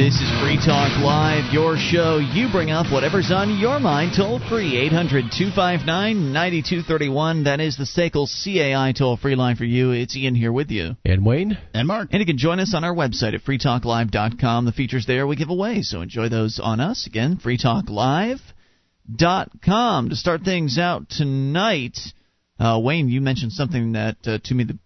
This is Free Talk Live, your show. You bring up whatever's on your mind toll free. 800 259 9231. That is the SACL CAI toll free line for you. It's Ian here with you. And Wayne. And Mark. And you can join us on our website at freetalklive.com. The features there we give away, so enjoy those on us. Again, freetalklive.com. To start things out tonight, uh, Wayne, you mentioned something that uh, to me the,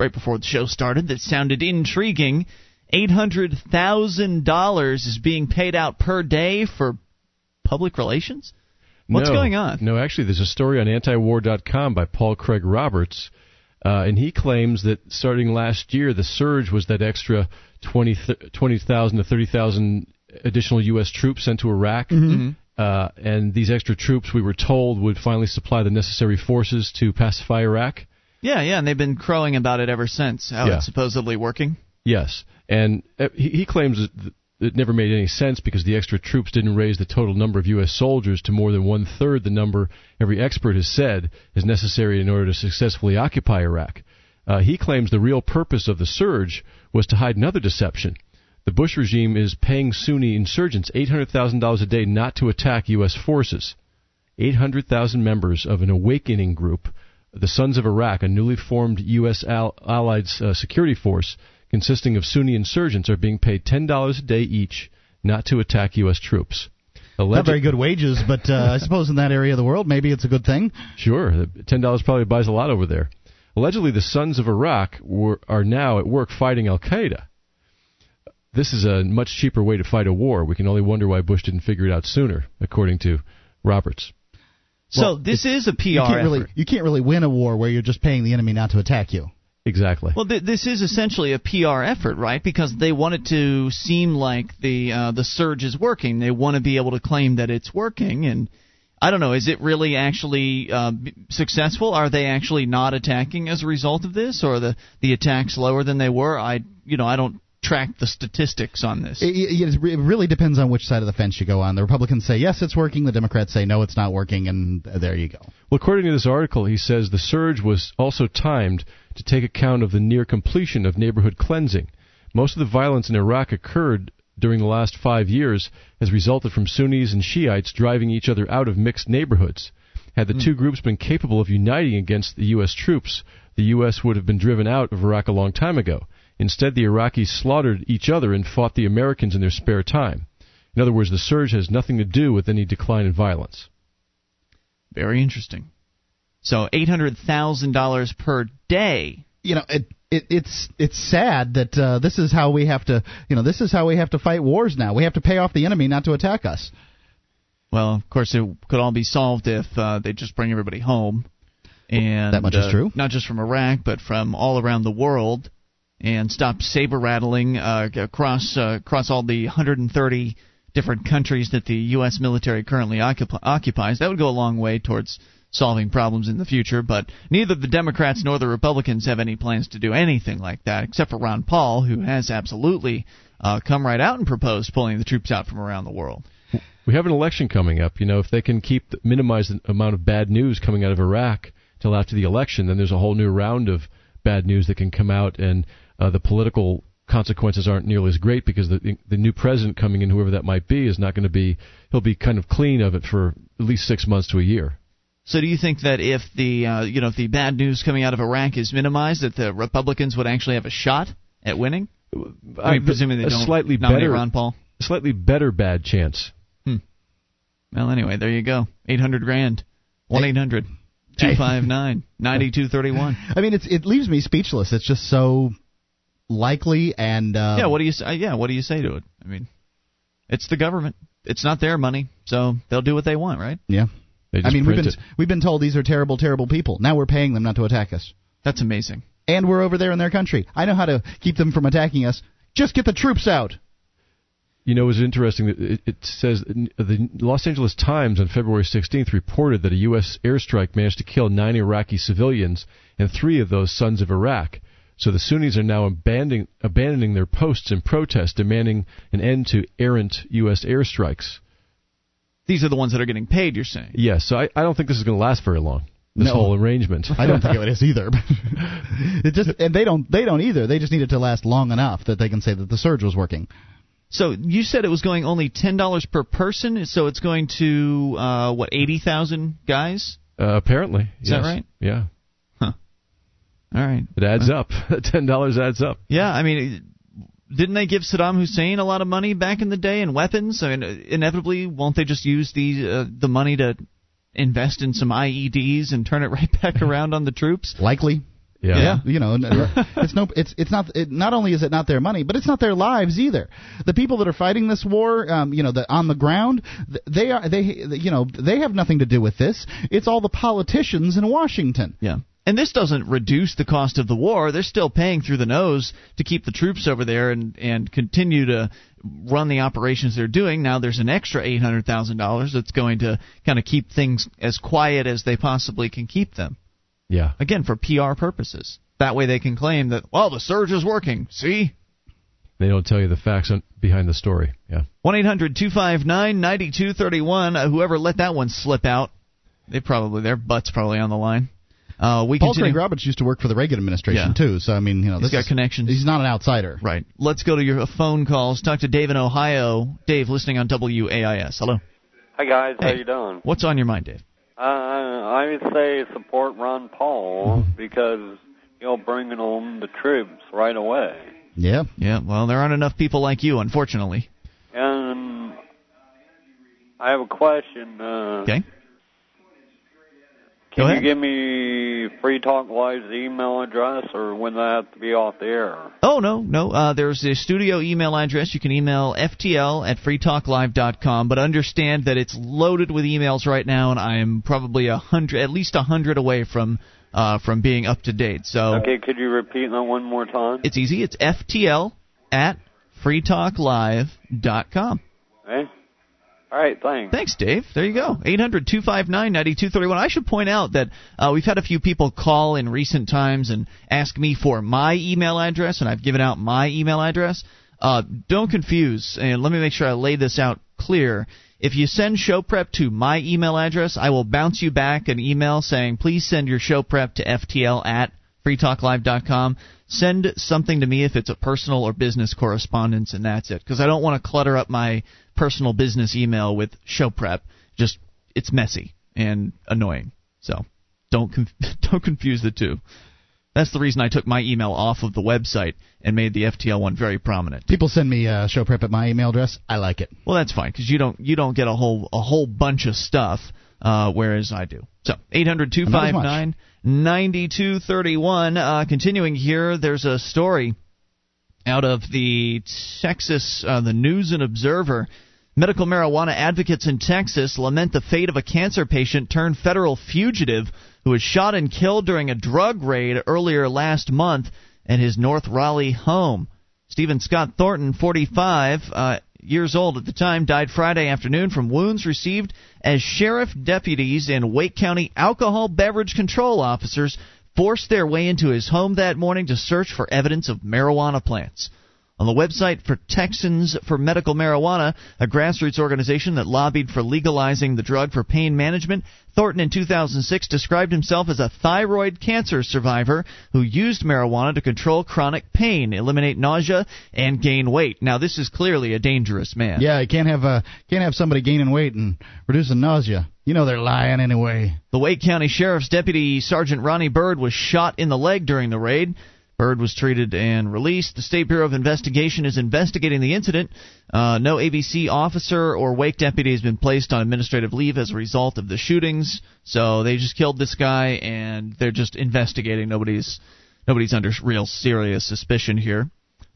right before the show started that sounded intriguing. $800,000 is being paid out per day for public relations? What's no, going on? No, actually, there's a story on antiwar.com by Paul Craig Roberts, uh, and he claims that starting last year, the surge was that extra 20,000 20, to 30,000 additional U.S. troops sent to Iraq. Mm-hmm. Uh, and these extra troops, we were told, would finally supply the necessary forces to pacify Iraq. Yeah, yeah, and they've been crowing about it ever since, how Yeah. it's supposedly working. Yes, and uh, he, claims it never made any sense because the extra troops didn't raise the total number of U.S. soldiers to more than one third the number every expert has said is necessary in order to successfully occupy Iraq. Uh, he claims the real purpose of the surge was to hide another deception. The Bush regime is paying Sunni insurgents $800,000 a day not to attack U.S. forces. 800,000 members of an awakening group, the Sons of Iraq, a newly formed U.S. Al- allied uh, security force consisting of Sunni insurgents, are being paid $10 a day each not to attack U.S. troops. Not very good wages, but uh, I suppose in that area of the world, maybe it's a good thing. Sure, $10 probably buys a lot over there. Allegedly, the Sons of Iraq were, are now at work fighting Al Qaeda. This is a much cheaper way to fight a war. We can only wonder why Bush didn't figure it out sooner, according to Roberts. So Well, this is a PR You can't really effort. you can't really win a war where you're just paying the enemy not to attack you. Exactly. Well, th- this is essentially a PR effort, right? Because they want it to seem like the uh, the surge is working. They want to be able to claim that it's working, and I don't know. Is it really actually uh, successful? Are they actually not attacking as a result of this, or are the the attacks lower than they were? I you know I don't track the statistics on this. It, it, it really depends on which side of the fence you go on. The Republicans say yes, it's working. The Democrats say no, it's not working, and there you go. Well, according to this article, he says the surge was also timed to take account of the near completion of neighborhood cleansing. Most of the violence in Iraq occurred during the last five years has resulted from Sunnis and Shiites driving each other out of mixed neighborhoods. Had the hmm. two groups been capable of uniting against the U.S. troops, the U.S. would have been driven out of Iraq a long time ago. Instead, the Iraqis slaughtered each other and fought the Americans in their spare time. In other words, the surge has nothing to do with any decline in violence. Very interesting. So eight hundred thousand dollars per day. You know, it, it it's it's sad that uh, this is how we have to you know this is how we have to fight wars now. We have to pay off the enemy not to attack us. Well, of course, it could all be solved if uh, they just bring everybody home, and That much is uh, true. Not just from Iraq, but from all around the world, and stop saber rattling uh, across uh, across all the 130 different countries that the U.S. military currently occup- occupies. That would go a long way towards solving problems in the future. But neither the Democrats nor the Republicans have any plans to do anything like that, except for Ron Paul, who has absolutely uh, come right out and proposed pulling the troops out from around the world. We have an election coming up. You know, if they can keep minimize the amount of bad news coming out of Iraq till after the election, then there's a whole new round of bad news that can come out, and uh, the political consequences aren't nearly as great because the the new president coming in, whoever that might be, is not going to be. He'll be kind of clean of it for at least six months to a year. So, do you think that if the uh, you know if the bad news coming out of Iraq is minimized, that the Republicans would actually have a shot at winning? I mean, presuming they a don't slightly better, Ron Paul. slightly better bad chance. Well, anyway, there you go. Eight hundred grand. One eight hundred two five nine ninety two thirty one. I mean, it's it leaves me speechless. It's just so likely and uh, Yeah. What do you say? Yeah. What do you say to it? I mean, it's the government. It's not their money, so they'll do what they want, right? yeah. They just I mean, we've been it. we've been told these are terrible, terrible people. Now we're paying them not to attack us, That's amazing. and we're over there in their country. I know how to keep them from attacking us. Just get the troops out. You know, it was interesting that it, it says the Los Angeles Times on February 16th reported that a U.S. airstrike managed to kill nine Iraqi civilians and three of those sons of Iraq. So the Sunnis are now abandoning, abandoning their posts in protest, demanding an end to errant U.S. airstrikes. These are the ones that are getting paid. You're saying? Yes, so I, I don't think this is going to last very long. This No. whole arrangement. I don't think it is either. it just and they don't they don't either. They just need it to last long enough that they can say that the surge was working. So you said it was going only ten dollars per person. So it's going to uh, what eighty thousand guys? Uh, apparently, is yes. that right? Yeah. Huh. All right. It adds up. Ten dollars adds up. Yeah, I mean, didn't they give Saddam Hussein a lot of money back in the day and weapons? I mean, inevitably, won't they just use the uh, the money to invest in some IEDs and turn it right back around on the troops? Likely. Yeah. Yeah. You know, it's no, it's it's not. It, not only is it not their money, but it's not their lives either. The people that are fighting this war, um, you know, the, on the ground, they are they, you know, they have nothing to do with this. It's all the politicians in Washington. Yeah. And this doesn't reduce the cost of the war. They're still paying through the nose to keep the troops over there and, and continue to run the operations they're doing. Now there's an extra $800,000 that's going to kind of keep things as quiet as they possibly can keep them. Yeah. Again, for PR purposes. That way they can claim that, well, the surge is working. See? They don't tell you the facts behind the story. Yeah. 1 800 259 9231. Uh, Whoever let that one slip out, they probably, their butt's probably on the line. Uh, we Paul continue. Craig Roberts used to work for the Reagan administration Yeah. too, so I mean, you know, he's got is- connections. He's not an outsider. Right. Let's go to your phone calls. Talk to Dave in Ohio. Dave, listening on WAIS. Hello. Hi guys, how you doing? What's on your mind, Dave? Uh, I would say support Ron Paul because he'll bring home the troops right away. Yeah. Yeah, well, there aren't enough people like you, unfortunately. And I have a question. Uh, Okay. Can you give me Free Talk Live's email address, or when that have to be off the air? Oh, no, no. Uh, there's a studio email address. You can email FTL at freetalklive.com, but understand that it's loaded with emails right now, and I am probably a hundred, at least a hundred away from uh, from being up to date. So Okay, could you repeat that one more time? it's easy. It's FTL at freetalklive.com. Okay. All right, thanks. Thanks, Dave. There you go. 800 259 9231. I should point out that uh, we've had a few people call in recent times and ask me for my email address, and I've given out my email address. Uh, don't confuse, and let me make sure I lay this out clear. If you send show prep to my email address, I will bounce you back an email saying, please send your show prep to FTL at freetalklive.com. Send something to me if it's a personal or business correspondence, and that's it. Because I don't want to clutter up my personal business email with show prep. Just it's messy and annoying. So don't conf- don't confuse the two. That's the reason I took my email off of the website and made the FTL one very prominent. People send me uh, show prep at my email address. I like it. Well, that's fine because you don't you don't get a whole a whole bunch of stuff, uh, whereas I do. So eight hundred two five nine ninety two thirty one. Uh, continuing here, there's a story out of the Texas, uh, the News and Observer. Medical marijuana advocates in Texas lament the fate of a cancer patient turned federal fugitive who was shot and killed during a drug raid earlier last month at his North Raleigh home. Stephen Scott Thornton, 45 uh, years old at the time, died Friday afternoon from wounds received as sheriff deputies and Wake County alcohol beverage control officers forced their way into his home that morning to search for evidence of marijuana plants. On the website for Texans for Medical Marijuana, a grassroots organization that lobbied for legalizing the drug for pain management, Thornton in 2006 described himself as a thyroid cancer survivor who used marijuana to control chronic pain, eliminate nausea, and gain weight. Now, this is clearly a dangerous man. Yeah, you can't have uh, can't have somebody gaining weight and reducing nausea. You know they're lying anyway. The Wake County Sheriff's Deputy Sergeant Ronnie Bird was shot in the leg during the raid. Bird was treated and released. The State Bureau of Investigation is investigating the incident. Uh, no ABC officer or Wake deputy has been placed on administrative leave as a result of the shootings. So they just killed this guy, and they're just investigating. Nobody's nobody's under real serious suspicion here.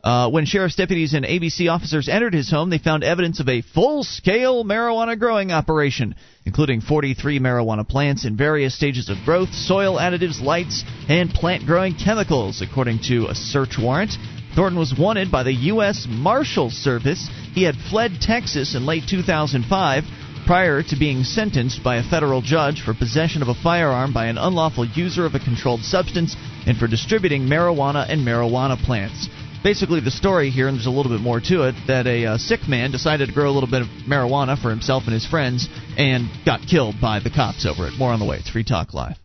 Uh, when sheriff's deputies and ABC officers entered his home, they found evidence of a full scale marijuana growing operation, including 43 marijuana plants in various stages of growth, soil additives, lights, and plant growing chemicals, according to a search warrant. Thornton was wanted by the U.S. Marshals Service. He had fled Texas in late 2005 prior to being sentenced by a federal judge for possession of a firearm by an unlawful user of a controlled substance and for distributing marijuana and marijuana plants basically the story here, and there's a little bit more to it, that a uh, sick man decided to grow a little bit of marijuana for himself and his friends and got killed by the cops over it. More on the way. It's Free Talk Live.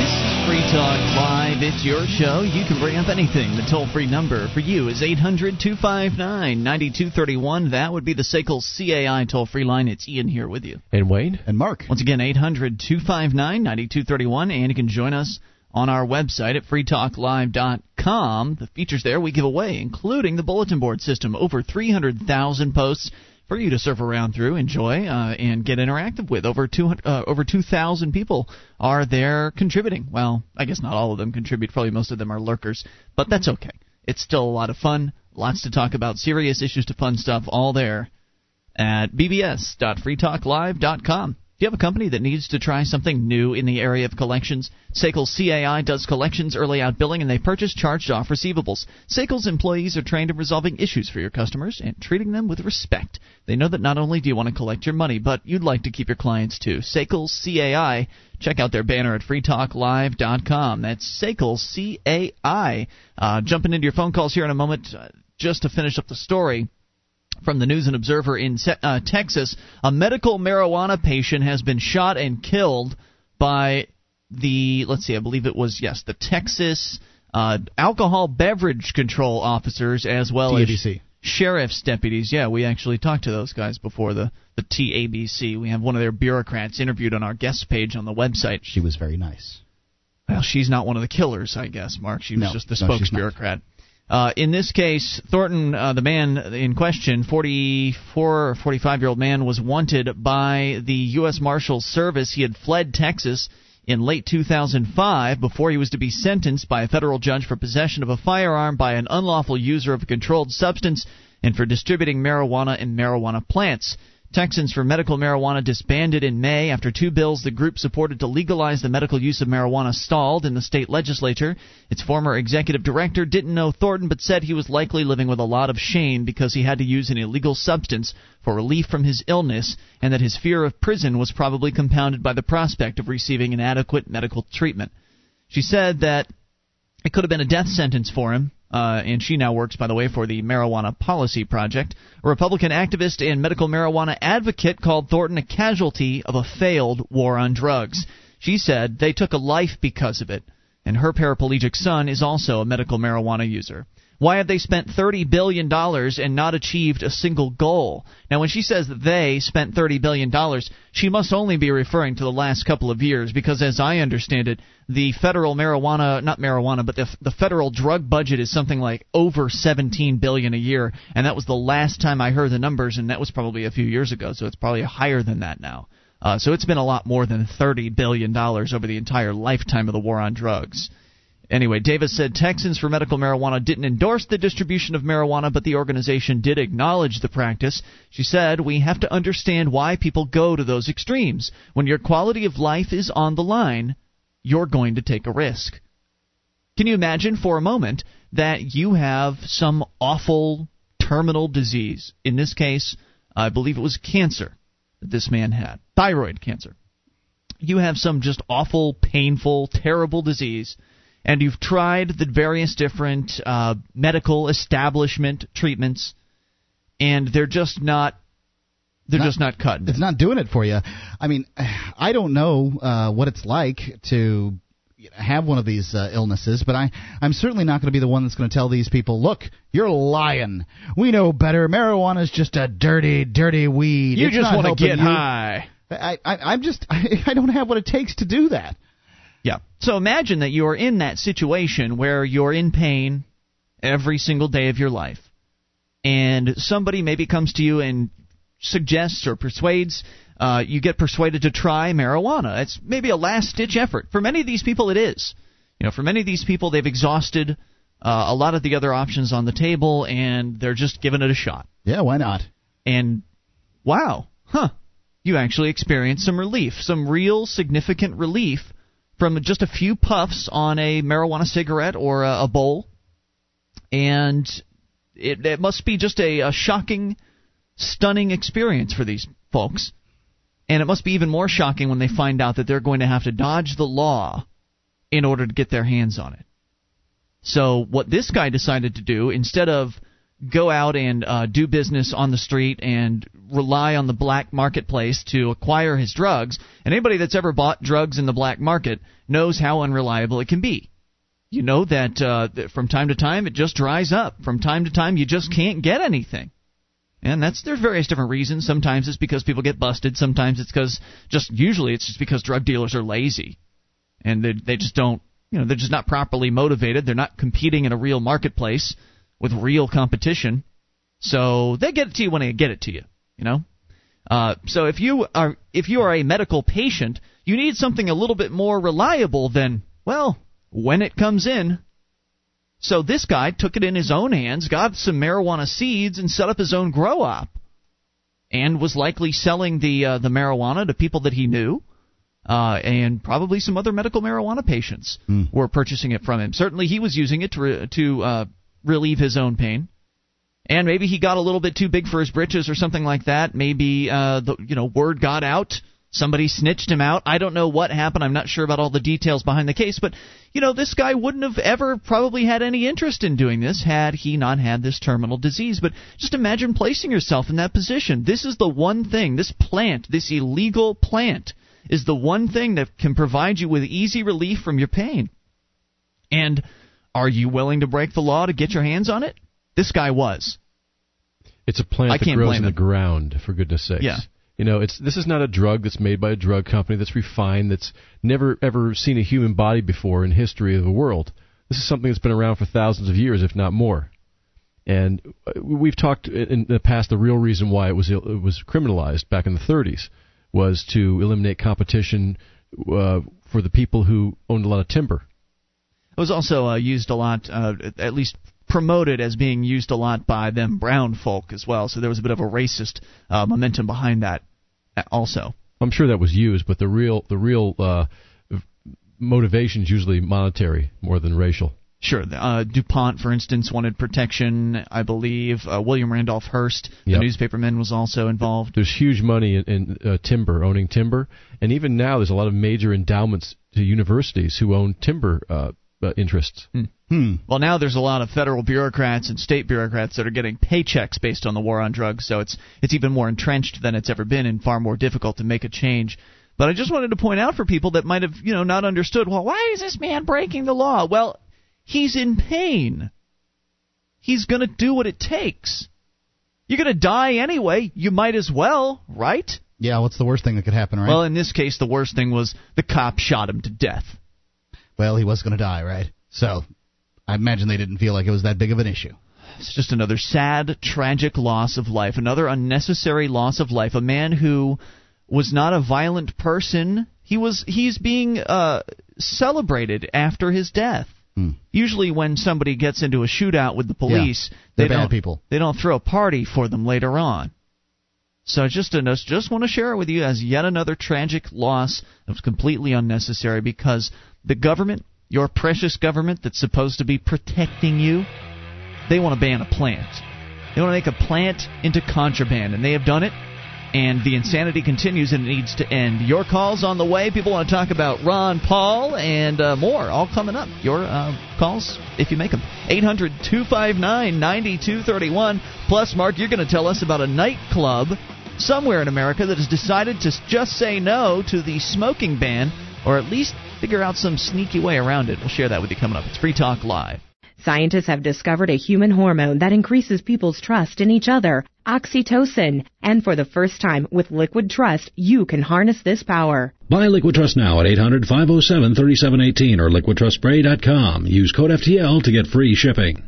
This is Free Talk Live. It's your show. You can bring up anything. The toll free number for you is 800 259 9231. That would be the SACL CAI toll free line. It's Ian here with you. And Wayne? And Mark. Once again, 800 259 9231. And you can join us on our website at freetalklive.com. The features there we give away, including the bulletin board system. Over 300,000 posts for you to surf around through, enjoy, uh, and get interactive with. Over two uh, over two thousand people are there contributing. Well, I guess not all of them contribute. Probably most of them are lurkers, but that's okay. It's still a lot of fun. Lots to talk about. Serious issues to fun stuff. All there at bbs.freetalklive.com. Do you have a company that needs to try something new in the area of collections? SACL CAI does collections early out billing and they purchase charged off receivables. SACL's employees are trained in resolving issues for your customers and treating them with respect. They know that not only do you want to collect your money, but you'd like to keep your clients too. SACL CAI. Check out their banner at freetalklive.com. That's SACL CAI. Uh, jumping into your phone calls here in a moment, uh, just to finish up the story from the News and Observer in uh, Texas, a medical marijuana patient has been shot and killed by the let's see, I believe it was yes, the Texas uh, alcohol beverage control officers as well TABC. as sheriff's deputies. Yeah, we actually talked to those guys before the the TABC. We have one of their bureaucrats interviewed on our guest page on the website. She was very nice. Well, she's not one of the killers, I guess, Mark. She was No, just the no, spokes bureaucrat. Uh, in this case, Thornton, uh, the man in question, 44 or 45 year old man, was wanted by the U.S. Marshals Service. He had fled Texas in late 2005 before he was to be sentenced by a federal judge for possession of a firearm by an unlawful user of a controlled substance and for distributing marijuana and marijuana plants. Texans for Medical Marijuana disbanded in May after two bills the group supported to legalize the medical use of marijuana stalled in the state legislature. Its former executive director didn't know Thornton but said he was likely living with a lot of shame because he had to use an illegal substance for relief from his illness and that his fear of prison was probably compounded by the prospect of receiving inadequate medical treatment. She said that it could have been a death sentence for him, uh, and she now works, by the way, for the Marijuana Policy Project. A Republican activist and medical marijuana advocate called Thornton a casualty of a failed war on drugs. She said they took a life because of it, and her paraplegic son is also a medical marijuana user. Why have they spent $30 billion and not achieved a single goal? Now, when she says that they spent $30 billion, she must only be referring to the last couple of years because, as I understand it, the federal marijuana, not marijuana, but the, the federal drug budget is something like over 17 billion a year. And that was the last time I heard the numbers, and that was probably a few years ago, so it's probably higher than that now. Uh, so it's been a lot more than $30 billion over the entire lifetime of the war on drugs. Anyway, Davis said Texans for Medical Marijuana didn't endorse the distribution of marijuana, but the organization did acknowledge the practice. She said, We have to understand why people go to those extremes. When your quality of life is on the line, you're going to take a risk. Can you imagine for a moment that you have some awful terminal disease? In this case, I believe it was cancer that this man had thyroid cancer. You have some just awful, painful, terrible disease and you've tried the various different uh, medical establishment treatments, and they're just not they're Not- just not cutting. it. It's not doing it for you. I mean, I don't know uh, what it's like to have one of these uh, illnesses, but I, I'm certainly not going to be the one that's going to tell these people, look, you're lying. We know better. Marijuana is just a dirty, dirty weed. You It's just want to get you." high. I, I, I'm just, I, I don't have what it takes to do that. Yeah. So imagine that you're in that situation where you're in pain every single day of your life, and somebody maybe comes to you and suggests or persuades. Uh, you get persuaded to try marijuana. It's maybe a last ditch effort. For many of these people, it is. You know, for many of these people, they've exhausted uh, a lot of the other options on the table, and they're just giving it a shot. Yeah, why not? And wow, huh? You actually experience some relief, some real significant relief from just a few puffs on a marijuana cigarette or a, a bowl, and it, it must be just a, a shocking, stunning experience for these folks. And it must be even more shocking when they find out that they're going to have to dodge the law in order to get their hands on it. So what this guy decided to do, instead of go out and uh, do business on the street and rely on the black marketplace to acquire his drugs. And anybody that's ever bought drugs in the black market knows how unreliable it can be. You know that uh, that from time to time it just dries up. From time to time you just can't get anything. And that's there's various different reasons. Sometimes it's because people get busted. Sometimes it's because just usually it's just because drug dealers are lazy, and they they just don't you know they're just not properly motivated. They're not competing in a real marketplace with real competition. So they get it to you when they get it to you. You know. Uh, so if you are if you are a medical patient, you need something a little bit more reliable than well when it comes in so this guy took it in his own hands, got some marijuana seeds, and set up his own grow op, and was likely selling the uh, the marijuana to people that he knew, uh, and probably some other medical marijuana patients Mm. were purchasing it from him. Certainly, he was using it to to uh, relieve his own pain. And maybe he got a little bit too big for his britches or something like that. Maybe uh, the you know word got out Somebody snitched him out. I don't know what happened. I'm not sure about all the details behind the case, but you know, this guy wouldn't have ever probably had any interest in doing this had he not had this terminal disease. But just imagine placing yourself in that position. This is the one thing, this plant, this illegal plant is the one thing that can provide you with easy relief from your pain. And are you willing to break the law to get your hands on it? This guy was. It's a plant I that grows in the ground, for goodness sakes. Yeah. You know, it's this is not a drug that's made by a drug company that's refined, that's never ever seen a human body before in history of the world. This is something that's been around for thousands of years, if not more. And uh, we've talked in the past. The real reason why it was it was criminalized back in the 30s was to eliminate competition uh, for the people who owned a lot of timber. It was also uh, used a lot, uh, at least promoted as being used a lot by them brown folk as well. So there was a bit of a racist uh, momentum behind that uh, also. I'm sure that was used, but the real the real uh, motivation is usually monetary more than racial. Sure. Uh, DuPont, for instance, wanted protection. I believe uh, William Randolph Hearst, the Yep. newspaperman, was also involved. There's huge money in, in uh, timber, owning timber, and even now there's a lot of major endowments to universities who own timber uh, interests. Hmm. Well, now there's a lot of federal bureaucrats and state bureaucrats that are getting paychecks based on the war on drugs, so it's it's even more entrenched than it's ever been and far more difficult to make a change. But I just wanted to point out for people that might have, you know, not understood, well, why is this man breaking the law? Well, he's in pain. He's going to do what it takes. You're going to die anyway. You might as well, right? Yeah, what's the worst thing that could happen, right? Well, in this case, the worst thing was the cop shot him to death. Well, he was going to die, right? So, I imagine they didn't feel like it was that big of an issue. It's just another sad, tragic loss of life, another unnecessary loss of life. A man who was not a violent person. He was he's being uh, celebrated after his death. Hmm. Usually, when somebody gets into a shootout with the police, they're they don't people. they don't throw a party for them later on. So just to, just want to share it with you as yet another tragic loss that was completely unnecessary because the government, your precious government that's supposed to be protecting you, they want to ban a plant. They want to make a plant into contraband, and they have done it. And the insanity continues, and it needs to end. Your calls on the way. People want to talk about Ron Paul and uh, more, all coming up. Your uh, calls, if you make them. 800 259 9231. Plus, Mark, you're going to tell us about a nightclub somewhere in America that has decided to just say no to the smoking ban, or at least figure out some sneaky way around it. We'll share that with you coming up. It's Free Talk Live. Scientists have discovered a human hormone that increases people's trust in each other, oxytocin. And for the first time with Liquid Trust, you can harness this power. Buy Liquid Trust now at 800 507 3718 or liquidtrustspray.com. Use code FTL to get free shipping.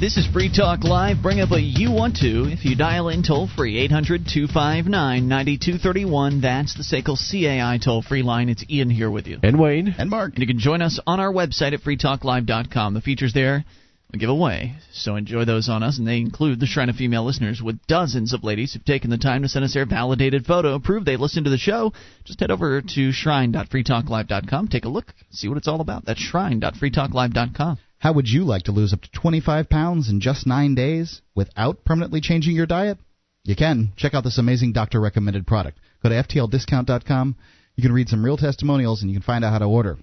This is Free Talk Live. Bring up what you want to if you dial in toll free 800 259 9231. That's the SACL CAI toll free line. It's Ian here with you. And Wayne, And Mark, And you can join us on our website at freetalklive.com. The features there we give away, so enjoy those on us, and they include the Shrine of Female listeners with dozens of ladies who've taken the time to send us their validated photo, prove they listened to the show. Just head over to shrine.freetalklive.com, take a look, see what it's all about. That's shrine.freetalklive.com. how would you like to lose up to 25 pounds in just nine days without permanently changing your diet? You can. Check out this amazing doctor recommended product. Go to FTLDiscount.com. You can read some real testimonials and you can find out how to order.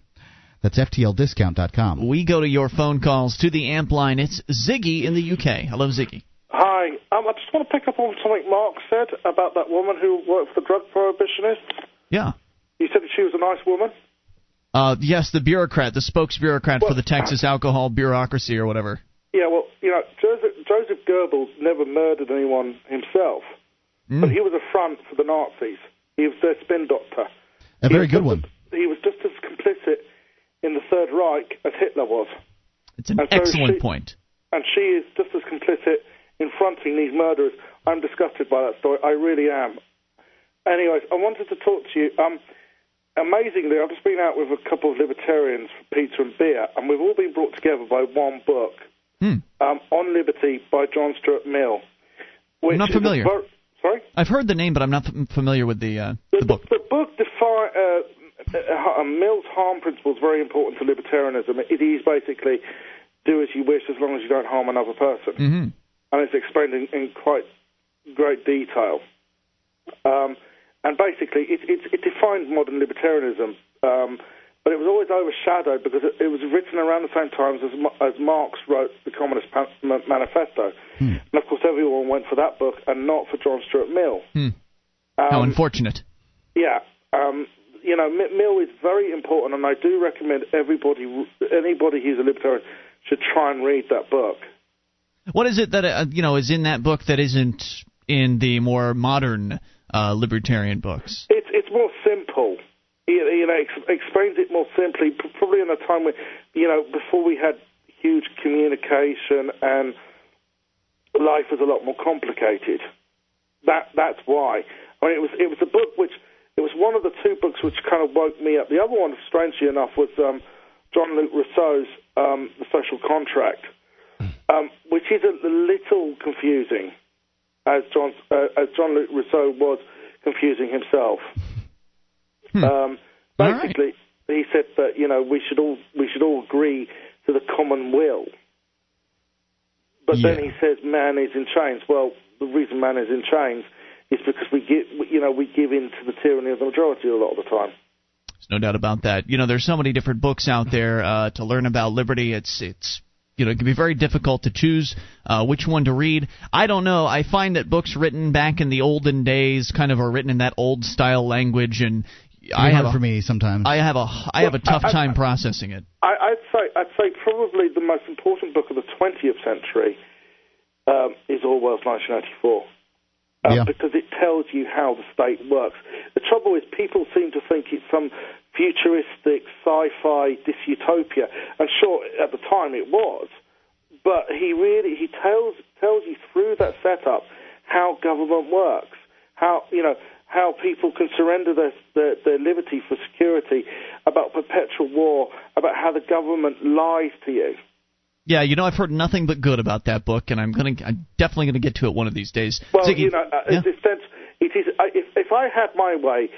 That's ftldiscount.com. We go to your phone calls to the amp line. It's Ziggy in the UK. Hello, Ziggy. Hi. Um, I just want to pick up on something Mark said about that woman who worked for the drug prohibitionists. Yeah. You said that she was a nice woman. Uh, yes, the bureaucrat, the spokes bureaucrat for the Texas alcohol bureaucracy or whatever. Yeah, well, you know, Joseph, Joseph Goebbels never murdered anyone himself, Mm. but he was a front for the Nazis. He was their spin doctor. A very good one. he was just as complicit in the Third Reich as Hitler was. It's an And so excellent she- point. and she is just as complicit in fronting these murderers. I'm disgusted by that story. I really am. Anyways, I wanted to talk to you. Um, amazingly, I've just been out with a couple of libertarians for pizza and beer, and we've all been brought together by one book, Hmm. um, On Liberty by John Stuart Mill. Which not familiar. ver- sorry? I've heard the name, but I'm not familiar with the uh, The, the book. the book define uh, uh, Mill's harm principle is very important to libertarianism. It is basically do as you wish as long as you don't harm another person, hmm and it's explained in, in quite great detail. Um, and basically, it, it, it defined modern libertarianism, um, but it was always overshadowed because it, it was written around the same times as, as Marx wrote the Communist Manifesto. And of course, everyone went for that book and not for John Stuart Mill. Hmm. Um, How unfortunate. yeah. Um, you know, Mi- Mill is very important, and I do recommend everybody, anybody who's a libertarian, should try and read that book. What is it that uh, you know is in that book that isn't in the more modern uh, libertarian books? It's it's more simple. You, you know, ex- explains it more simply. Probably in a time when, you know, before we had huge communication and life was a lot more complicated. That that's why. I mean, it was it was a book which it was one of the two books which kind of woke me up. The other one, strangely enough, was um, John Luke Rousseau's um, The Social Contract, um, which is a, a little confusing, as John uh, as John Luke Rousseau was confusing himself. Um, All right. basically, he said that you know we should all we should all agree to the common will. But then he says man is in chains. Well, the reason man is in chains is because we give you know we give in to the tyranny of the majority a lot of the time. There's no doubt about that. You know, there's so many different books out there uh, to learn about liberty. It's it's you know it can be very difficult to choose uh, which one to read. I don't know. I find that books written back in the olden days kind of are written in that old style language, and I have hard a, for me sometimes. I have a I have a tough I- I- time processing it. I, I'd say I'd say probably the most important book of the 20th century um, is Orwell's 1984. Uh, Yeah. Because it tells you how the state works. The trouble is, people seem to think it's some futuristic sci-fi dystopia, and sure, at the time it was. But he really he tells tells you through that setup how government works, how you know how people can surrender their, their their liberty for security, about perpetual war, about how the government lies to you. Yeah, you know, I've heard nothing but good about that book, and I'm gonna I'm definitely gonna get to it one of these days. Well, Ziggy, you know, uh, yeah? in this sense, it is. I if if I had my way,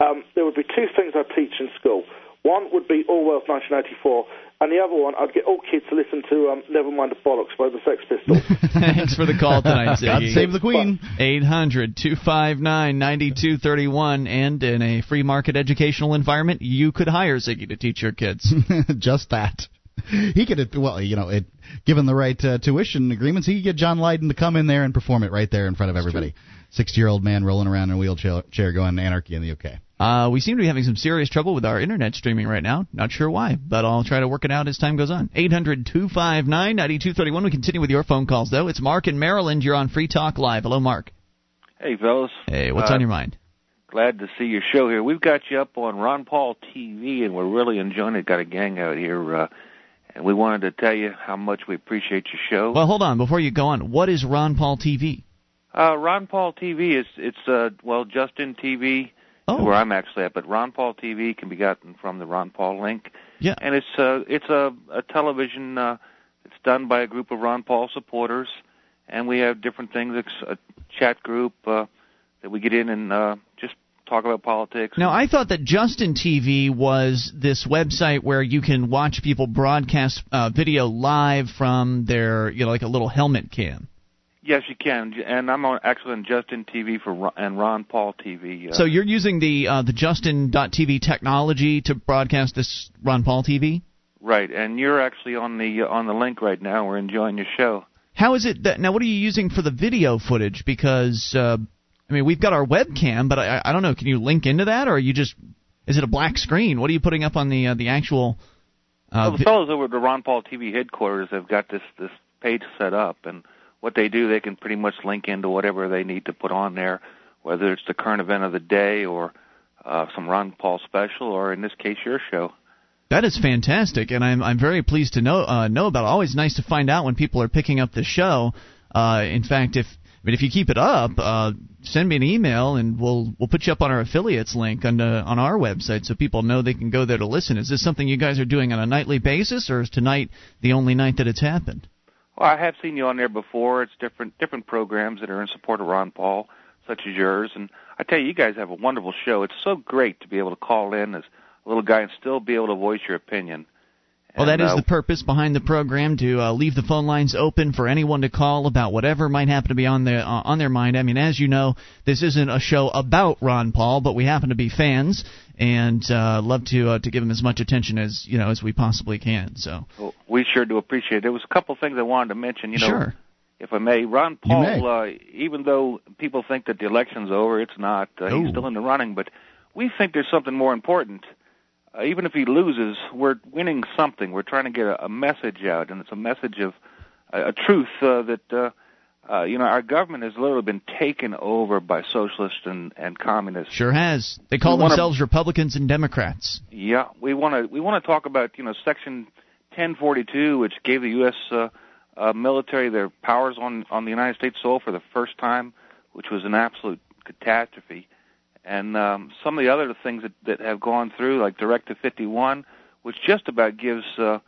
um, there would be two things I'd teach in school. One would be Orwell's 1984, and the other one I'd get all kids to listen to um, Nevermind the Bollocks by the Sex Pistols. Thanks for the call tonight, God Ziggy. save the queen. 800 259 9231. And in a free market educational environment, you could hire Ziggy to teach your kids. Just that. He could, well, you know, it, given the right uh, tuition agreements, he could get John Lydon to come in there and perform it right there in front of everybody. Sixty-year-old man rolling around in a wheelchair chair going anarchy in the UK. Uh, we seem to be having some serious trouble with our internet streaming right now. Not sure why, but I'll try to work it out as time goes on. 800 259 9231. We continue with your phone calls, though. It's Mark in Maryland. You're on Free Talk Live. Hello, Mark. Hey, fellas. Hey, what's Uh, on your mind? Glad to see your show here. We've got you up on Ron Paul TV, and we're really enjoying it. Got a gang out here, uh, and we wanted to tell you how much we appreciate your show. Well, hold on. Before you go on, what is Ron Paul TV? Uh, Ron Paul TV is it's uh, well Justin TV, Oh. where I'm actually at, but Ron Paul TV can be gotten from the Ron Paul link, Yeah. and it's uh, it's a, a television. Uh, it's done by a group of Ron Paul supporters, and we have different things. It's a chat group uh, that we get in and uh, just talk about politics. Now, I thought that Justin TV was this website where you can watch people broadcast uh, video live from their, you know, like a little helmet cam. Yes, you can, and I'm on actually on Justin TV for Ron, and Ron Paul TV. Uh, so you're using the uh, the Justin.tv technology to broadcast this Ron Paul TV. Right, and you're actually on the uh, on the link right now. We're enjoying your show. How is it that now? What are you using for the video footage? Because uh, I mean, we've got our webcam, but I, I don't know. Can you link into that, or are you just is it a black screen? What are you putting up on the uh, the actual? Uh, well, the fellows over at the Ron Paul TV headquarters have got this this page set up, and what they do, they can pretty much link into whatever they need to put on there, whether it's the current event of the day or uh, some Ron Paul special, or in this case, your show. That is fantastic, and I'm I'm very pleased to know uh, know about. it. Always nice to find out when people are picking up the show. Uh, in fact, if Mean, if you keep it up, uh, send me an email and we'll we'll put you up on our affiliates link on uh, on our website so people know they can go there to listen. Is this something you guys are doing on a nightly basis, or is tonight the only night that it's happened? Well, I have seen you on there before. It's different different programs that are in support of Ron Paul, such as yours, and I tell you, you guys have a wonderful show. It's so great to be able to call in as a little guy and still be able to voice your opinion. Well, that is uh, the purpose behind the program to uh, leave the phone lines open for anyone to call about whatever might happen to be on their uh, on their mind. I mean, as you know, this isn't a show about Ron Paul, but we happen to be fans and uh, love to uh, to give him as much attention as you know as we possibly can. So well, we sure do appreciate it. There was a couple things I wanted to mention. You know, sure. if I may, Ron Paul, uh, even though people think that the election's over, it's not. Uh, he's still in the running, but we think there's something more important uh, even if he loses, we're winning something. We're trying to get a, a message out, and it's a message of a, a truth uh, that uh, uh, you know our government has literally been taken over by socialists and, and communists. Sure has. They call we themselves wanna, Republicans and Democrats. Yeah, we want to we want to talk about you know Section 1042, which gave the U.S. Uh, uh, military their powers on on the United States soil for the first time, which was an absolute catastrophe and um, some of the other things that, that have gone through, like Directive 51, which just about gives uh,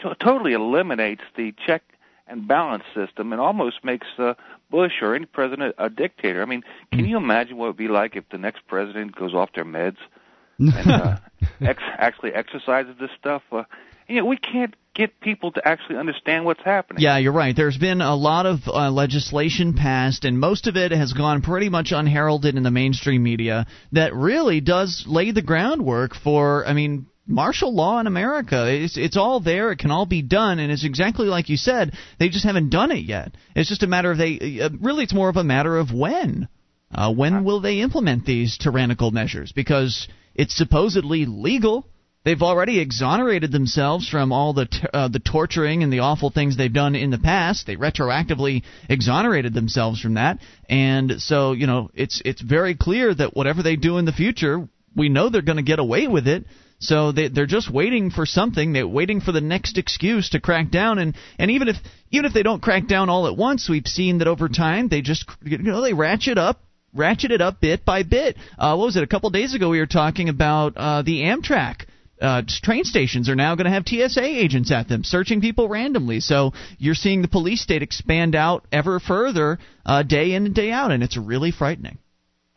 t- totally eliminates the check and balance system and almost makes uh, Bush or any president a dictator. I mean, can hmm. you imagine what it would be like if the next president goes off their meds and uh, ex- actually exercises this stuff? Uh, you know, we can't get people to actually understand what's happening. Yeah, you're right. There's been a lot of uh, legislation passed, and most of it has gone pretty much unheralded in the mainstream media that really does lay the groundwork for, I mean, martial law in America. It's it's all there. It can all be done, and it's exactly like you said. They just haven't done it yet. It's just a matter of they. Uh, really, it's more of a matter of when. Uh, when will they implement these tyrannical measures? Because it's supposedly legal. They've already exonerated themselves from all the t- uh, the torturing and the awful things they've done in the past. They retroactively exonerated themselves from that, and so you know it's it's very clear that whatever they do in the future, we know they're going to get away with it. So they they're just waiting for something. They're waiting for the next excuse to crack down. And and even if even if they don't crack down all at once, we've seen that over time they just you know they ratchet up ratchet it up bit by bit. Uh, what was it? A couple days ago, we were talking about uh, the Amtrak uh, train stations are now going to have TSA agents at them, searching people randomly. So you're seeing the police state expand out ever further, uh, day in and day out, and it's really frightening.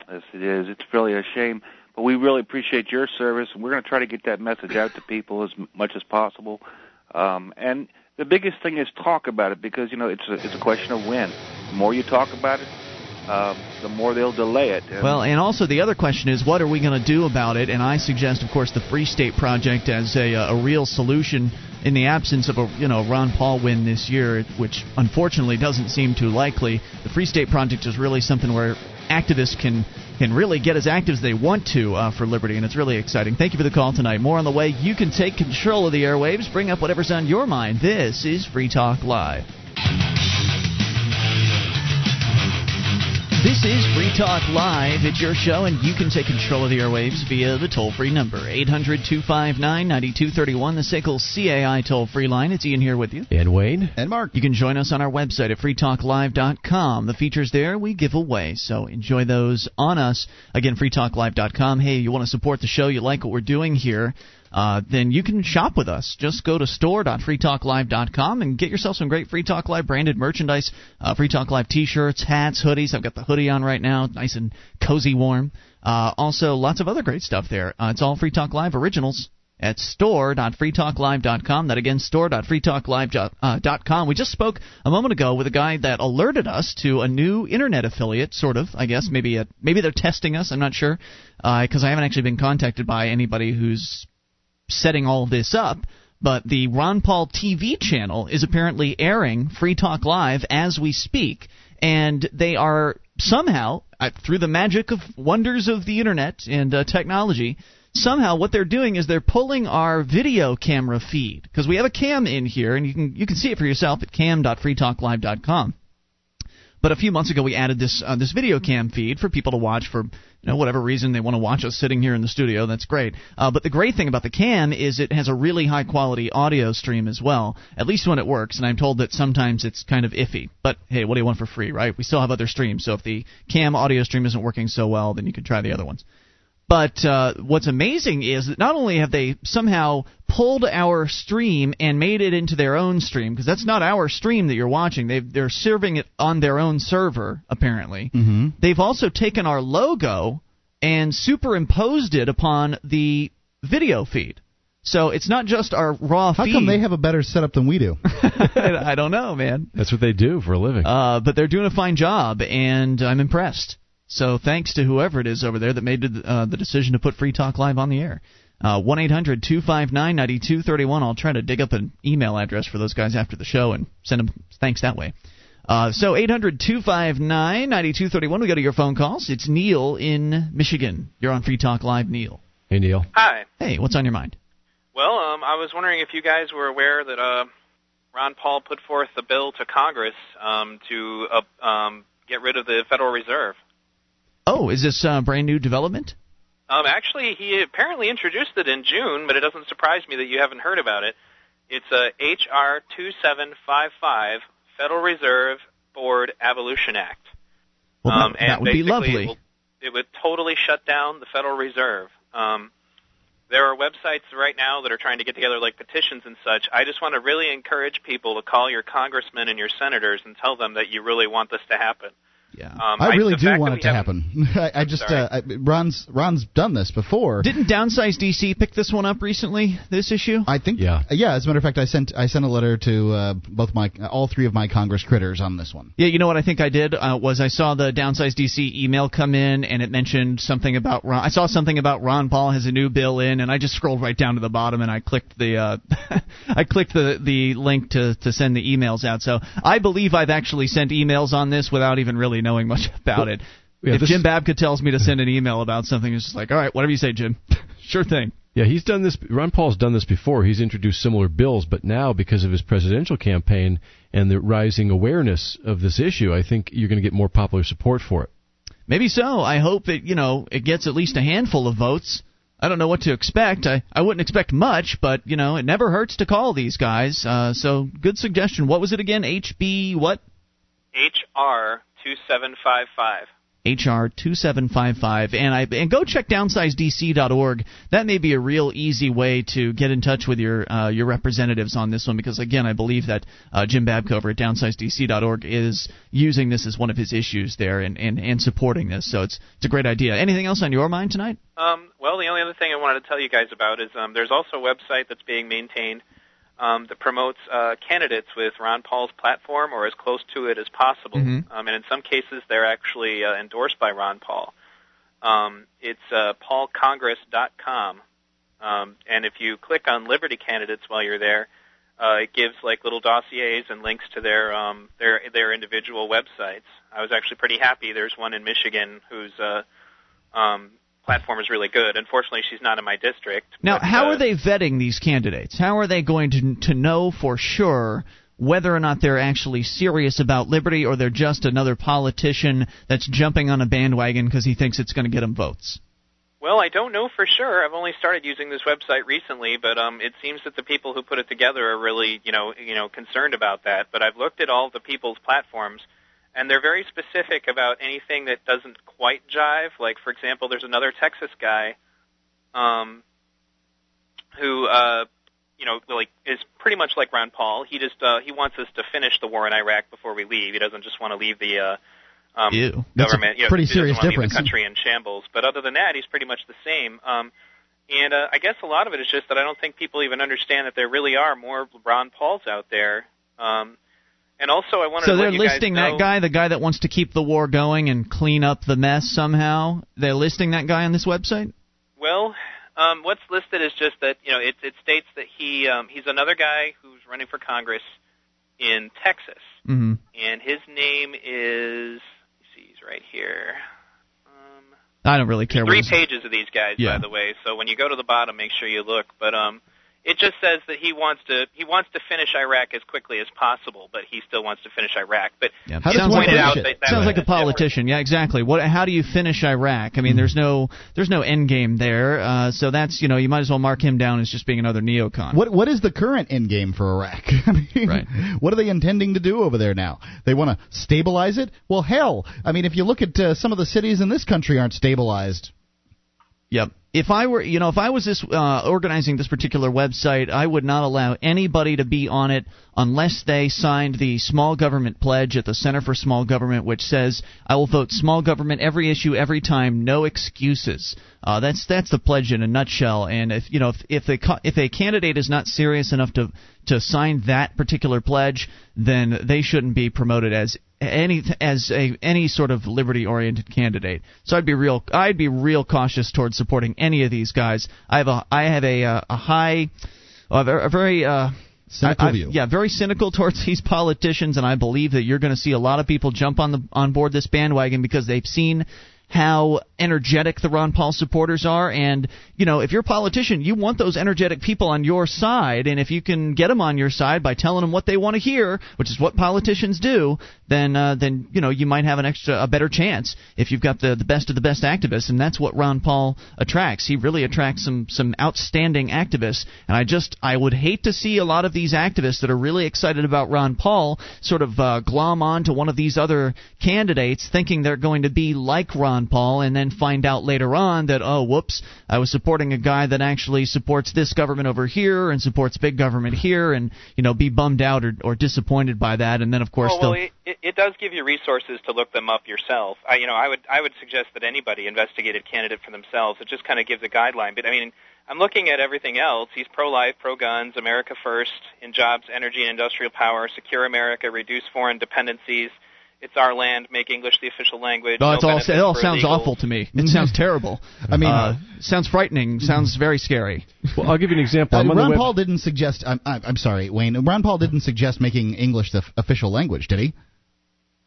Yes, it is. It's really a shame. But we really appreciate your service, and we're going to try to get that message out to people as much as possible. Um, and the biggest thing is talk about it because you know it's a, it's a question of when. The more you talk about it, um, the more they'll delay it. And well, and also the other question is, what are we going to do about it? And I suggest, of course, the Free State Project as a, a real solution in the absence of a you know Ron Paul win this year, which unfortunately doesn't seem too likely. The Free State Project is really something where activists can can really get as active as they want to uh, for liberty, and it's really exciting. Thank you for the call tonight. More on the way. You can take control of the airwaves. Bring up whatever's on your mind. This is Free Talk Live. This is Free Talk Live. It's your show, and you can take control of the airwaves via the toll free number 800 259 9231, the SACL CAI toll free line. It's Ian here with you. And Wayne. And Mark. You can join us on our website at freetalklive.com. The features there we give away, so enjoy those on us. Again, freetalklive.com. Hey, you want to support the show, you like what we're doing here uh, then you can shop with us. Just go to store.freetalklive.com and get yourself some great Free Talk Live branded merchandise. Uh, Free Talk Live t-shirts, hats, hoodies. I've got the hoodie on right now, nice and cozy warm. Uh, also, lots of other great stuff there. Uh, it's all Free Talk Live originals. at store.freetalklive.com. That again, store.freetalklive.com. We just spoke a moment ago with a guy that alerted us to a new internet affiliate, sort of, I guess. Maybe a, maybe they're testing us. I'm not sure because uh, I haven't actually been contacted by anybody who's setting all this up. But the Ron Paul TV channel is apparently airing Free Talk Live as we speak, and they are somehow, through the magic of wonders of the internet and uh, technology, somehow what they're doing is they're pulling our video camera feed because we have a cam in here, and you can you can see it for yourself at cam.freetalklive.com. But a few months ago, we added this uh, this video cam feed for people to watch for you know whatever reason they want to watch us sitting here in the studio. That's great. Uh, but the great thing about the cam is it has a really high quality audio stream as well. At least when it works. And I'm told that sometimes it's kind of iffy. But hey, what do you want for free, right? We still have other streams. So if the cam audio stream isn't working so well, then you can try the other ones. But uh, what's amazing is that not only have they somehow pulled our stream and made it into their own stream, because that's not our stream that you're watching. they they're serving it on their own server, apparently. Mm-hmm. They've also taken our logo and superimposed it upon the video feed. So it's not just our raw How feed. come they have a better setup than we do? I don't know, man. That's what they do for a living. Uh, but they're doing a fine job, and I'm impressed. So thanks to whoever it is over there that made uh, the decision to put Free Talk Live on the air. Uh, one eight hundred two five nine ninety two thirty one. I'll try to dig up an email address for those guys after the show and send them thanks that way. Uh, so eight hundred two five nine ninety two thirty one. We go to your phone calls. It's Neil in Michigan. You're on Free Talk Live, Neil. Hey, Neil. Hi. Hey, what's on your mind? Well, um, I was wondering if you guys were aware that uh, Ron Paul put forth a bill to Congress um, to uh, um, get rid of the Federal Reserve. Oh, is this uh, brand new development? Um, actually, he apparently introduced it in June, but it doesn't surprise me that you haven't heard about it. It's a HR 2755 Federal Reserve Board Abolition Act. Well, um, that, and that would be lovely. It, will, it would totally shut down the Federal Reserve. Um, there are websites right now that are trying to get together like petitions and such. I just want to really encourage people to call your congressmen and your senators and tell them that you really want this to happen. Yeah. Um, I really the do want it to happen. I, I just uh, I, Ron's Ron's done this before. Didn't Downsize DC pick this one up recently? This issue? I think Yeah. yeah. As a matter of fact, I sent I sent a letter to uh, both my all three of my Congress critters on this one. Yeah, you know what I think I did uh, was I saw the Downsize DC email come in and it mentioned something about Ron. I saw something about Ron Paul has a new bill in, and I just scrolled right down to the bottom and I clicked the uh, I clicked the the link to to send the emails out. So I believe I've actually sent emails on this without even really knowing much about it. Yeah, if this- Jim Babka tells me to send an email about something, it's just like, all right, whatever you say, Jim. sure thing. Yeah, he's done this. Ron Paul's done this before. He's introduced similar bills, but now because of his presidential campaign and the rising awareness of this issue, I think you're going to get more popular support for it. Maybe so. I hope that you know, it gets at least a handful of votes. I don't know what to expect. I, I wouldn't expect much, but, you know, it never hurts to call these guys. Uh, so, good suggestion. What was it again? HB what? HR 2755. HR 2755 and I and go check downsizedc.org. That may be a real easy way to get in touch with your uh, your representatives on this one because again I believe that uh, Jim Babka over at downsizedc.org is using this as one of his issues there and, and, and supporting this. So it's it's a great idea. Anything else on your mind tonight? Um, well, the only other thing I wanted to tell you guys about is um, there's also a website that's being maintained um, that promotes uh, candidates with Ron Paul's platform or as close to it as possible. Mhm. Um, and in some cases, they're actually uh, endorsed by Ron Paul. Um, it's uh, paulcongress.com. Um, and if you click on Liberty candidates while you're there, uh, it gives like little dossiers and links to their um, their their individual websites. I was actually pretty happy. There's one in Michigan whose uh, um, platform is really good. Unfortunately, she's not in my district. Now, but, how uh, are they vetting these candidates? How are they going to to know for sure whether or not they're actually serious about liberty or they're just another politician that's jumping on a bandwagon because he thinks it's going to get him votes? Well, I don't know for sure. I've only started using this website recently, but um, it seems that the people who put it together are really, you know, you know, concerned about that. But I've looked at all the people's platforms, and they're very specific about anything that doesn't quite jive. Like, for example, there's another Texas guy, um, who, uh, you know, like is pretty much like Ron Paul. He just uh, he wants us to finish the war in Iraq before we leave. He doesn't just want to leave the uh, um, Ew. Government. you know, pretty serious difference. The country in shambles. But other than that, he's pretty much the same. Um, And uh, I guess a lot of it is just that I don't think people even understand that there really are more Ron Pauls out there. Um, and also, I wanted so to they're let you listing guys know, So they're listing that guy, the guy that wants to keep the war going and clean up the mess somehow. They're listing that guy on this website. Well, um, what's listed is just that you know it, it states that he um, he's another guy who's running for Congress in Texas, hmm and his name is see, he's right here. I don't really care. Three pages of these guys, Yeah. by the way. So when you go to the bottom, make sure you look. But um, it just says that he wants to he wants to finish Iraq as quickly as possible, but he still wants to finish Iraq. But Yeah. How does sounds one like, finish out it? that, that sounds like a politician. Yeah, exactly. What? How do you finish Iraq? I mean, there's no there's no end game there. Uh, so that's you know you might as well mark him down as just being another neocon. What what is the current end game for Iraq? I mean, Right. what are they intending to do over there now? They want to stabilize it? Well, hell, I mean, if you look at uh, some of the cities in this country aren't stabilized. Yep. If I were, you know, if I was this uh, organizing this particular website, I would not allow anybody to be on it unless they signed the small government pledge at the Center for Small Government, which says I will vote small government every issue, every time, no excuses. Uh, that's that's the pledge in a nutshell. And if you know if if the co- if a candidate is not serious enough to to sign that particular pledge, then they shouldn't be promoted as any as a any sort of liberty oriented candidate. So I'd be real I'd be real cautious towards supporting any of these guys. I have a I have a uh, a high a very, uh Cynical I- view. Yeah, very cynical towards these politicians, and I believe that you're going to see a lot of people jump on the on board this bandwagon because they've seen how energetic the Ron Paul supporters are, and you know, if you're a politician, you want those energetic people on your side, and if you can get them on your side by telling them what they want to hear, which is what politicians do, then uh, then you know you might have an extra a better chance if you've got the the best of the best activists, and that's what Ron Paul attracts. He really attracts some some outstanding activists, and I just I would hate to see a lot of these activists that are really excited about Ron Paul sort of uh, glom on to one of these other candidates, thinking they're going to be like Ron Paul, and then find out later on that oh whoops, I was supporting a guy that actually supports this government over here and supports big government here, and you know be bummed out or, or disappointed by that, and then of course Oh, well, it, it, it does give you resources to look them up yourself. I, you know, I would I would suggest that anybody investigate a candidate for themselves. It just kind of gives a guideline. But I mean, I'm looking at everything else. He's pro-life, pro-guns, America first, in jobs, energy, and industrial power, secure America, reduce foreign dependencies. It's our land. Make English the official language. No, no it's all, it all sounds illegals. awful to me. It sounds terrible. I mean- uh, sounds frightening. Sounds very scary. Well, I'll give you an example. Uh, I'm on the Ron web- Paul didn't suggest. I'm, I'm I'm sorry, Wayne. Ron Paul didn't suggest making English the f- official language, did he?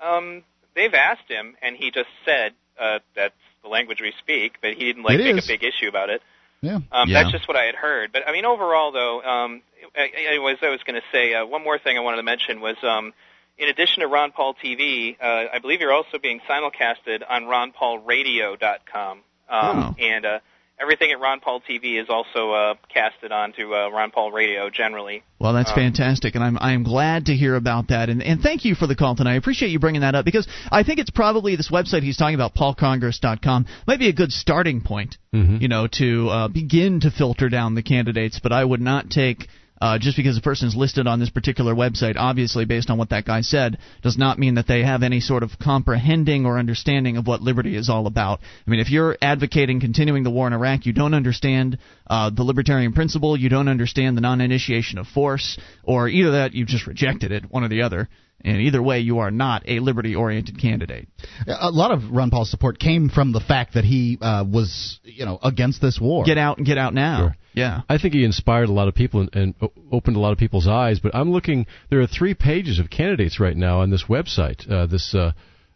Um, they've asked him, and he just said uh, that's the language we speak, but he didn't like It make is. a big issue about it. Yeah. Um, Yeah. That's just what I had heard. But I mean, overall, though, um, I- anyways, I was going to say uh, one more thing I wanted to mention was, um, in addition to Ron Paul TV, uh, I believe you're also being simulcasted on RonPaulRadio.com, um, Oh. and uh, everything at Ron Paul TV is also uh, casted onto uh, Ron Paul Radio generally. Well, that's Um, fantastic, and I'm I am glad to hear about that. And and thank you for the call tonight. I appreciate you bringing that up because I think it's probably this website he's talking about, PaulCongress.com, might be a good starting point. Mhm. You know, to uh, begin to filter down the candidates. But I would not take. Uh, just because a person is listed on this particular website, obviously based on what that guy said, does not mean that they have any sort of comprehending or understanding of what liberty is all about. I mean, if you're advocating continuing the war in Iraq, you don't understand uh, the libertarian principle, you don't understand the non-initiation of force, or either that you've just rejected it, one or the other. And either way, you are not a liberty-oriented candidate. A lot of Ron Paul's support came from the fact that he uh, was, you know, against this war. Get out and get out now. Sure. Yeah. I think he inspired a lot of people and, and opened a lot of people's eyes. But I'm looking. There are three pages of candidates right now on this website. Uh, this uh,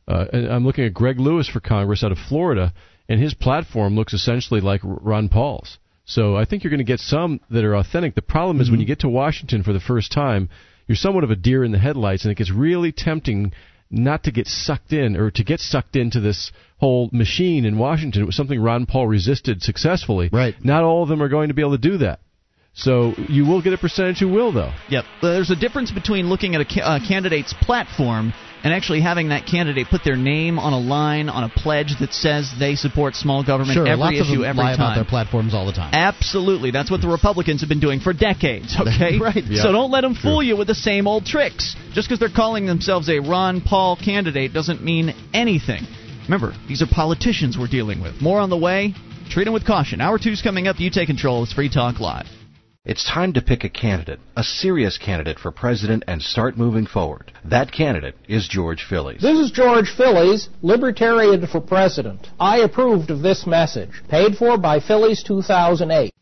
uh, and I'm looking at Greg Lewis for Congress out of Florida, and his platform looks essentially like Ron Paul's. So I think you're going to get some that are authentic. The problem is when you get to Washington for the first time, you're somewhat of a deer in the headlights, and it gets really tempting not to get sucked in or to get sucked into this whole machine in Washington. It was something Ron Paul resisted successfully. Right. Not all of them are going to be able to do that. So you will get a percentage who will, though. Yep. There's a difference between looking at a, ca- a candidate's platform and actually having that candidate put their name on a line on a pledge that says they support small government Sure, every lots of them every lie about their platforms all the time. Absolutely. That's what the Republicans have been doing for decades, okay? Right. Yeah. So don't let them fool you with the same old tricks. Just because they're calling themselves a Ron Paul candidate doesn't mean anything. Remember, these are politicians we're dealing with. More on the way. treat them with caution. Hour two's coming up. You take control. It's Free Talk Live. It's time to pick a candidate, a serious candidate for president, and start moving forward. That candidate is George Phillies. This is George Phillies, Libertarian for President. I approved of this message, paid for by Phillies 2008.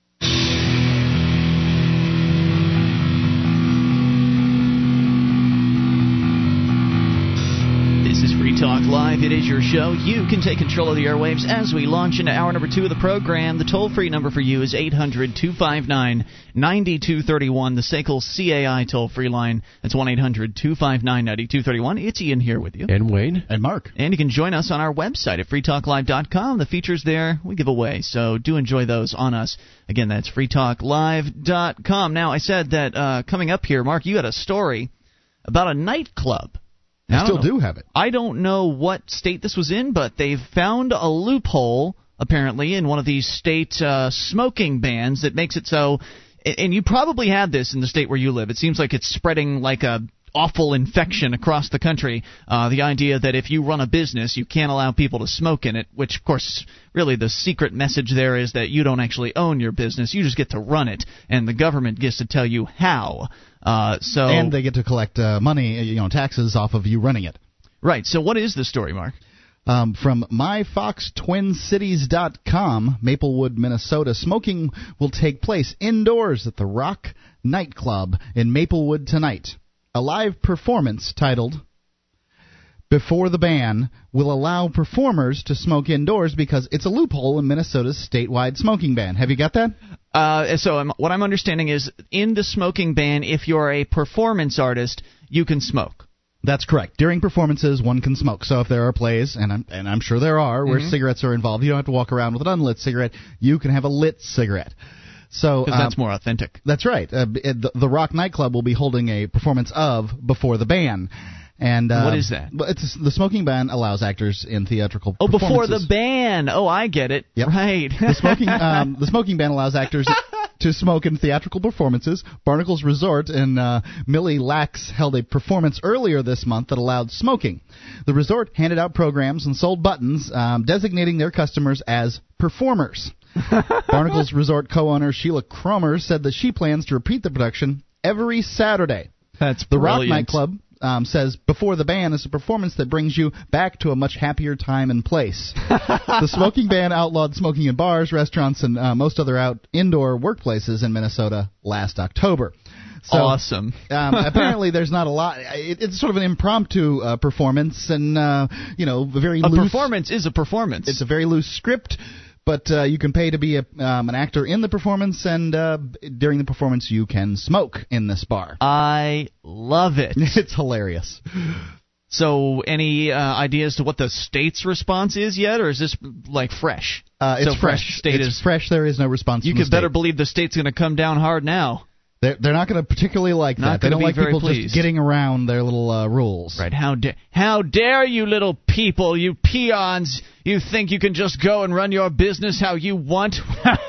Live. It is your show. You can take control of the airwaves as we launch into hour number two of the program. The toll free number for you is 800 259 9231, the SACL CAI toll free line. That's 1 800 259 9231. It's Ian here with you. And Wayne. And Mark. And you can join us on our website at freetalklive.com. The features there we give away, so do enjoy those on us. Again, that's freetalklive.com. Now, I said that uh, coming up here, Mark, you had a story about a nightclub I, still do have it. I don't know what state this was in, but they've found a loophole apparently in one of these state uh, smoking bans that makes it so. And you probably had this in the state where you live. It seems like it's spreading like a awful infection across the country. Uh, the idea that if you run a business, you can't allow people to smoke in it, which, of course, really the secret message there is that you don't actually own your business. You just get to run it, and the government gets to tell you how. Uh, so and they get to collect uh, money, you know, taxes off of you running it. Right. So what is the story, Mark? Um, from myfoxtwincities.com, Maplewood, Minnesota, smoking will take place indoors at the Rock nightclub in Maplewood tonight. A live performance titled before the ban will allow performers to smoke indoors because it's a loophole in Minnesota's statewide smoking ban. Have you got that? Uh, so I'm, what I'm understanding is in the smoking ban, if you're a performance artist, you can smoke. That's correct. During performances, one can smoke. So if there are plays, and I'm, and I'm sure there are, where mm-hmm. cigarettes are involved, you don't have to walk around with an unlit cigarette. You can have a lit cigarette. So um, that's more authentic. That's right. Uh, the, the Rock nightclub will be holding a performance of before the ban. And uh, what is that? It's the smoking ban allows actors in theatrical. Performances. Oh, before the ban. Oh, I get it. Yep. Right. the smoking um, the smoking ban allows actors to smoke in theatrical performances. Barnacles Resort in uh, Mille Lacs held a performance earlier this month that allowed smoking. The resort handed out programs and sold buttons um, designating their customers as performers. Barnacles Resort co-owner Sheila Cromer said that she plans to repeat the production every Saturday. That's the brilliant. Rock nightclub um, says before the ban is a performance that brings you back to a much happier time and place. the smoking ban outlawed smoking in bars, restaurants, and uh, most other out indoor workplaces in Minnesota last October. So, awesome. um, apparently, there's not a lot. It, it's sort of an impromptu uh, performance, and uh, you know, a very a loose. performance is a performance. It's a very loose script but uh, you can pay to be a, um, an actor in the performance, and uh, during the performance, you can smoke in this bar. I love it. it's hilarious. So, any uh, ideas to what the state's response is yet, or is this like fresh? Uh, it's so fresh. State it's is fresh. There is no response. You could better believe the state's going to come down hard now. They're, they're not going to particularly like not that. They don't like people pleased. just getting around their little uh, rules. Right? How da- how dare you, little people, you peons! You think you can just go and run your business how you want?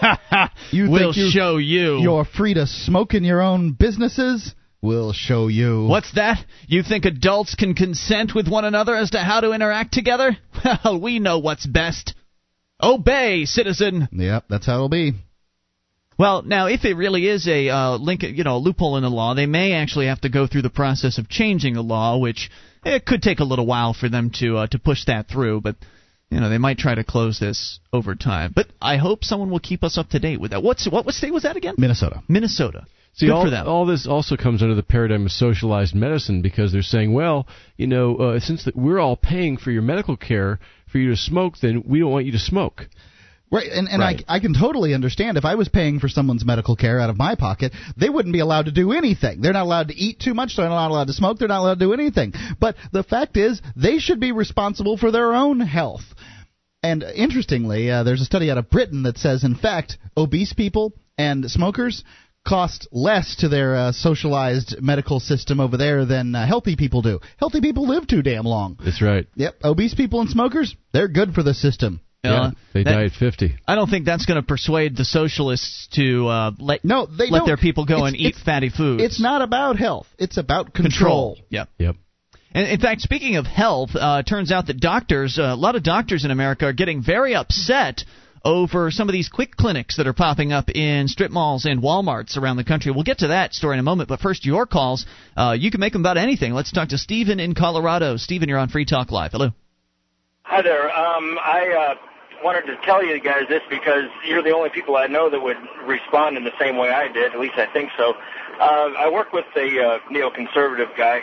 you we'll you, show you. You're free to smoke in your own businesses. We'll show you. What's that? You think adults can consent with one another as to how to interact together? Well, we know what's best. Obey, citizen. Yep, that's how it'll be. Well, now if it really is a uh, link, you know, loophole in the law, they may actually have to go through the process of changing the law, which it could take a little while for them to uh, to push that through. But you know, they might try to close this over time. But I hope someone will keep us up to date with that. What's what, what state was that again? Minnesota. Minnesota. See, Good all, all this also comes under the paradigm of socialized medicine because they're saying, well, you know, uh, since the, we're all paying for your medical care for you to smoke, then we don't want you to smoke. Right, and, and Right. I, I can totally understand if I was paying for someone's medical care out of my pocket, they wouldn't be allowed to do anything. They're not allowed to eat too much, they're not allowed to smoke, they're not allowed to do anything. But the fact is, they should be responsible for their own health. And interestingly, uh, there's a study out of Britain that says, in fact, obese people and smokers cost less to their uh, socialized medical system over there than uh, healthy people do. Healthy people live too damn long. That's right. Yep, obese people and smokers, they're good for the system. Yeah, they that- die at 50. I don't think that's going to persuade the socialists to uh, let No, they let don't. their people go It's- and eat fatty food. It's not about health. It's about control. Yep. Yep. And in fact, speaking of health, uh, it turns out that doctors, uh, a lot of doctors in America, are getting very upset over some of these quick clinics that are popping up in strip malls and Walmarts around the country. We'll get to that story in a moment, but first, your calls. Uh, you can make them about anything. Let's talk to Stephen in Colorado. Stephen, you're on Free Talk Live. Hello. Hi there. Um, I uh, wanted to tell you guys this because you're the only people I know that would respond in the same way I did. At least I think so. Uh, I work with a uh, neoconservative guy,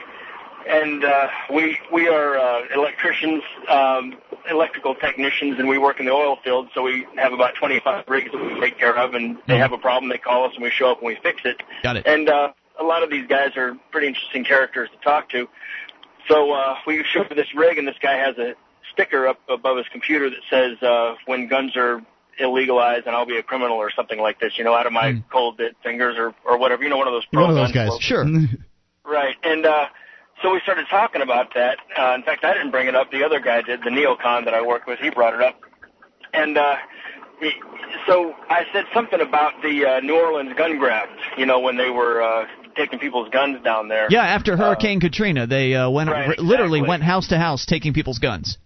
and uh, we we are uh, electricians, um, electrical technicians, and we work in the oil field. So we have about 25 rigs that we take care of, and they have a problem, they call us, and we show up and we fix it. Got it. And uh, a lot of these guys are pretty interesting characters to talk to. So uh, we show up this rig, and this guy has a sticker up above his computer that says, uh, "When guns are illegalized, and I'll be a criminal" or something like this. You know, out of my cold dead fingers or or whatever. You know, one of those pro One of those gun guys. slogans. Sure. Right. And uh, so we started talking about that. Uh, in fact, I didn't bring it up. The other guy did. The neocon that I work with, he brought it up. And uh, he, so I said something about the uh, New Orleans gun grabs. You know, when they were uh, taking people's guns down there. Yeah, after Hurricane Katrina, they uh, went right, r- literally went house to house taking people's guns.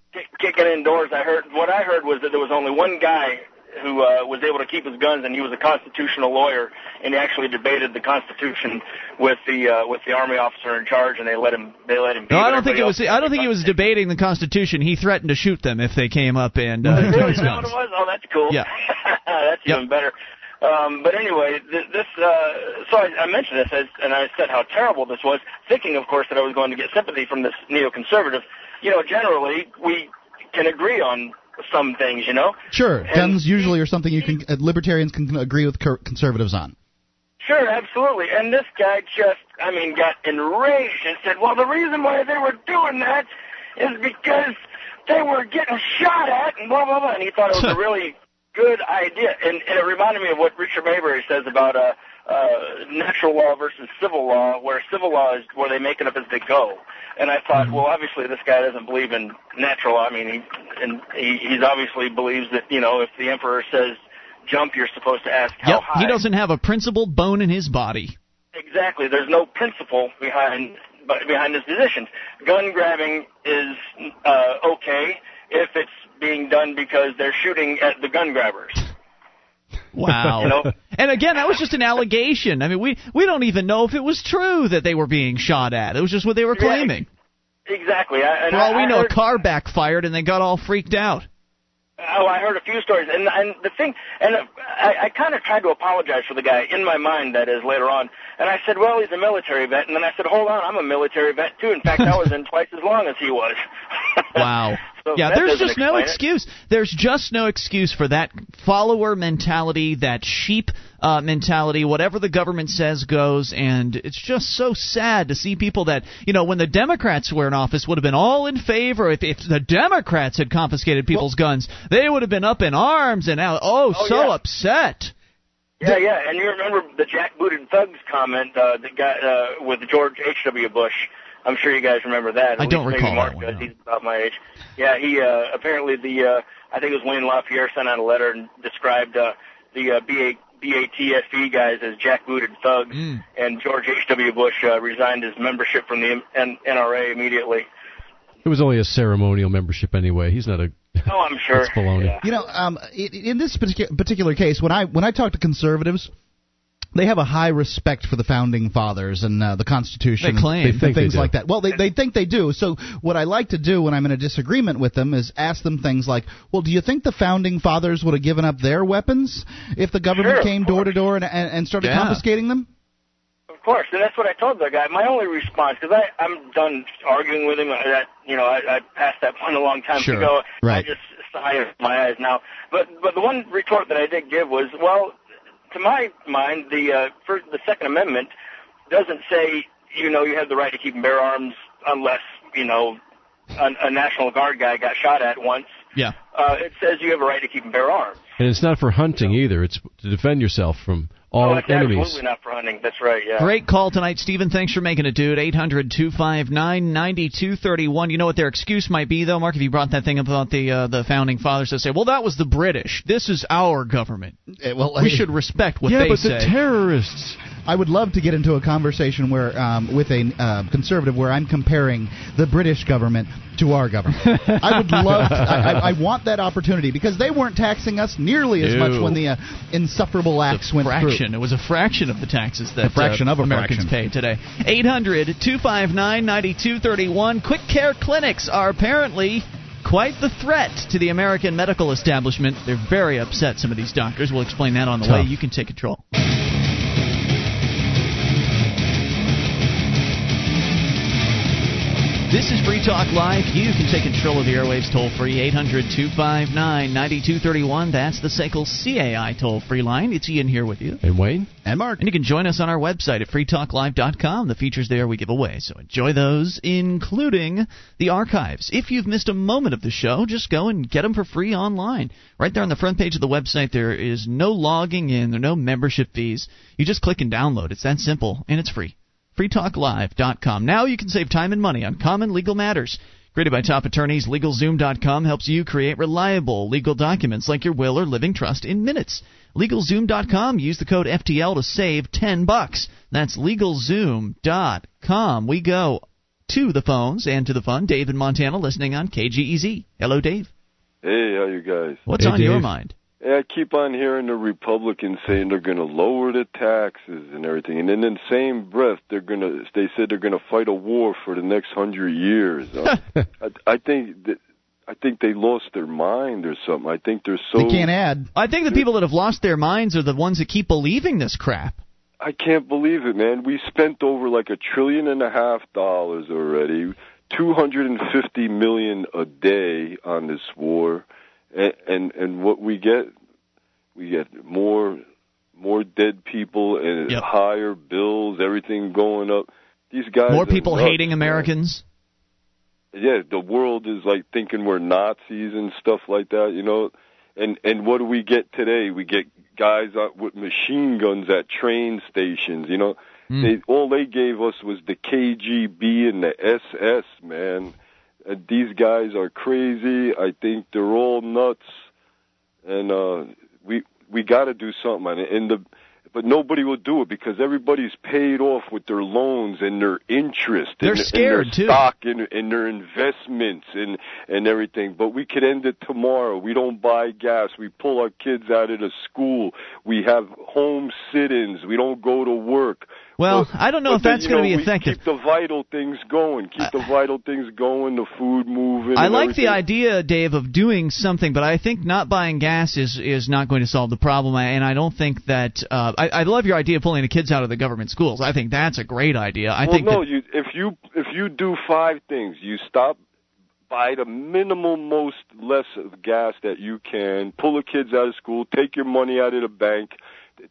Kick- kicking indoors. I heard what I heard was that there was only one guy who uh, was able to keep his guns, and he was a constitutional lawyer, and he actually debated the Constitution with the uh, with the army officer in charge, and they let him they let him. Be, No, I don't think it was. I don't think he was debating the Constitution. He threatened to shoot them if they came up and uh, Really? Is that what it was? Oh, that's cool. Yeah. that's even better. Um, but anyway, th- this. Uh, so I, I mentioned this, as, and I said how terrible this was, thinking, of course, that I was going to get sympathy from this neoconservative. You know, generally we can agree on some things. You know. Sure, And- guns usually are something you can uh, libertarians can agree with conservatives on. Sure, absolutely. And this guy just, I mean, got enraged and said, well, the reason why they were doing that is because they were getting shot at and blah, blah, blah. And he thought it was a really good idea. And, and it reminded me of what Richard Maybury says about uh, uh, natural law versus civil law, where civil law is where they make it up as they go. And I thought, well, obviously this guy doesn't believe in natural law. I mean, he, and he, he's obviously believes that, you know, if the emperor says jump, you're supposed to ask how Yep, high. he doesn't have a principled bone in his body. Exactly. There's no principle behind behind his positions. Gun grabbing is uh, okay if it's being done because they're shooting at the gun grabbers. Wow. You know? And again, that was just an allegation. I mean, we we don't even know if it was true that they were being shot at. It was just what they were Yeah, claiming. Exactly. I, and For all I, we I know, heard, a car backfired and they got all freaked out. Oh, I heard a few stories, and and the thing, and I, I kind of tried to apologize for the guy in my mind. That is later on, and I said, well, he's a military vet, and then I said, hold on, I'm a military vet too. In fact, I was in twice as long as he was. Wow. So yeah, there's just no explain it. excuse. There's just no excuse for that follower mentality, that sheep uh, mentality. Whatever the government says goes, and it's just so sad to see people that you know when the Democrats were in office would have been all in favor. If, if the Democrats had confiscated people's guns, they would have been up in arms and out. Oh, Oh, so yeah. upset. Yeah, yeah, and you remember the jackbooted thugs comment uh, that got uh, with George H. W. Bush. I'm sure you guys remember that. At I don't recall Mark that one, does. no. He's about my age. Yeah, he uh, apparently the uh, I think it was Wayne LaPierre sent out a letter and described uh, the uh, BA, BATFE guys as jackbooted thugs, Mm. and George H. W. Bush uh, resigned his membership from the N- NRA immediately. It was only a ceremonial membership anyway. He's not a. Oh, I'm sure. That's baloney. Yeah. You know, um, i- in this particular particular case, when I when I talk to conservatives, they have a high respect for the founding fathers and uh, the Constitution. They claim. and They think they things do. like that. Well, they they think they do. So what I like to do when I'm in a disagreement with them is ask them things like, "Well, do you think the founding fathers would have given up their weapons if the government Sure, came door to door and and and started Yeah. confiscating them?" Of course, and that's what I told the guy. My only response, because I I'm done arguing with him. uh, That you know, I, I passed that point a long time Sure, ago. I just sigh in my eyes now. But but the one retort that I did give was, well, to my mind, the uh, first, the Second Amendment doesn't say you know you have the right to keep and bear arms unless you know a, a National Guard guy got shot at once. Yeah. Uh, it says you have a right to keep and bear arms. And it's not for hunting either. It's to defend yourself from all oh, enemies. absolutely not for hunting. That's right. Yeah. Great call tonight, Stephen. Thanks for making it, dude. 800 259 9231. You know what their excuse might be, though, Mark, if you brought that thing up about the uh, the founding fathers to say, well, that was the British. This is our government. Eh, well, We should respect what yeah, they but the terrorists. I would love to get into a conversation where um, with a uh, conservative where I'm comparing the British government to our government. I would love. To, I, I, I want that opportunity because they weren't taxing us nearly as much when the uh, insufferable acts went fraction. through. It was a fraction of the taxes that A fraction uh, of a Americans fraction. pay today. 800 259 9231. Quick care clinics are apparently quite the threat to the American medical establishment. They're very upset, some of these doctors. We'll explain that on the way. You can take control. This is Free Talk Live. You can take control of the airwaves toll free 800 259 9231. That's the SACL CAI toll free line. It's Ian here with you. And Wayne? And Mark. And you can join us on our website at freetalklive.com. The features there we give away. So enjoy those, including the archives. If you've missed a moment of the show, just go and get them for free online. Right there on the front page of the website, there is no logging in, there are no membership fees. You just click and download. It's that simple, and it's free. freetalklive.com. Now you can save time and money on common legal matters. Created by top attorneys, LegalZoom.com helps you create reliable legal documents like your will or living trust in minutes. LegalZoom.com. Use the code FTL to save 10 bucks. That's LegalZoom.com. We go to the phones and to the fun. Dave in Montana listening on KGEZ. Hello, Dave. Hey, how you guys? What's Hey, on your mind? Hey, I keep on hearing the Republicans saying they're going to lower the taxes and everything, and then in the same breath they're going to. They said they're going to fight a war for the next hundred years. I, I think that. I think they lost their mind or something. I think they're so. They can't add. I think the people that have lost their minds are the ones that keep believing this crap. I can't believe it, man. We spent over like a trillion and a half dollars already, two hundred and fifty million a day on this war, and and, and what we get, we get more more dead people and Yep. higher bills, everything going up. These guys More people nuts, hating man. Americans. Yeah, the world is like thinking we're Nazis and stuff like that, you know. And and what do we get today? We get guys out with machine guns at train stations, you know. Hmm. They all they gave us was the KGB and the SS, man. And these guys are crazy. I think they're all nuts. And uh we we got to do something. And, and the but nobody will do it because everybody's paid off with their loans and their interest. They're and, scared, and too. their stock and, and their investments and and everything. But we could end it tomorrow. We don't buy gas. We pull our kids out of the school. We have home sit-ins. We don't go to work. Well, But- I don't know if that's going to be effective. Keep the vital things going. Keep the vital things going. The food moving. I like the idea, Dave, of doing something, but I think not buying gas is is not going to solve the problem. And I don't think that uh, I, I love your idea of pulling the kids out of the government schools. I think that's a great idea. I think well, think no. that, You if you if you do five things, you stop buy the minimal most less of gas that you can. Pull the kids out of school. Take your money out of the bank.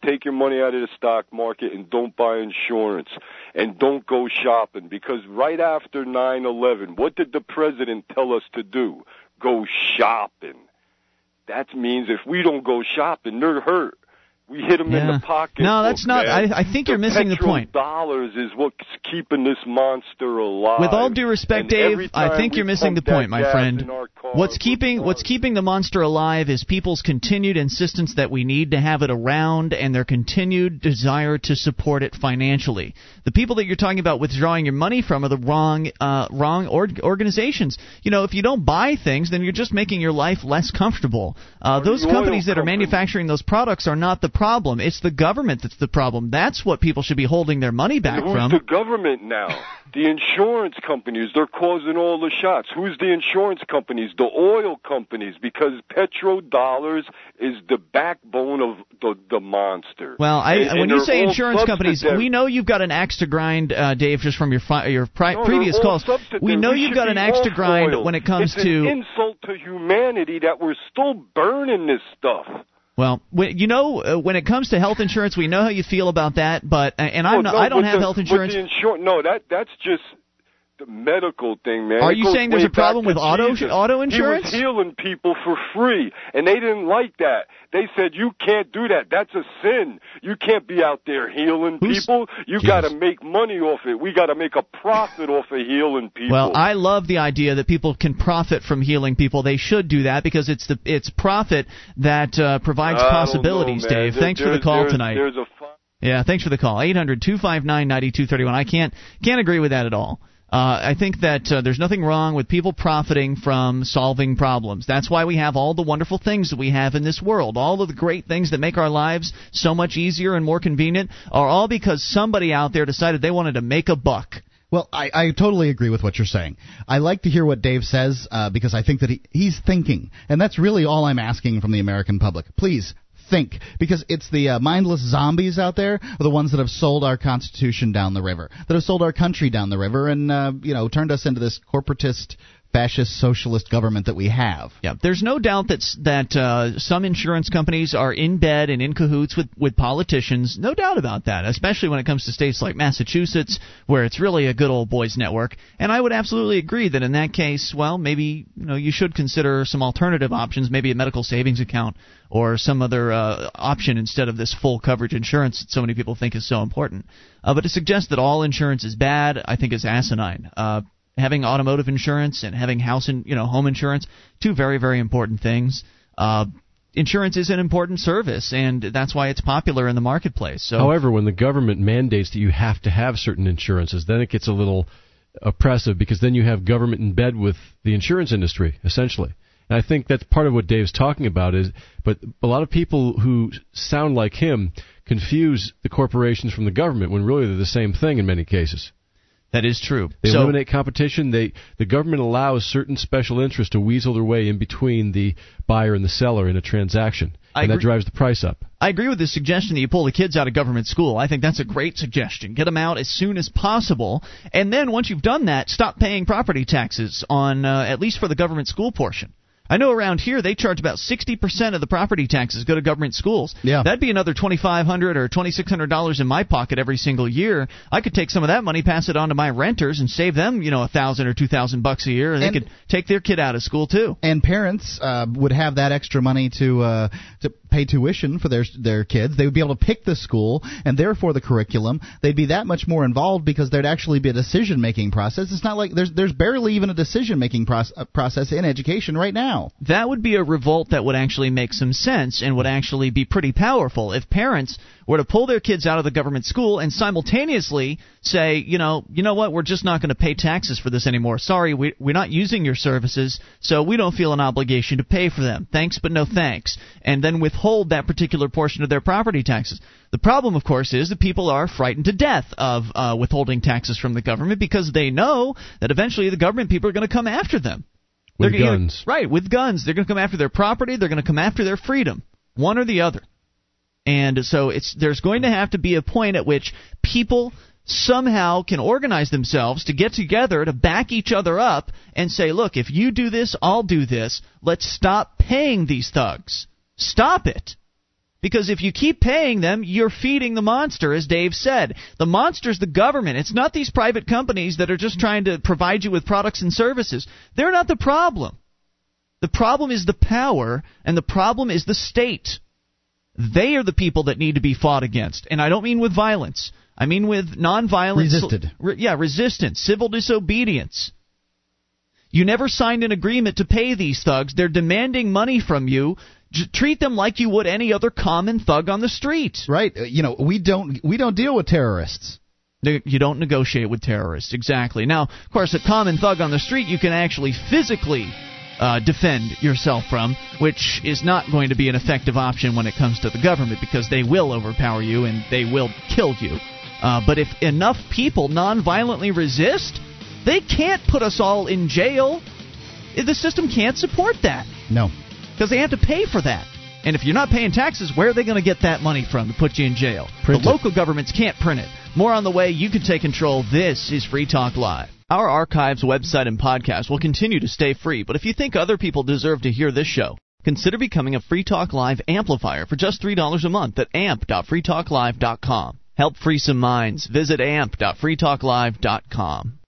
Take your money out of the stock market and don't buy insurance and don't go shopping because right after 9/11, what did the president tell us to do? Go shopping. That means if we don't go shopping, they're hurt. We hit them in the pocket. No, that's not- I- I think you're missing the point. Dollars is what's keeping this monster alive. With all due respect, And Dave, I think you're missing the point, my friend. in our car, What's keeping what's keeping the monster alive is people's continued insistence that we need to have it around and their continued desire to support it financially. The people that you're talking about withdrawing your money from are the wrong uh, wrong org- organizations. You know, if you don't buy things, then you're just making your life less comfortable. Uh, those the companies that are manufacturing those products are not the problem. It's the government that's the problem. That's what people should be holding their money back Who's from. the government now? the insurance companies, they're causing all the shots. Who's the insurance companies? The oil companies, because petrodollars is the backbone of the, the monster. Well, I, And- and when you say insurance companies, we know you've got an axe to grind, uh, Dave, just from your fi- your pri- No, previous calls. We know you've got an axe to grind oil. when it comes it's to. an insult to humanity that we're still burning this stuff. Well, you know, uh, when it comes to health insurance, we know how you feel about that. But uh, and I'm not, no, I don't have the- health insurance. Insur- no, that that's just medical thing, man. Are It you saying there's a problem with auto- Jesus. auto insurance? He was healing people for free, and they didn't like that. They said you can't do that. That's a sin. You can't be out there healing people. You got to make money off it. We got to make a profit off of healing people. Well, I love the idea that people can profit from healing people. They should do that because it's the it's profit that uh, provides I don't know, possibilities. Dave, There- thanks for the call tonight. There's a fi- Yeah, thanks for the call. 800 259 9231. I can't can't agree with that at all. Uh, I think that uh, there's nothing wrong with people profiting from solving problems. That's why we have all the wonderful things that we have in this world. All of the great things that make our lives so much easier and more convenient are all because somebody out there decided they wanted to make a buck. Well, I, I totally agree with what you're saying. I like to hear what Dave says uh, because I think that he, he's thinking, and that's really all I'm asking from the American public. Please think, because it's the uh, mindless zombies out there, are the ones that have sold our Constitution down the river, that have sold our country down the river, and uh, you know turned us into this corporatist fascist socialist government that we have. Yeah, there's no doubt that that uh, some insurance companies are in bed and in cahoots with with politicians. No doubt about that, especially when it comes to states like Massachusetts, where it's really a good old boys network. And I would absolutely agree that in that case, well, maybe you know you should consider some alternative options, maybe a medical savings account or some other uh, option instead of this full coverage insurance that so many people think is so important. Uh, but to suggest that all insurance is bad, I think is asinine. Uh, having automotive insurance and having house and you know home insurance two very very important things. Uh, insurance is an important service and that's why it's popular in the marketplace. So however when the government mandates that you have to have certain insurances then it gets a little oppressive because then you have government in bed with the insurance industry essentially. And I think that's part of what Dave's talking about is but a lot of people who sound like him confuse the corporations from the government when really they're the same thing in many cases. That is true. They so, eliminate competition. They the government allows certain special interests to weasel their way in between the buyer and the seller in a transaction, I and agree. that drives the price up. I agree with the suggestion that you pull the kids out of government school. I think that's a great suggestion. Get them out as soon as possible, and then once you've done that, stop paying property taxes on uh, at least for the government school portion. I know around here they charge about 60% of the property taxes go to government schools. Yeah. That'd be another 2500 or $2600 in my pocket every single year. I could take some of that money, pass it on to my renters and save them, you know, a 1000 or 2000 bucks a year and, And- they could take their kid out of school too. And parents uh, would have that extra money to uh, to pay tuition for their their kids. They would be able to pick the school and therefore the curriculum. They'd be that much more involved because there'd actually be a decision making process. It's not like there's there's barely even a decision making proce- uh, process in education right now. That would be a revolt that would actually make some sense and would actually be pretty powerful if parents were to pull their kids out of the government school and simultaneously say, you know, you know what, we're just not going to pay taxes for this anymore. Sorry, we, we're not using your services, so we don't feel an obligation to pay for them. Thanks, but no thanks. And then withhold that particular portion of their property taxes. The problem, of course, is that people are frightened to death of uh, withholding taxes from the government because they know that eventually the government people are going to come after them. With They're gonna- guns. right, with guns. They're going to come after their property. They're going to come after their freedom. One or the other. And so it's there's going to have to be a point at which people somehow can organize themselves to get together to back each other up and say, look, if you do this, I'll do this. Let's stop paying these thugs. Stop it. Because if you keep paying them, you're feeding the monster, as Dave said. The monster's the government. It's not these private companies that are just trying to provide you with products and services. They're not the problem. The problem is the power, and the problem is the state. They are the people that need to be fought against. And I don't mean with violence. I mean with nonviolent. Resisted. Re- yeah, resistance, civil disobedience. You never signed an agreement to pay these thugs. They're demanding money from you. Treat them like you would any other common thug on the street. Right? Uh, You know, we don't we don't deal with terrorists. You don't negotiate with terrorists. Exactly. Now, of course, a common thug on the street you can actually physically uh, defend yourself from, which is not going to be an effective option when it comes to the government because they will overpower you and they will kill you. Uh, but if enough people nonviolently resist, they can't put us all in jail. The system can't support that No. Because they have to pay for that. And if you're not paying taxes, where are they going to get that money from to put you in jail? Print the it. local governments can't print it. More on the way. You can take control. This is Free Talk Live. Our archives, website, and podcast will continue to stay free, but if you think other people deserve to hear this show, consider becoming a Free Talk Live amplifier for just $3 a month at amp.freetalklive.com. Help free some minds. Visit amp.freetalklive.com.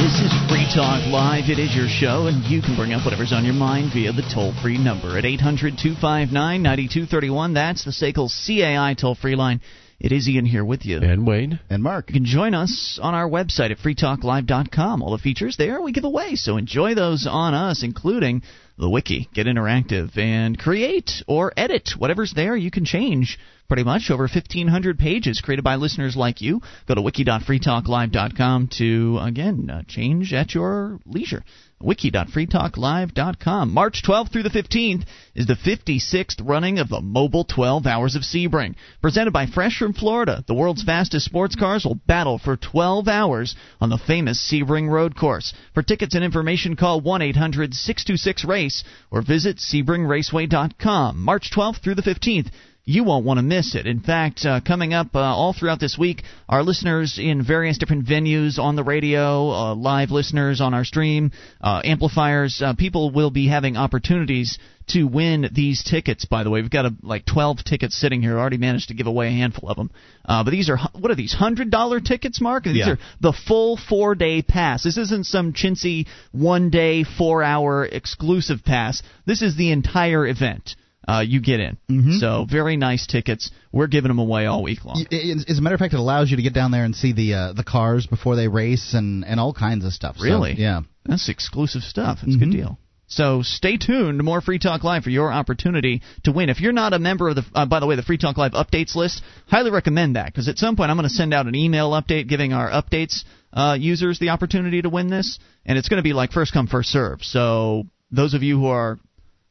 This is Free Talk Live. It is your show, and you can bring up whatever's on your mind via the toll free number at 800 259 9231. That's the SACL CAI toll free line. It is Ian here with you. And Wayne. And Mark. You can join us on our website at freetalklive.com. All the features there we give away, so enjoy those on us, including the wiki. Get interactive and create or edit whatever's there. You can change pretty much over 1,500 pages created by listeners like you. Go to wiki.freetalklive.com to, again, uh, change at your leisure wiki.freetalklive.com. March 12th through the 15th is the 56th running of the Mobil 12 Hours of Sebring. Presented by Fresh from Florida, the world's fastest sports cars will battle for 12 hours on the famous Sebring Road Course. For tickets and information, call 1-800-626-RACE or visit SebringRaceway.com. March 12th through the 15th you won't want to miss it. In fact, uh, coming up uh, all throughout this week, our listeners in various different venues on the radio, uh, live listeners on our stream, uh, amplifiers, uh, people will be having opportunities to win these tickets. By the way, we've got a, like 12 tickets sitting here. I Already managed to give away a handful of them. Uh, but these are what are these hundred dollar tickets, Mark? These Yeah. are the full four day pass. This isn't some chintzy one day four hour exclusive pass. This is the entire event. Uh, you get in. Mm-hmm. So very nice tickets. We're giving them away all week long. As a matter of fact, it allows you to get down there and see the uh, the cars before they race and, and all kinds of stuff. So, Really? yeah. That's exclusive stuff. It's a good Mhm. deal. So stay tuned to more Free Talk Live for your opportunity to win. If you're not a member of the, uh, by the way, the Free Talk Live updates list, highly recommend that because at some point I'm going to send out an email update giving our updates uh, users the opportunity to win this, and it's going to be like first come first serve. So those of you who are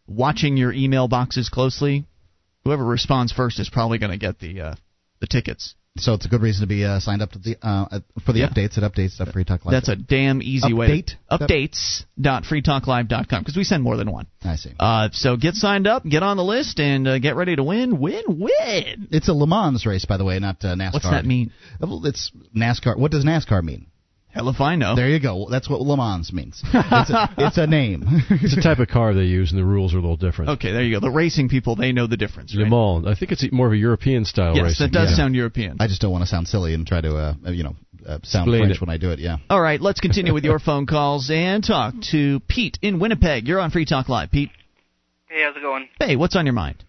watching your email boxes closely, whoever responds first is probably going to get the uh, the tickets. So it's a good reason to be uh, signed up to the uh, for the Yeah. updates at updates.freetalklive. That's a damn easy way. Update? To, updates.freetalklive.com because we send more than one. I see. Uh, so get signed up, get on the list, and uh, get ready to win, win, win. It's a Le Mans race, by the way, not uh, NASCAR. What's that mean? It's NASCAR. What does NASCAR mean? Hell if I know. There you go. That's what Le Mans means. It's a, it's a name. It's a type of car they use, and the rules are a little different. Okay, there you go. The racing people, they know the difference. Le Mans. I think it's more of a European style Yes, racing. that does Yeah. sound European. I just don't want to sound silly and try to, uh, uh, you know, uh, sound Explain French it. when I do it. Yeah. All right, let's continue with your phone calls and talk to Pete in Winnipeg. You're on Free Talk Live. Pete, Hey, how's it going? hey, what's on your mind?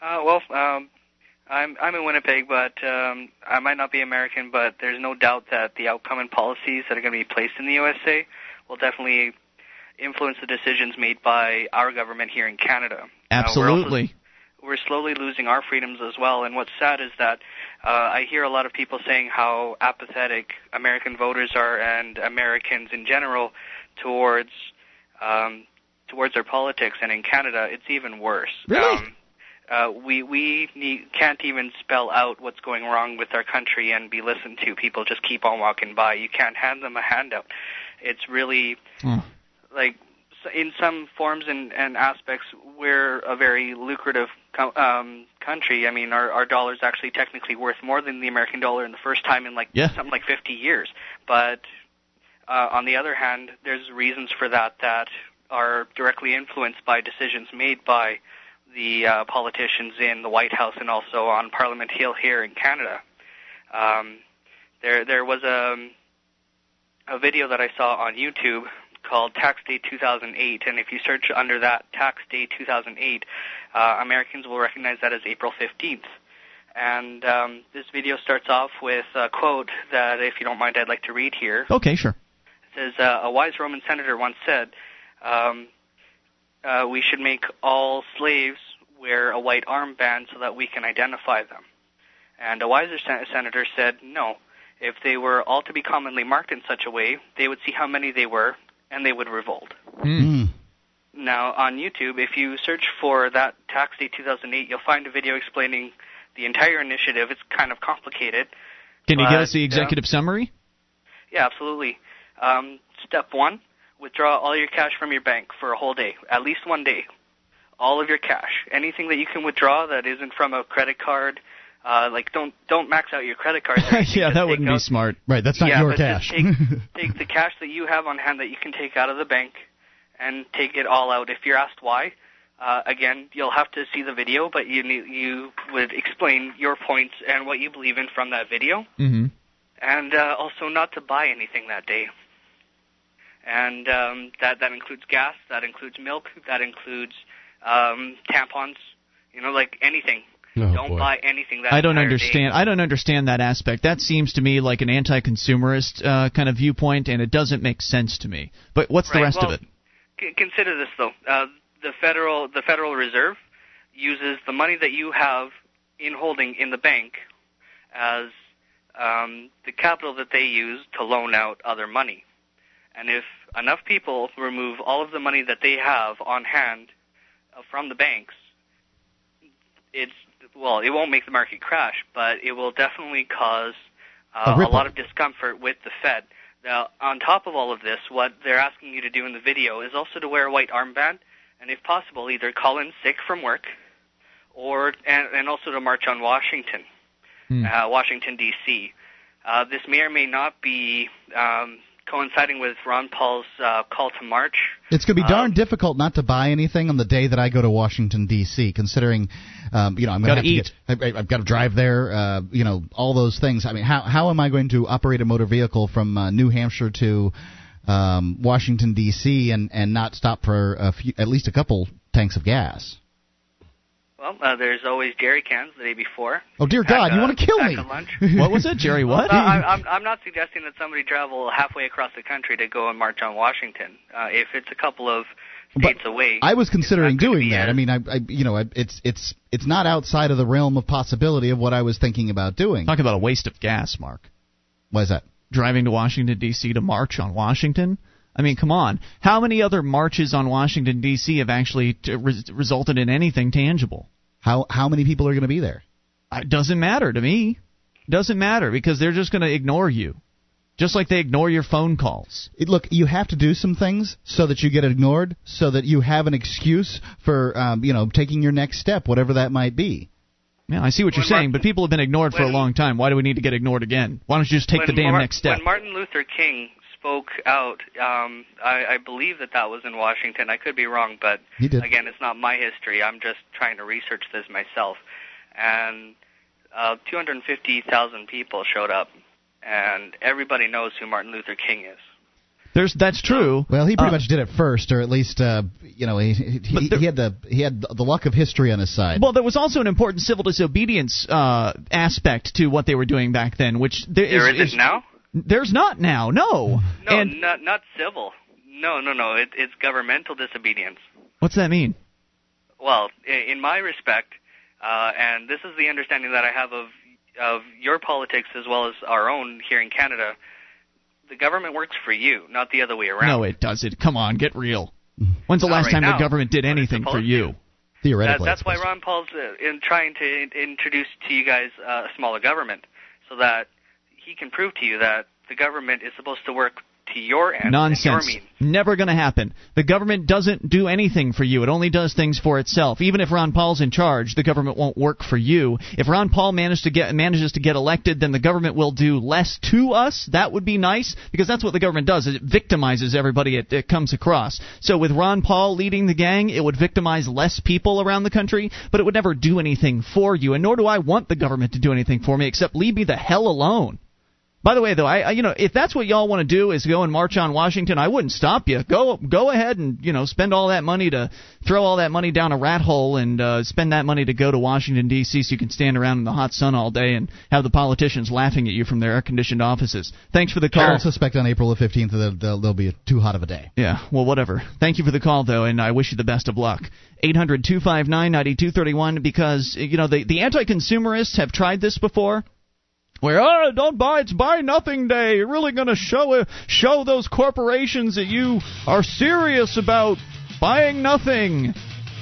Uh, well, um, I'm I'm in Winnipeg, but um, I might not be American, but there's no doubt that the outcome and policies that are going to be placed in the USA will definitely influence the decisions made by our government here in Canada. Uh, we're also- Absolutely. we're slowly losing our freedoms as well. And what's sad is that uh, I hear a lot of people saying how apathetic American voters are and Americans in general towards um, towards their politics. And in Canada, it's even worse. Really? Um, uh, we we need, can't even spell out what's going wrong with our country and be listened to. People just keep on walking by. You can't hand them a handout. It's really Oh. like in some forms and, and aspects, we're a very lucrative co- um, country. I mean, our, our dollar's actually technically worth more than the American dollar in the first time in like Yeah. something like 50 years. But uh, on the other hand, there's reasons for that that are directly influenced by decisions made by the uh, politicians in the White House and also on Parliament Hill here in Canada. Um, there, there was a a video that I saw on YouTube called Tax Day 2008, and if you search under that Tax Day 2008, uh, Americans will recognize that as April 15th. And um, this video starts off with a quote that, if you don't mind, I'd like to read here. Okay, sure. It says, uh, A wise Roman senator once said, um, uh, We should make all slaves wear a white armband so that we can identify them. And a wiser sen- senator said, No, if they were all to be commonly marked in such a way, they would see how many they were, and they would revolt. Mm. Now, on YouTube, if you search for that Tax Day 2008, you'll find a video explaining the entire initiative. It's kind of complicated. Can you But, give us the uh, executive summary? Yeah, absolutely. Um, step one, withdraw all your cash from your bank for a whole day, at least one day. All of your cash, anything that you can withdraw that isn't from a credit card. Uh, like don't don't max out your credit cards. or yeah, that wouldn't be smart. Right. That's not yeah, your but cash. Just take, take the cash that you have on hand that you can take out of the bank and take it all out. If you're asked why, uh, again, you'll have to see the video, but you need, you would explain your points and what you believe in from that video, Mm-hmm. and uh, also not to buy anything that day. And um, that that includes gas, that includes milk, that includes um, tampons, you know, like anything. Oh, don't boy. buy anything that I don't understand. day. I don't understand that aspect. That seems to me like an anti-consumerist uh, kind of viewpoint, and it doesn't make sense to me. But what's the rest well, of it? C- consider this though. Uh, the federal the Federal Reserve uses the money that you have in holding in the bank as um, the capital that they use to loan out other money. And if enough people remove all of the money that they have on hand uh, from the banks, it's well, it won't make the market crash, but it will definitely cause A uh, a ripple. lot of discomfort with the Fed. Now, on top of all of this, what they're asking you to do in the video is also to wear a white armband, and if possible, either call in sick from work, or and, and also to march on Washington, Hmm. uh, Washington D.C. Uh, this may or may not be um, coinciding with Ron Paul's uh, call to march. It's going to be Um, darn difficult not to buy anything on the day that I go to Washington D.C. Considering, um, you know, I'm going Gotta to eat. Get, I, I've got to drive there. Uh, you know, all those things. I mean, how how am I going to operate a motor vehicle from uh, New Hampshire to um, Washington D.C. and and not stop for a few, at least a couple tanks of gas? Well, uh, there's always jerry cans the day before. Oh dear At, God, you uh, want to kill me? lunch. What was it, Jerry? What? Uh, I, I'm, I'm not suggesting that somebody travel halfway across the country to go and march on Washington. Uh, if it's a couple of states away, I was considering it's not gonna doing that. as- I mean, I, I you know, I, it's it's it's not outside of the realm of possibility of what I was thinking about doing. Talk about a waste of gas, Mark. Why is that? Driving to Washington D.C. to march on Washington. I mean, come on. How many other marches on Washington D.C. have actually t- res- resulted in anything tangible? How how many people are going to be there? It doesn't matter to me. Doesn't matter because they're just going to ignore you, just like they ignore your phone calls. It, look, you have to do some things so that you get ignored, so that you have an excuse for, um, you know, taking your next step, whatever that might be. Yeah, I see what you're When saying, Martin- but people have been ignored for a long time. Why do we need to get ignored again? Why don't you just take the damn Mar- next step? When Martin Luther King spoke out, um, I, I believe that that was in Washington. I could be wrong, but He did. again, it's not my history. I'm just trying to research this myself. And uh, 250,000 people showed up, and everybody knows who Martin Luther King is. There's that's true. Well, he pretty Uh, much did it first, or at least, uh, you know, he he, he had the he had the luck of history on his side. Well, there was also an important civil disobedience uh, aspect to what they were doing back then, which there There is, isn't now? There's not now. No. No, And not not civil. No, no, no. It, it's governmental disobedience. what's that mean? Well, in my respect, uh, and this is the understanding that I have of of your politics as well as our own here in Canada. The government works for you, not the other way around. No, it doesn't. Come on, get real. When's the Not last right time now, the government did anything for you? That, Theoretically, that's why Ron Paul's uh, in trying to in, introduce to you guys uh, a smaller government, so that he can prove to you that the government is supposed to work to your end, Nonsense. your means. Never going to happen. The government doesn't do anything for you. It only does things for itself. Even if Ron Paul's in charge, the government won't work for you. If Ron Paul managed to get manages to get elected, then the government will do less to us. That would be nice because that's what the government does. It victimizes everybody it, it comes across. So with Ron Paul leading the gang, it would victimize less people around the country, but it would never do anything for you. And nor do I want the government to do anything for me except leave me the hell alone. By the way, though, I, I you know if that's what y'all want to do is go and march on Washington, I wouldn't stop you. Go go ahead and you know spend all that money to throw all that money down a rat hole and uh, spend that money to go to Washington D.C. so you can stand around in the hot sun all day and have the politicians laughing at you from their air conditioned offices. Thanks for the I call. don't suspect on April the 15th that they'll, they'll be too hot of a day. Yeah, well, whatever. Thank you for the call, though, and I wish you the best of luck. 800 259 9231 because, you know, the, the anti consumerists have tried this before. Where oh don't buy it's buy nothing day. You're really going to show show those corporations that you are serious about buying nothing.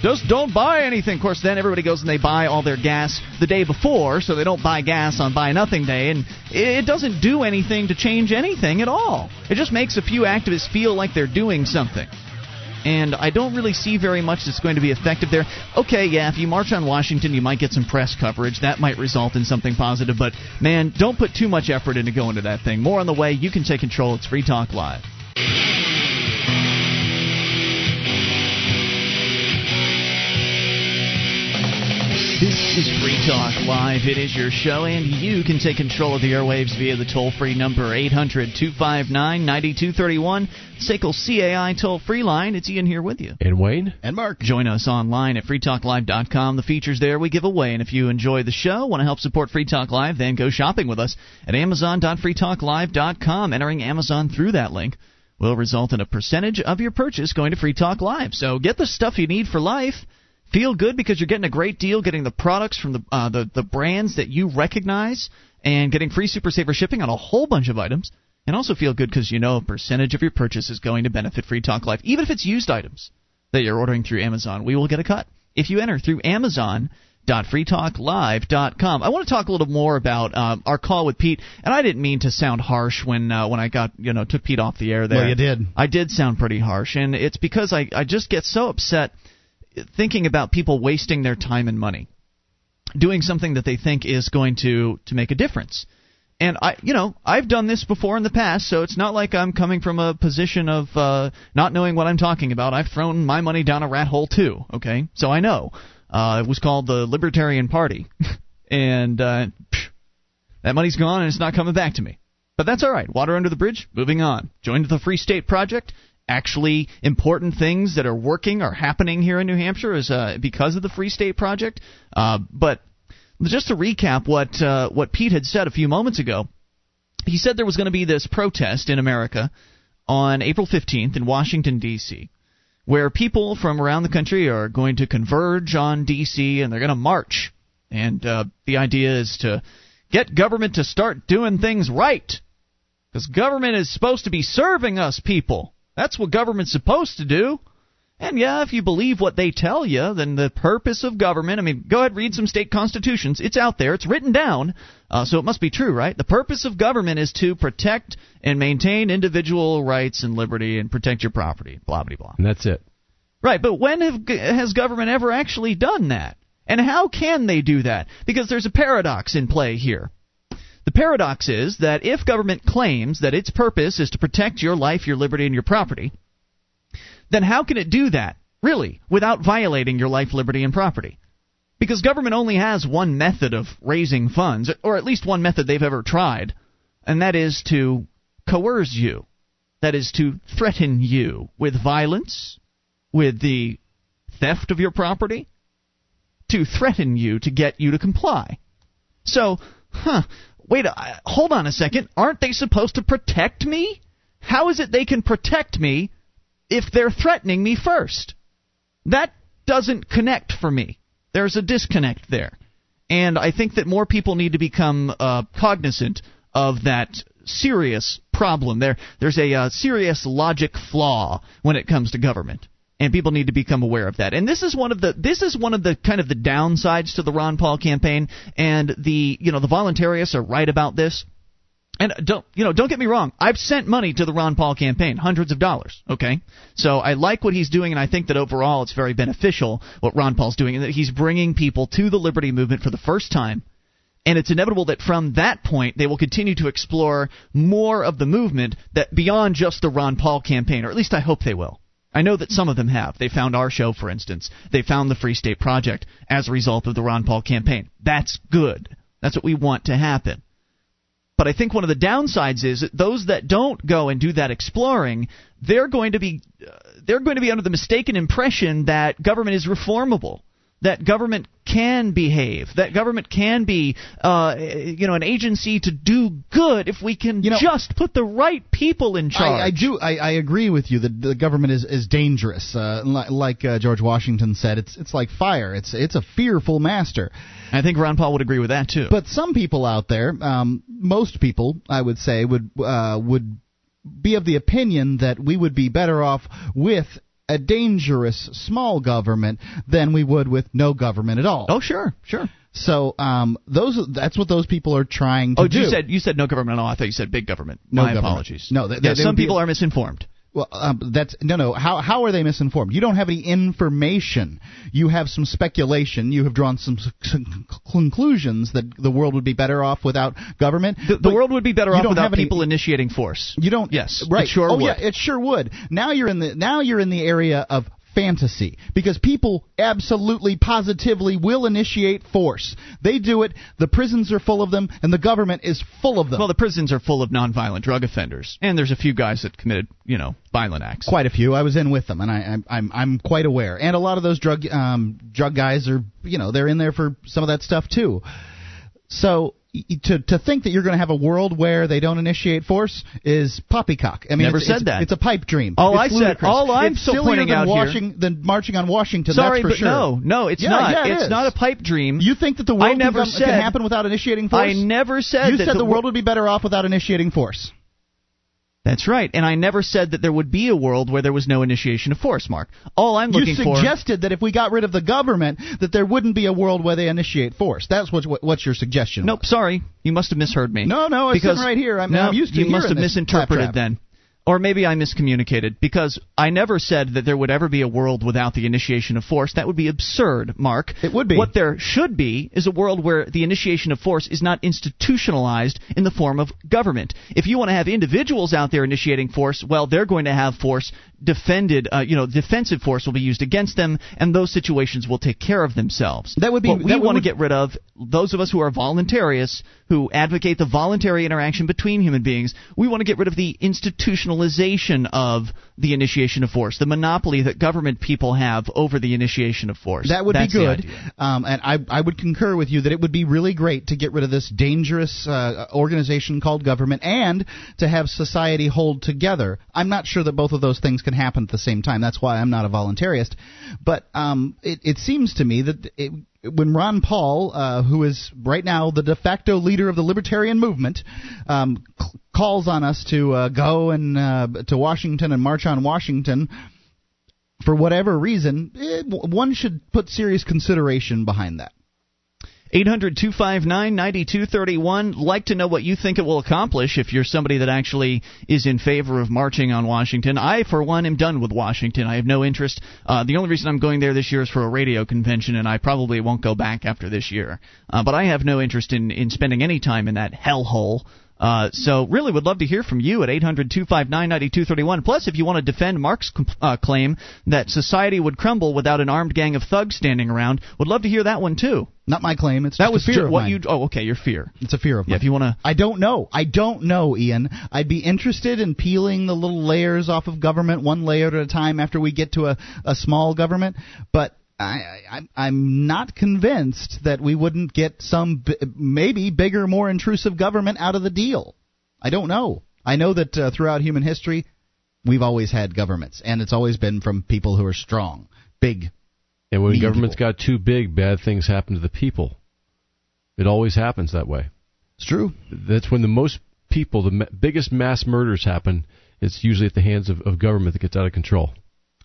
Just don't buy anything. Of course, then everybody goes and they buy all their gas the day before, so they don't buy gas on Buy Nothing Day, and it doesn't do anything to change anything at all. It just makes a few activists feel like they're doing something. And I don't really see very much that's going to be effective there. Okay, yeah, if you march on Washington, you might get some press coverage. That might result in something positive, but man, don't put too much effort into going to that thing. More on the way. You can take control. It's Free Talk Live. This is Free Talk Live. It is your show, and you can take control of the airwaves via the toll free number 800 259 9231. SACL CAI toll free line. It's Ian here with you. And Wayne. And Mark. Join us online at freetalklive.com. The features there we give away. And if you enjoy the show, want to help support Free Talk Live, then go shopping with us at amazon.freetalklive.com. Entering Amazon through that link will result in a percentage of your purchase going to Free Talk Live. So get the stuff you need for life. Feel good because you're getting a great deal, getting the products from the uh, the, the brands that you recognize, and getting free Super Saver shipping on a whole bunch of items. And also feel good because you know a percentage of your purchase is going to benefit Free Talk Live, even if it's used items that you're ordering through Amazon. We will get a cut if you enter through Amazon Amazon.freetalklive.com. I want to talk a little more about um, our call with Pete, and I didn't mean to sound harsh when uh, when I got you know took Pete off the air there. Well, you did. I did sound pretty harsh, and it's because I I just get so upset thinking about people wasting their time and money doing something that they think is going to to make a difference. And I, you know, I've done this before in the past, so it's not like I'm coming from a position of uh, not knowing what I'm talking about. I've thrown my money down a rat hole too. Okay, so I know. Uh, it was called the Libertarian Party, and uh, that money's gone and it's not coming back to me. But that's all right. Water under the bridge. Moving on. Joined the Free State Project actually important things that are working are happening here in New Hampshire is uh, because of the Free State Project. Uh, but just to recap what uh, what Pete had said a few moments ago, he said there was going to be this protest in America on April 15th in Washington D.C. Where people from around the country are going to converge on D.C. and they're going to march. And uh, the idea is to get government to start doing things right. Because government is supposed to be serving us people. That's what government's supposed to do. And yeah, if you believe what they tell you, then the purpose of government, I mean, go ahead read some state constitutions. It's out there, it's written down, uh, so it must be true, right? The purpose of government is to protect and maintain individual rights and liberty and protect your property, blah, blah, blah. And that's it. Right, but when have, has government ever actually done that? And how can they do that? Because there's a paradox in play here. The paradox is that if government claims that its purpose is to protect your life, your liberty, and your property, then how can it do that, really, without violating your life, liberty, and property? Because government only has one method of raising funds, or at least one method they've ever tried, and that is to coerce you. That is to threaten you with violence, with the theft of your property, to threaten you to get you to comply. So, huh, wait, uh, hold on a second. Aren't they supposed to protect me? How is it they can protect me if they're threatening me first? That doesn't connect for me. There's a disconnect there. And I think that more people need to become uh, cognizant of that serious problem. There, there's a uh, serious logic flaw when it comes to government and people need to become aware of that. And this is one of the this is one of the kind of the downsides to the Ron Paul campaign. And the you know the voluntarists are right about this. And don't you know? Don't get me wrong. I've sent money to the Ron Paul campaign, hundreds of dollars. Okay, so I like what he's doing, and I think that overall it's very beneficial what Ron Paul's doing, and that he's bringing people to the liberty movement for the first time. And it's inevitable that from that point they will continue to explore more of the movement that beyond just the Ron Paul campaign, or at least I hope they will. I know that some of them have. They found our show, for instance. They found the Free State Project as a result of the Ron Paul campaign. That's good. That's what we want to happen. But I think one of the downsides is that those that don't go and do that exploring, they're going to be uh, they're going to be under the mistaken impression that government is reformable that government can behave, that government can be, uh, you know, an agency to do good if we can You know- just put the right people in charge. I, I do. I, I agree with you that the government is is dangerous. Uh, like uh, George Washington said, it's it's like fire. It's it's a fearful master. I think Ron Paul would agree with that too. But some people out there, um, most people, I would say, would uh, would be of the opinion that we would be better off with a dangerous small government than we would with no government at all. Oh, sure, sure. So um, those that's what those people are trying to oh, do. you said you said no government at all. I thought you said big government. No My government. apologies. No, they- Yeah, they some be- people are misinformed. Well, um, that's no, no. How how are they misinformed? You don't have any information. You have some speculation. You have drawn some, some conclusions that the world would be better off without government. The, the world would be better off without have any- people initiating force. You don't. Yes, right. It sure oh would. yeah, it sure would. Now you're in the now you're in the area of fantasy because people absolutely positively will initiate force. They do it, the prisons are full of them and the government is full of them. Well, the prisons are full of nonviolent drug offenders, and there's a few guys that committed, you know, violent acts. Quite a few. I was in with them, and I, I'm I'm I'm quite aware. And a lot of those drug um, drug guys are, you know, they're in there for some of that stuff too. So to to think that you're going to have a world where they don't initiate force is poppycock. I mean, Never it's, said it's, that. It's a pipe dream. All It's I said, all I'm it's still sillier pointing than out here- than marching on Washington. Sorry, that's for but sure. no, no, it's Yeah, not. yeah, it it's is. not a pipe dream. You think that the world I never can, said can happen without initiating force? I never said that. You that said the the wor- world would be better off without initiating force. That's right, and I never said that there would be a world where there was no initiation of force, Mark. All I'm looking for. You suggested that if we got rid of the government, that there wouldn't be a world where they initiate force. That's what, what what's your suggestion? Nope, sorry, you must have misheard me. No, no, it's because right here. I'm, no, I'm used to you must have misinterpreted then. Or maybe I miscommunicated because I never said that there would ever be a world without the initiation of force. That would be absurd, Mark. It would be. What there should be is a world where the initiation of force is not institutionalized in the form of government. If you want to have individuals out there initiating force, well, they're going to have force defended, uh, you know, defensive force will be used against them, and those situations will take care of themselves. That would be- What we want to get rid of, those of us who are voluntarists, who advocate the voluntary interaction between human beings, we want to get rid of the institutionalization of the initiation of force, the monopoly that government people have over the initiation of force. That would That's be good, um, and I, I would concur with you that it would be really great to get rid of this dangerous uh, organization called government and to have society hold together. I'm not sure that both of those things can happen at the same time. That's why I'm not a voluntarist. But um, it, it seems to me that it, when Ron Paul, uh, who is right now the de facto leader of the libertarian movement, um, c- calls on us to uh, go and uh, to Washington and march on Washington for whatever reason, eh, w- one should put serious consideration behind that. 800 259 9231. Like to know what you think it will accomplish if you're somebody that actually is in favor of marching on Washington. I, for one, am done with Washington. I have no interest. Uh, the only reason I'm going there this year is for a radio convention, and I probably won't go back after this year. Uh, but I have no interest in, in spending any time in that hellhole. Uh, so really would love to hear from you at 800-259-9231. Plus, if you want to defend Mark's uh, claim that society would crumble without an armed gang of thugs standing around, would love to hear that one too. Not my claim. It's that just was fear what mine. you. Oh, okay, your fear. It's a fear of Yeah, if you want to. I don't know. I don't know, Ian. I'd be interested in peeling the little layers off of government one layer at a time after we get to a, a small government, but I, I, I'm not convinced that we wouldn't get some b- maybe bigger, more intrusive government out of the deal. I don't know. I know that uh, throughout human history, we've always had governments, and it's always been from people who are strong, big. And when governments got too big, bad things happen to the people. It always happens that way. It's true. That's when the most people, the biggest mass murders happen. It's usually at the hands of, of government that gets out of control.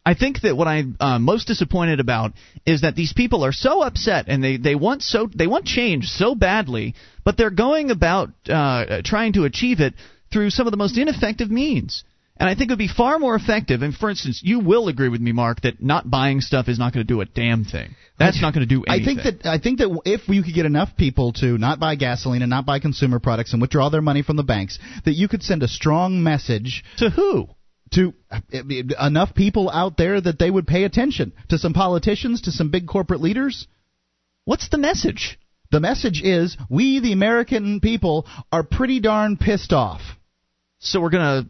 I think that what I'm uh, most disappointed about is that these people are so upset and they, they want so they want change so badly, but they're going about uh, trying to achieve it through some of the most ineffective means. And I think it would be far more effective. And for instance, you will agree with me, Mark, that not buying stuff is not going to do a damn thing. That's not going to do anything. I think that I think that if you could get enough people to not buy gasoline and not buy consumer products and withdraw their money from the banks, that you could send a strong message to who? To enough people out there that they would pay attention to some politicians, to some big corporate leaders. What's the message? The message is we, the American people, are pretty darn pissed off. So we're gonna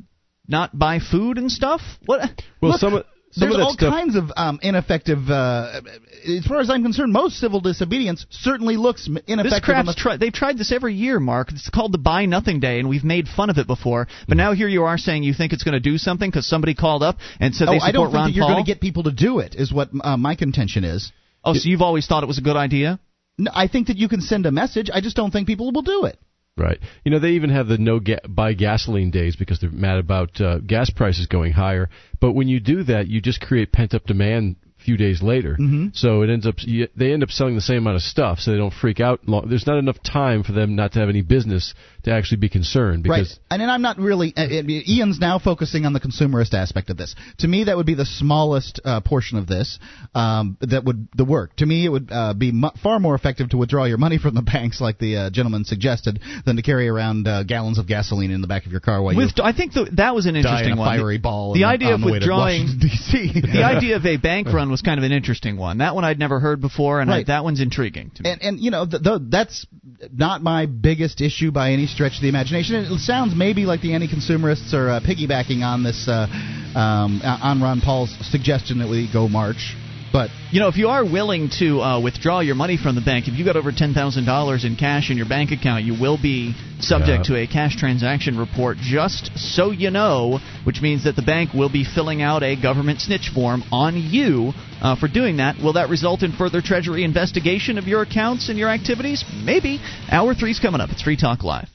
not buy food and stuff. What? Well, Look, some of some there's all stuff. kinds of um, ineffective. Uh, as far as I'm concerned, most civil disobedience certainly looks This ineffective. crap's the- tri- they've tried this every year, Mark. It's called the Buy Nothing Day, and we've made fun of it before. But now here you are saying you think it's going to do something because somebody called up and said oh, they support I don't think Ron you're going to get people to do it. Is what uh, my contention is. oh, so you've always thought it was a good idea? No, I think that you can send a message. I just don't think people will do it. Right. You know, they even have the no ga- buy gasoline days because they're mad about uh, gas prices going higher. But when you do that, you just create pent up demand a few days later. Mhm. So it ends up you- they end up selling the same amount of stuff, so they don't freak out. Long. There's not enough time for them not to have any business to actually be concerned because right. And then I'm not really. Uh, Ian's now focusing on the consumerist aspect of this. To me, that would be the smallest uh, portion of this um, that would the work. To me, it would uh, be mu- far more effective to withdraw your money from the banks, like the uh, gentleman suggested, than to carry around uh, gallons of gasoline in the back of your car while With, you I think the, that was an die in interesting a one. fiery ball. The on idea on of the withdrawing D.C. the idea of a bank run was kind of an interesting one. That one I'd never heard before, and I, that one's intriguing to me. and and you know th- th- that's not my biggest issue by any stretch of the imagination. It sounds maybe like the anti-consumerists are uh, piggybacking on this uh, um, on Ron Paul's suggestion that we go march. But You know, if you are willing to uh, withdraw your money from the bank, if you got over ten thousand dollars in cash in your bank account, you will be subject Yeah. to a cash transaction report. Just so you know, which means that the bank will be filling out a government snitch form on you uh, for doing that. Will that result in further Treasury investigation of your accounts and your activities? Maybe. Hour three's coming up. It's Free Talk Live.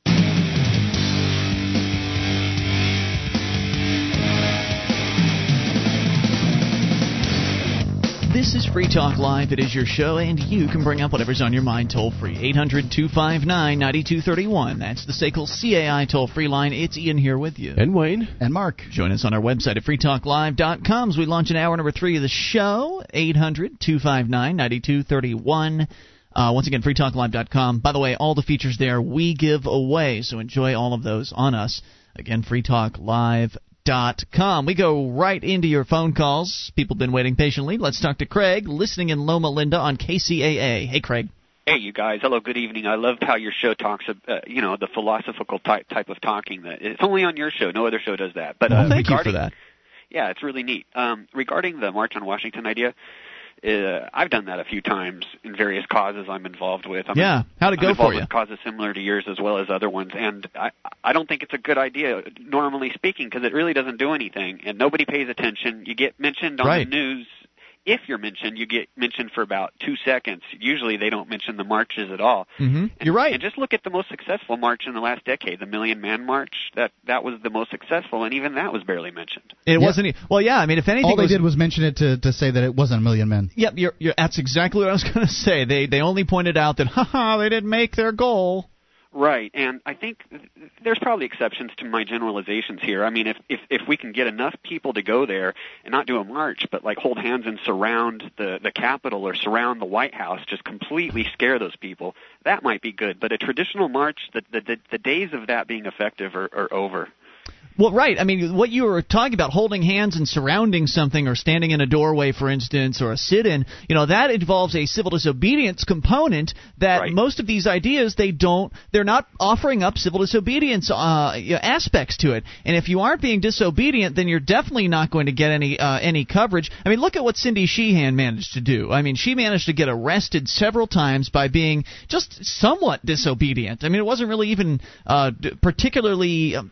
This is Free Talk Live. It is your show, and you can bring up whatever's on your mind toll free. 800 259 9231. That's the SACL CAI toll free line. It's Ian here with you. and Wayne. and Mark, Join us on our website at freetalklive.com as we launch an hour number three of the show. 800 259 9231. Uh, once again, freetalklive.com. By the way, all the features there we give away, so enjoy all of those on us. Again, freetalklive.com. .Com we go right into your phone calls. People have been waiting patiently. Let's talk to Craig, listening in Loma Linda on KCAA. Hey, Craig. Hey, you guys. Hello. Good evening. I loved how your show talks, uh, you know, the philosophical type type of talking. That it's only on your show. No other show does that. But Well, uh, thank you for that. Yeah, it's really neat. Um, regarding the March on Washington idea, uh, I've done that a few times in various causes I'm involved with. I'm Yeah. How'd it I'm go involved for you? With causes similar to yours as well as other ones, and I I don't think it's a good idea, normally speaking, because it really doesn't do anything, and nobody pays attention. You get mentioned on Right. the news. If you're mentioned, you get mentioned for about two seconds. Usually, they don't mention the marches at all. Mm-hmm. You're right. And just look at the most successful march in the last decade, the Million Man March. That that was the most successful, and even that was barely mentioned. It Yeah. wasn't. e- Well, yeah. I mean, if anything, all they was, did was mention it to, to say that it wasn't a million men. Yep, you're, you're, that's exactly what I was going to say. They they only pointed out that, haha, they didn't make their goal. Right, and I think th- there's probably exceptions to my generalizations here. I mean, if if if we can get enough people to go there and not do a march, but like hold hands and surround the the Capitol or surround the White House, just completely scare those people, that might be good. But a traditional march, the the the, the days of that being effective are, are over. Well, right. I mean, what you were talking about, holding hands and surrounding something, or standing in a doorway, for instance, or a sit-in, you know, that involves a civil disobedience component. That Right. most of these ideas, they don't, they're not offering up civil disobedience uh, aspects to it. And if you aren't being disobedient, then you're definitely not going to get any uh, any coverage. I mean, look at what Cindy Sheehan managed to do. I mean, she managed to get arrested several times by being just somewhat disobedient. I mean, it wasn't really even uh, particularly um,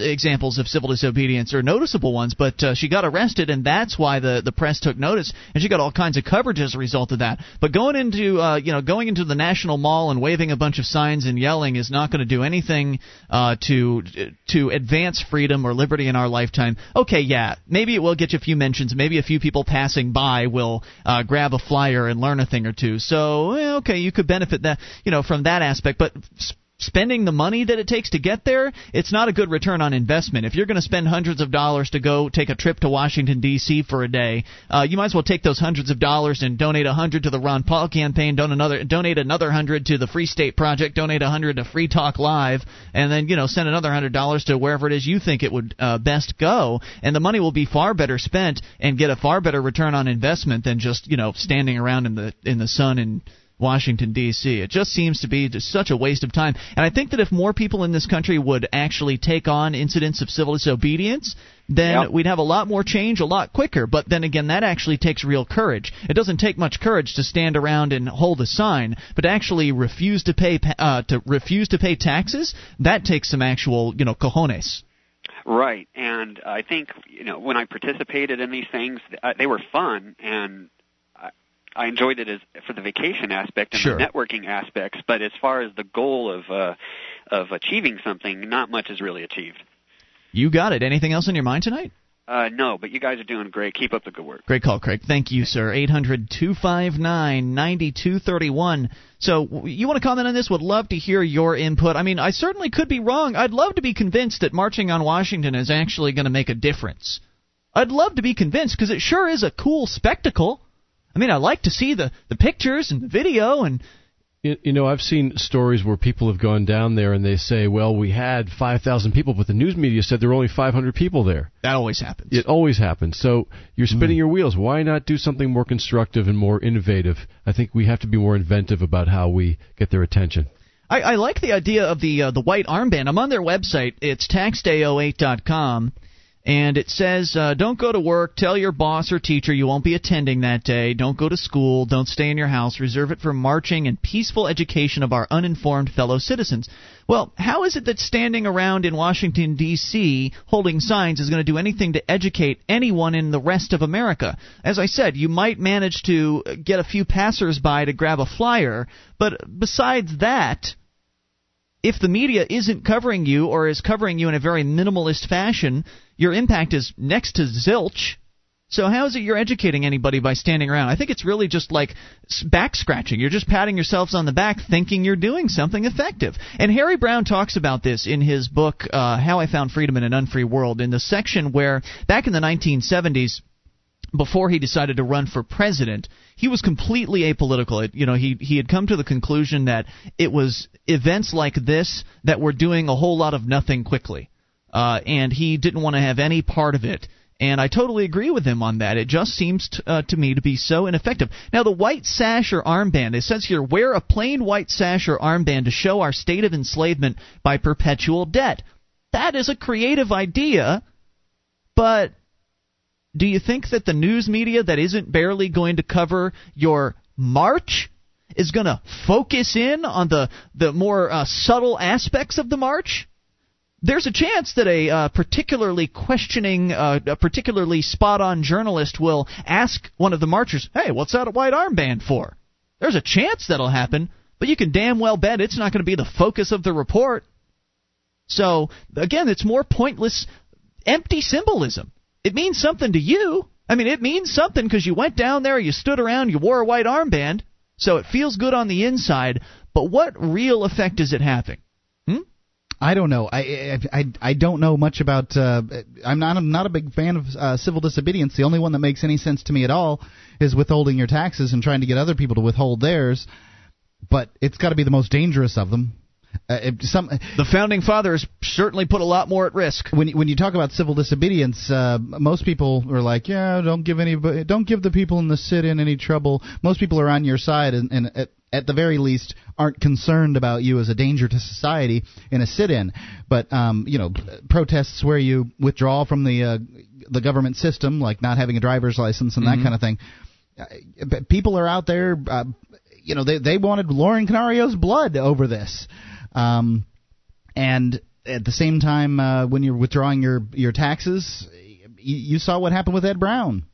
examples of civil disobedience or noticeable ones, but uh, she got arrested, and that's why the the press took notice, and she got all kinds of coverage as a result of that. But going into uh, you know going into the National Mall and waving a bunch of signs and yelling is not going to do anything uh, to to advance freedom or liberty in our lifetime. Okay, yeah, maybe it will get you a few mentions, maybe a few people passing by will uh, grab a flyer and learn a thing or two. So eh, okay, you could benefit that you know from that aspect, but. s- spending the money that it takes to get there, it's not a good return on investment. If you're going to spend hundreds of dollars to go take a trip to Washington D.C. for a day, uh, you might as well take those hundreds of dollars and donate a hundred to the Ron Paul campaign, don another, donate another hundred to the Free State Project, donate a hundred to Free Talk Live, and then you know send another hundred dollars to wherever it is you think it would uh, best go, and the money will be far better spent and get a far better return on investment than just you know standing around in the in the sun and Washington D.C. It just seems to be just such a waste of time. And I think that if more people in this country would actually take on incidents of civil disobedience, then Yep. we'd have a lot more change a lot quicker. But then again, that actually takes real courage. It doesn't take much courage to stand around and hold a sign, but to actually refuse to pay pa- uh, to refuse to pay taxes, that takes some actual you know cojones. Right, and I think you know when I participated in these things, uh, they were fun, and I enjoyed it as for the vacation aspect and Sure. the networking aspects, but as far as the goal of uh, of achieving something, not much is really achieved. You got it. Anything else on your mind tonight? Uh, no, but you guys are doing great. Keep up the good work. Great call, Craig. Thank you, sir. 800 259 9231. So, you want to comment on this? Would love to hear your input. I mean, I certainly could be wrong. I'd love to be convinced that marching on Washington is actually going to make a difference. I'd love to be convinced because it sure is a cool spectacle. I mean, I like to see the, the pictures and the video and You, know, I've seen stories where people have gone down there and they say, "Well, we had 5,000 people, but the news media said there were only 500 people there." that always happens. It always happens. So you're spinning your wheels. Why not do something more constructive and more innovative? I think we have to be more inventive about how we get their attention. I, I like the idea of the uh, the white armband. I'm on their website. It's taxday08.com, and it says, uh, "Don't go to work. Tell your boss or teacher you won't be attending that day. Don't go to school. Don't stay in your house. Reserve it for marching and peaceful education of our uninformed fellow citizens." Well, how is it that standing around in Washington D.C. holding signs is going to do anything to educate anyone in the rest of America? As I said, you might manage to get a few passersby to grab a flyer, but besides that if the media isn't covering you or is covering you in a very minimalist fashion, your impact is next to zilch. So how is it you're educating anybody by standing around? I think it's really just like back scratching. You're just patting yourselves on the back, thinking you're doing something effective. And Harry Browne talks about this in his book uh, "How I Found Freedom in an Unfree World" in the section where back in the 1970s before he decided to run for president, he was completely apolitical. It, you know, he he had come to the conclusion that it was events like this that were doing a whole lot of nothing quickly, uh, and he didn't want to have any part of it. And I totally agree with him on that. It just seems t- uh, to me to be so ineffective. Now, the white sash or armband, it says here, wear a plain white sash or armband to show our state of enslavement by perpetual debt. That is a creative idea, but do you think that the news media that isn't barely going to cover your march is going to focus in on the the more uh, subtle aspects of the march? There's a chance that a uh, particularly questioning, uh, a particularly spot-on journalist will ask one of the marchers, "Hey, what's that white armband for?" There's a chance that'll happen, but you can damn well bet it's not going to be the focus of the report. So again, it's more pointless, empty symbolism. It means something to you. I mean, it means something because you went down there, you stood around, you wore a white armband, so it feels good on the inside. But what real effect is it having? I don't know. I I I, I don't know much about. Uh, I'm not I'm not a big fan of uh, civil disobedience. The only one that makes any sense to me at all is withholding your taxes and trying to get other people to withhold theirs. But it's got to be the most dangerous of them. Uh, if some The founding fathers certainly put a lot more at risk. when when you talk about civil disobedience, uh, most people are like, yeah, don't give any, don't give the people in the sit-in any trouble. Most people are on your side, and, and at, the very least, aren't concerned about you as a danger to society in a sit-in. But um, you know, protests where you withdraw from the uh, the government system, like not having a driver's license and Mhm. that kind of thing. Uh, people are out there. Uh, you know, they they wanted Lauren Canario's blood over this. Um, and at the same time, uh, when you're withdrawing your your taxes, you, you saw what happened with Ed Brown.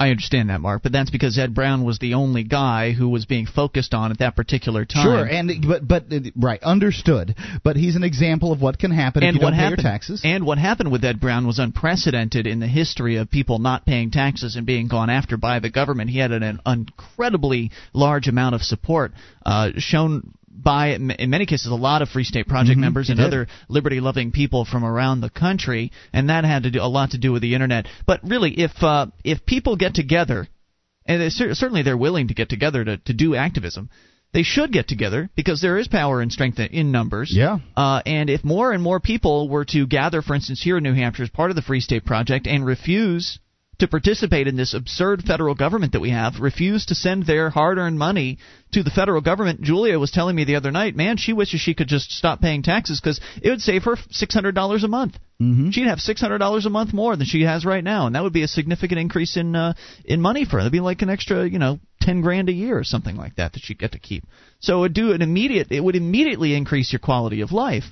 I understand that, Mark, but that's because Ed Brown was the only guy who was being focused on at that particular time. Sure, and but but right, understood. But he's an example of what can happen and if you what don't pay happened, your taxes. And what happened with Ed Brown was unprecedented in the history of people not paying taxes and being gone after by the government. He had an, incredibly large amount of support uh, shown by, in many cases, a lot of Free State Project Mhm, members and did. other liberty-loving people from around the country, and that had to do a lot to do with the internet. But really, if uh, if people get together, and they, cer- certainly they're willing to get together to, to do activism. They should get together because there is power and strength in numbers. Yeah. Uh, and if more and more people were to gather, for instance, here in New Hampshire as part of the Free State Project and refuse to participate in this absurd federal government that we have, refuse to send their hard earned money to the federal government. Julia was telling me the other night, man, she wishes she could just stop paying taxes because it would save her $600 a month. Mm-hmm. She'd have $600 a month more than she has right now, and that would be a significant increase in uh, in money for her. That'd be like an extra, you know, 10 grand a year or something like that that she'd get to keep. So it would do an immediate it would immediately increase your quality of life.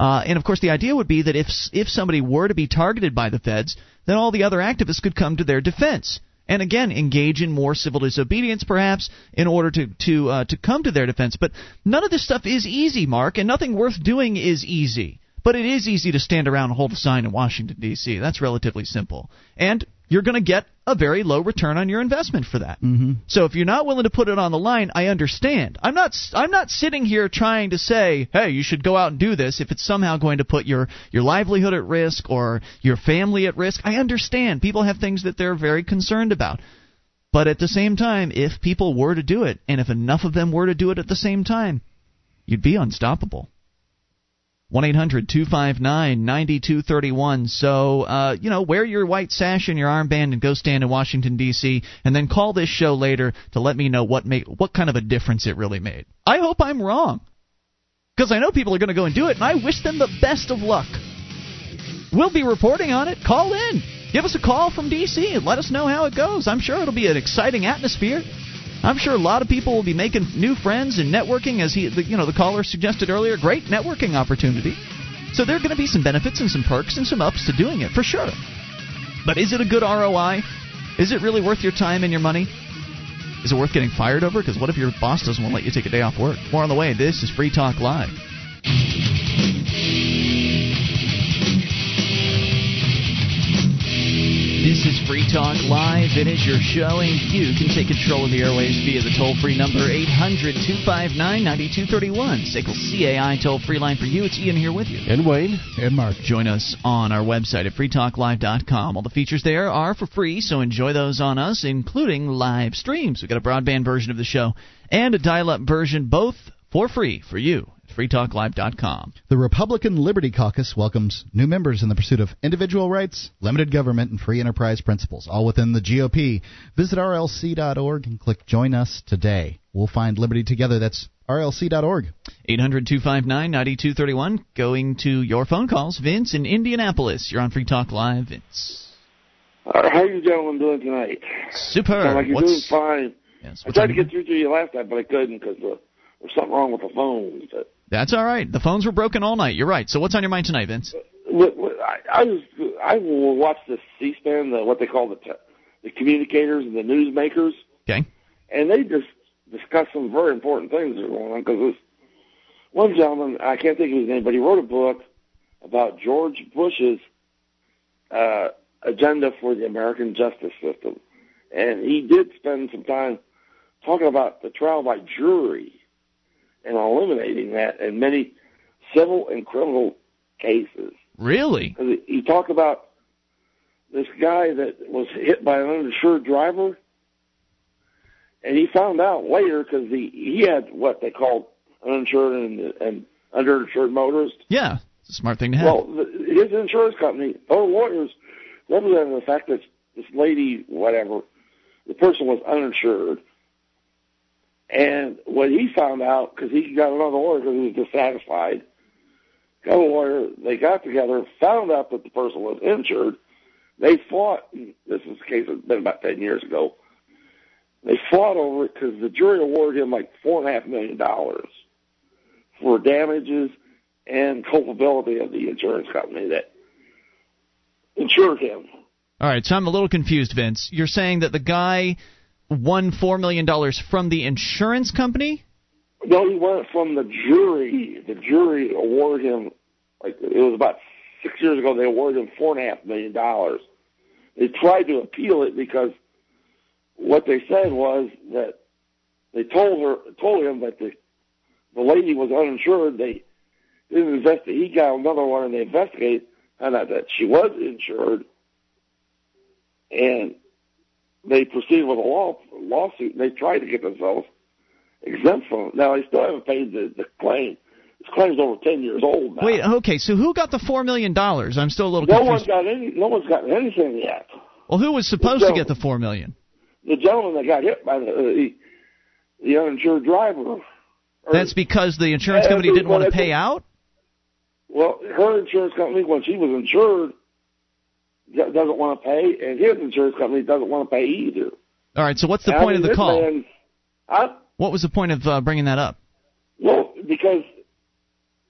Uh, and of course, the idea would be that if if somebody were to be targeted by the feds, then all the other activists could come to their defense. and again engage in more civil disobedience, perhaps in order to to uh, to come to their defense. But none of this stuff is easy, Mark, and nothing worth doing is easy. But it is easy to stand around and hold a sign in Washington D.C. That's relatively simple, and you're going to get a very low return on your investment for that. Mm-hmm. So if you're not willing to put it on the line, I understand. I'm not I'm not sitting here trying to say, "Hey, you should go out and do this" if it's somehow going to put your your livelihood at risk or your family at risk. I understand. People have things that they're very concerned about. But at the same time, if people were to do it and if enough of them were to do it at the same time, you'd be unstoppable. 1 800 259 9231. So, uh, you know, wear your white sash and your armband and go stand in Washington, D.C., and then call this show later to let me know what, make, what kind of a difference it really made. I hope I'm wrong. Because I know people are going to go and do it, and I wish them the best of luck. We'll be reporting on it. Call in. Give us a call from D.C. and let us know how it goes. I'm sure it'll be an exciting atmosphere. I'm sure a lot of people will be making new friends and networking, as he, you know, the caller suggested earlier. Great networking opportunity. So there are going to be some benefits and some perks and some ups to doing it for sure. But is it a good ROI? Is it really worth your time and your money? Is it worth getting fired over? Because what if your boss doesn't want to let you take a day off work? More on the way. This is Free Talk Live. This is Free Talk Live. It is your show, and you can take control of the airwaves via the toll free number 800 259 9231. SACL CAI toll free line for you. It's Ian here with you. And Wayne. And Mark. Join us on our website at freetalklive.com. All the features there are for free, so enjoy those on us, including live streams. We've got a broadband version of the show and a dial up version, both for free for you freetalklive.com. The Republican Liberty Caucus welcomes new members in the pursuit of individual rights, limited government, and free enterprise principles, all within the GOP. Visit rlc.org and click Join Us today. We'll find liberty together. That's rlc.org. 800 259 9231. Going to your phone calls. Vince in Indianapolis. You're on Free Talk Live. Vince. Uh, how are you gentlemen doing tonight? Super. Sound like you're What's- doing fine. Yes, I tried to get through to you last night, but I couldn't because uh, there's something wrong with the phone. But That's all right. The phones were broken all night. You're right. So what's on your mind tonight, Vince? I, I was I watched the C-SPAN, the, what they call the the communicators and the newsmakers, Okay. and they just discuss some very important things that are going on. Because this one gentleman, I can't think of his name, but he wrote a book about George Bush's uh, agenda for the American justice system, and he did spend some time talking about the trial by jury and eliminating that in many civil and criminal cases. Really? He talked about this guy that was hit by an uninsured driver, and he found out later because he he had what they called uninsured and, and underinsured motorist. Yeah. It's a smart thing to have. Well, the, his insurance company, or lawyers, represented the fact that this lady, whatever, the person was uninsured. And when he found out, because he got another lawyer he was dissatisfied, got a lawyer, they got together, found out that the person was injured. They fought, this is the case that's been about 10 years ago. They fought over it because the jury awarded him like four and a half million dollars for damages and culpability of the insurance company that insured him. All right, so I'm a little confused, Vince. You're saying that the guy won $4 million from the insurance company? No, he went from the jury. The jury awarded him, like it was about six years ago. They awarded him four and a half million dollars. They tried to appeal it because what they said was that they told her, told him that the the lady was uninsured. They didn't investigate. He got another one, and they investigated, found out that she was insured, and they proceeded with a law lawsuit. And they tried to get themselves exempt from it. Now they still haven't paid the, the claim. This claim's over ten years old now. Wait, okay, so who got the $4 million? I'm still a little no confused. one's got any. No one's gotten anything yet. Well, who was supposed to get the 4 million? The gentleman that got hit by the uh, the, the uninsured driver. That's because the insurance company didn't want to pay out? Well, her insurance company, when she was insured, doesn't want to pay, and his insurance company doesn't want to pay either. All right, so what's the I point mean, of the call? man- I, What was the point of uh, bringing that up? well, because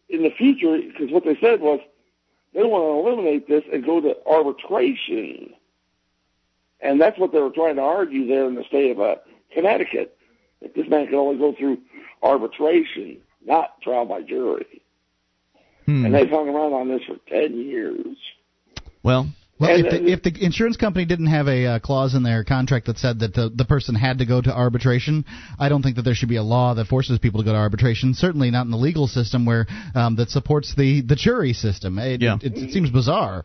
in the future, because what they said was they want to eliminate this and go to arbitration. And that's what they were trying to argue there in the state of uh, Connecticut, that this man can only go through arbitration, not trial by jury. Hmm. And they've hung around on this for 10 years. Well, Well, And, if the, if the insurance company didn't have a uh, clause in their contract that said that the, the person had to go to arbitration, I don't think that there should be a law that forces people to go to arbitration. Certainly not in the legal system where um, that supports the, the jury system. It, Yeah. it, it seems bizarre.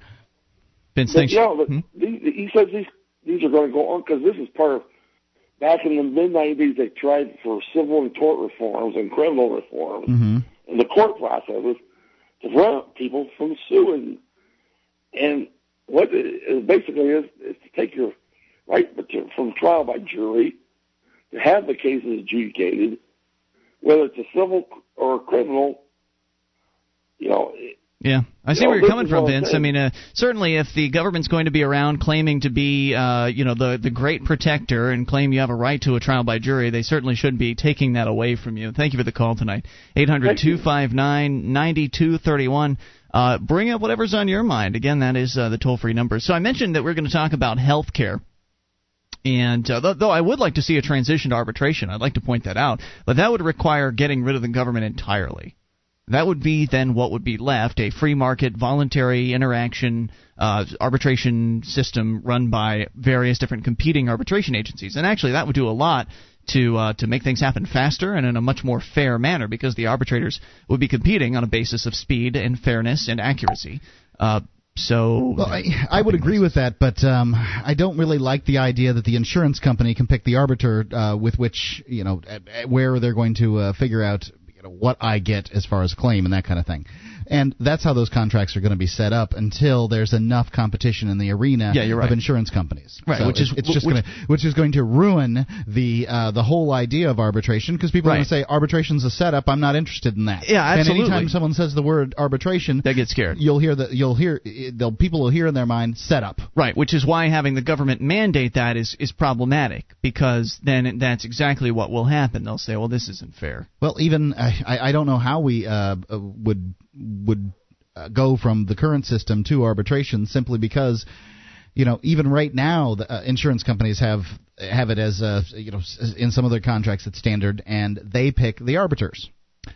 Vince, But, thanks. you know, but Hmm? these, he says these these are going to go on because this is part of back in the mid '90s. They tried for civil and tort reforms and criminal reforms Mm-hmm. in the court processes to prevent people from suing. And what it basically is is to take your right from trial by jury to have the cases adjudicated, whether it's a civil or a criminal. You know, Yeah, I see You know, where you're coming from, Vince. I mean, uh, certainly if the government's going to be around claiming to be, uh, you know, the the great protector and claim you have a right to a trial by jury, they certainly should be taking that away from you. Thank you for the call tonight. Eight hundred two five nine ninety two thirty one. Uh, bring up whatever's on your mind. Again, that is uh, the toll free number. So I mentioned that we're going to talk about health care. And uh, though, though I would like to see a transition to arbitration, I'd like to point that out, but that would require getting rid of the government entirely. That would be then what would be left a free market, voluntary interaction uh, arbitration system run by various different competing arbitration agencies. And actually, that would do a lot to uh, to make things happen faster and in a much more fair manner because the arbitrators would be competing on a basis of speed and fairness and accuracy. Uh, so Well, I, I would agree with that, but um, I don't really like the idea that the insurance company can pick the arbiter uh, with which you know where they're going to uh, figure out you know what I get as far as claim and that kind of thing. And that's how those contracts are going to be set up until there's enough competition in the arena Yeah, right. of insurance companies. Right, So which is- it's, it's just which- going to which is going to ruin the uh, the whole idea of arbitration because people are going to say arbitration's a setup. I'm not interested in that. Yeah, absolutely. And anytime someone says the word arbitration, they get scared. you'll hear that you'll hear they'll people will hear in their mind setup. Right, which is why having the government mandate that is is problematic because then that's exactly what will happen. They'll say, "Well, this isn't fair." Well, even I, I I don't know how we uh, would would uh, go from the current system to arbitration simply because you know even right now the uh, insurance companies have have it as uh, you know in some of their contracts it's standard and they pick the arbiters.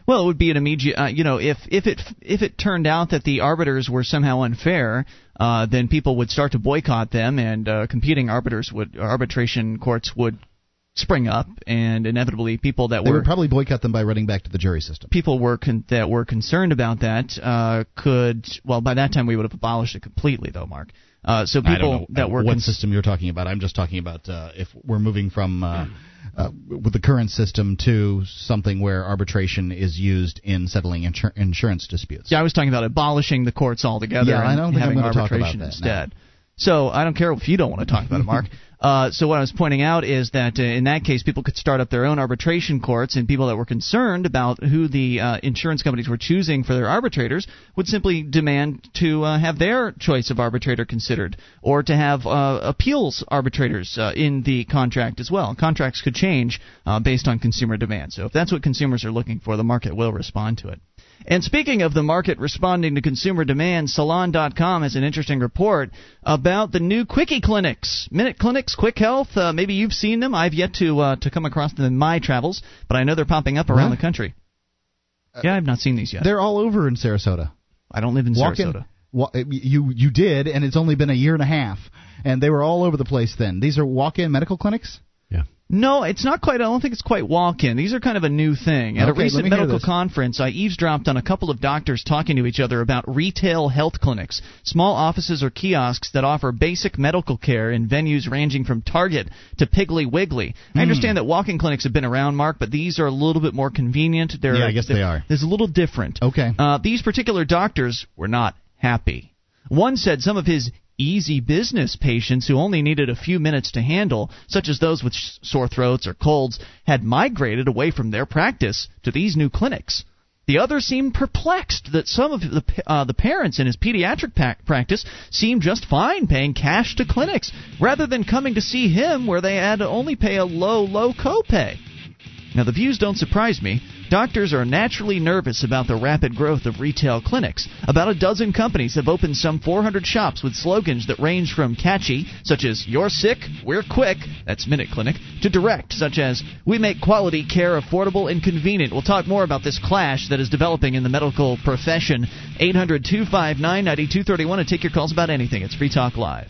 Well, it would be an immediate. Uh, you know, if if it if it turned out that the arbiters were somehow unfair, uh, then people would start to boycott them, and uh, competing arbiters would arbitration courts would spring up, and inevitably people that They were would probably boycott them by running back to the jury system. people were con- that were concerned about that uh, could well by that time we would have abolished it completely though Mark. Uh, so I people don't know that were what cons- system you're talking about. I'm just talking about uh, if we're moving from uh, uh, with the current system to something where arbitration is used in settling insur- insurance disputes. Yeah, I was talking about abolishing the courts altogether Yeah, I don't think I'm having gonna talk about arbitration that instead. So I don't care if you don't want to talk about it, Mark. Uh, so what I was pointing out is that uh, in that case, people could start up their own arbitration courts, and people that were concerned about who the uh, insurance companies were choosing for their arbitrators would simply demand to uh, have their choice of arbitrator considered, or to have uh, appeals arbitrators uh, in the contract as well. Contracts could change based on consumer demand. So if that's what consumers are looking for, the market will respond to it. And speaking of the market responding to consumer demand, Salon.com has an interesting report about the new quickie clinics, minute clinics, Quick Health. Uh, maybe you've seen them. I've yet to uh, to come across them in my travels, but I know they're popping up around the country. yeah, I've not seen these yet. They're all over in Sarasota. I don't live in Walk Sarasota. In, wa- you you did, and it's only been a year and a half, and they were all over the place. Then these are walk-in medical clinics. No, it's not quite. I don't think it's quite walk-in. These are kind of a new thing. At Okay, a recent me medical conference, I eavesdropped on a couple of doctors talking to each other about retail health clinics, small offices or kiosks that offer basic medical care in venues ranging from Target to Piggly Wiggly. Hmm. I understand that walk-in clinics have been around, Mark, but these are a little bit more convenient. They're, Yeah, I guess they are. There's a little different. Okay. Uh, these particular doctors were not happy. One said some of his easy business patients who only needed a few minutes to handle, such as those with sore throats or colds, had migrated away from their practice to these new clinics. The other seemed perplexed that some of the uh, the parents in his pediatric practice seemed just fine paying cash to clinics rather than coming to see him where they had to only pay a low, low copay. Now, the views don't surprise me. Doctors are naturally nervous about the rapid growth of retail clinics. About a dozen companies have opened some 400 shops with slogans that range from catchy, such as You're sick, we're quick, that's Minute Clinic, to direct, such as We make quality care affordable and convenient. We'll talk more about this clash that is developing in the medical profession. 800 259 9231 and take your calls about anything. It's Free Talk Live.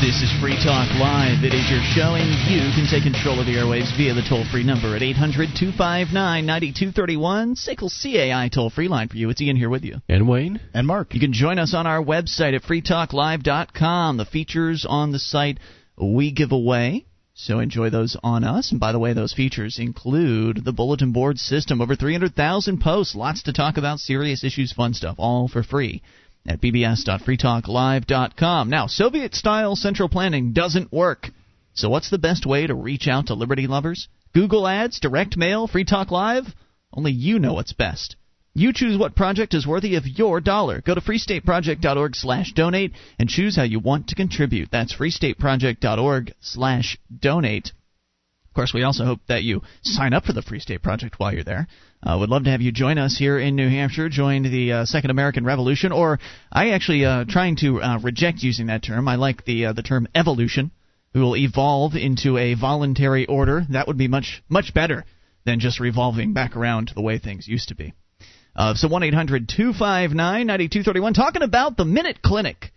This is Free Talk Live. It is your show, and you can take control of the airwaves via the toll free number at 800 259 9231. SACL CAI toll free line for you. It's Ian here with you. And Wayne. And Mark. You can join us on our website at freetalklive.com. The features on the site we give away. So enjoy those on us. And by the way, those features include the bulletin board system. Over 300,000 posts. Lots to talk about. Serious issues, fun stuff. All for free at bbs.freetalklive.com. Now, Soviet style central planning doesn't work. So, what's the best way to reach out to liberty lovers? Google Ads, direct mail, Free Talk Live? Only you know what's best. You choose what project is worthy of your dollar. Go to freestateproject.org slash donate and choose how you want to contribute. That's freestateproject.org slash donate. Course, we also hope that you sign up for the Free State Project while you're there. Uh, would love to have you join us here in New Hampshire, join the uh, Second American Revolution, or I actually uh, trying to uh, reject using that term. I like the uh, the term evolution. We will evolve into a voluntary order. That would be much much better than just revolving back around to the way things used to be. Uh, so one eight hundred two five nine ninety two thirty one. Talking about the Minute Clinic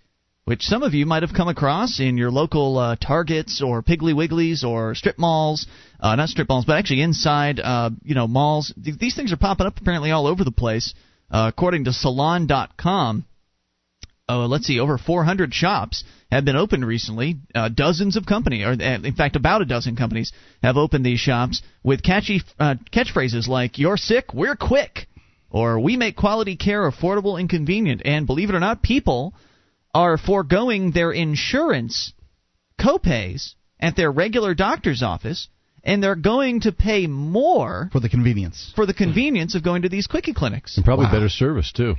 which some of you might have come across in your local uh, Targets or Piggly Wigglies or strip malls. Uh, not strip malls, but actually inside, uh, you know, malls. These things are popping up apparently all over the place. Uh, according to Salon.com, uh, let's see, over 400 shops have been opened recently. Uh, dozens of companies, or uh, in fact, about a dozen companies have opened these shops with catchy uh, catchphrases like "You're sick, we're quick," or "We make quality care affordable and convenient." And believe it or not, people are foregoing their insurance copays at their regular doctor's office and they're going to pay more for the convenience for the convenience of going to these quickie clinics and probably wow. better service too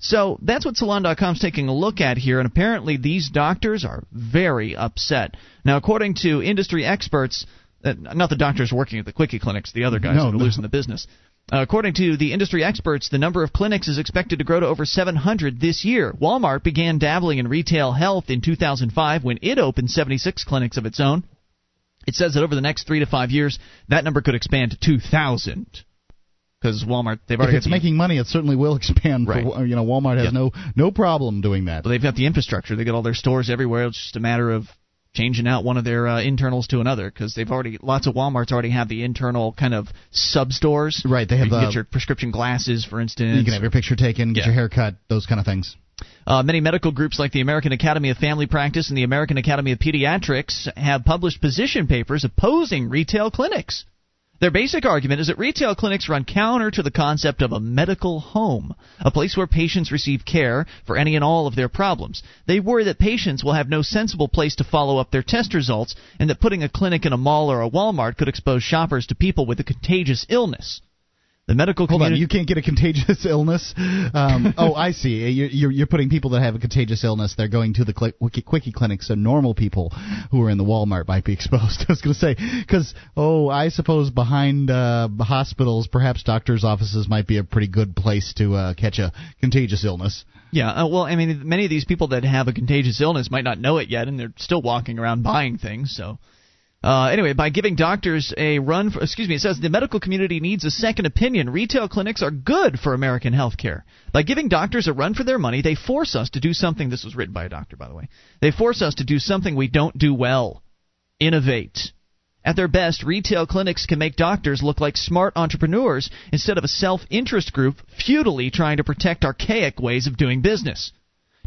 so that's what salon.com is taking a look at here and apparently these doctors are very upset now according to industry experts uh, not the doctors working at the quickie clinics the other guys no, that are no. losing the business according to the industry experts, the number of clinics is expected to grow to over 700 this year. Walmart began dabbling in retail health in 2005 when it opened 76 clinics of its own. It says that over the next three to five years, that number could expand to 2,000 because Walmart they've already if it's the, making money, it certainly will expand. Right. For, you know, Walmart has Yep. no no problem doing that. But they've got the infrastructure. They got all their stores everywhere. It's just a matter of changing out one of their uh, internals to another because they've already lots of WalMarts already have the internal kind of sub stores. Right, they have you get your prescription glasses, for instance. You can have your picture taken, get Yeah. your hair cut, those kind of things. Uh, many medical groups like the American Academy of Family Practice and the American Academy of Pediatrics have published position papers opposing retail clinics. Their basic argument is that retail clinics run counter to the concept of a medical home, a place where patients receive care for any and all of their problems. They worry that patients will have no sensible place to follow up their test results, and that putting a clinic in a mall or a Walmart could expose shoppers to people with a contagious illness. The medical Hold on, you can't get a contagious illness. Um, oh, I see. You're, you're, putting people that have a contagious illness. They're going to the cli- quickie, clinics, so normal people who are in the Walmart might be exposed. I was going to say because oh, I suppose behind uh, hospitals, perhaps doctors' offices might be a pretty good place to uh, catch a contagious illness. Yeah, uh, well, I mean, many of these people that have a contagious illness might not know it yet, and they're still walking around buying things. So, uh, anyway, by giving doctors a run, for, excuse me, it says the medical community needs a second opinion. Retail clinics are good for American healthcare. By giving doctors a run for their money, they force us to do something. This was written by a doctor, by the way. They force us to do something we don't do well: innovate. At their best, retail clinics can make doctors look like smart entrepreneurs instead of a self interest group futilely trying to protect archaic ways of doing business.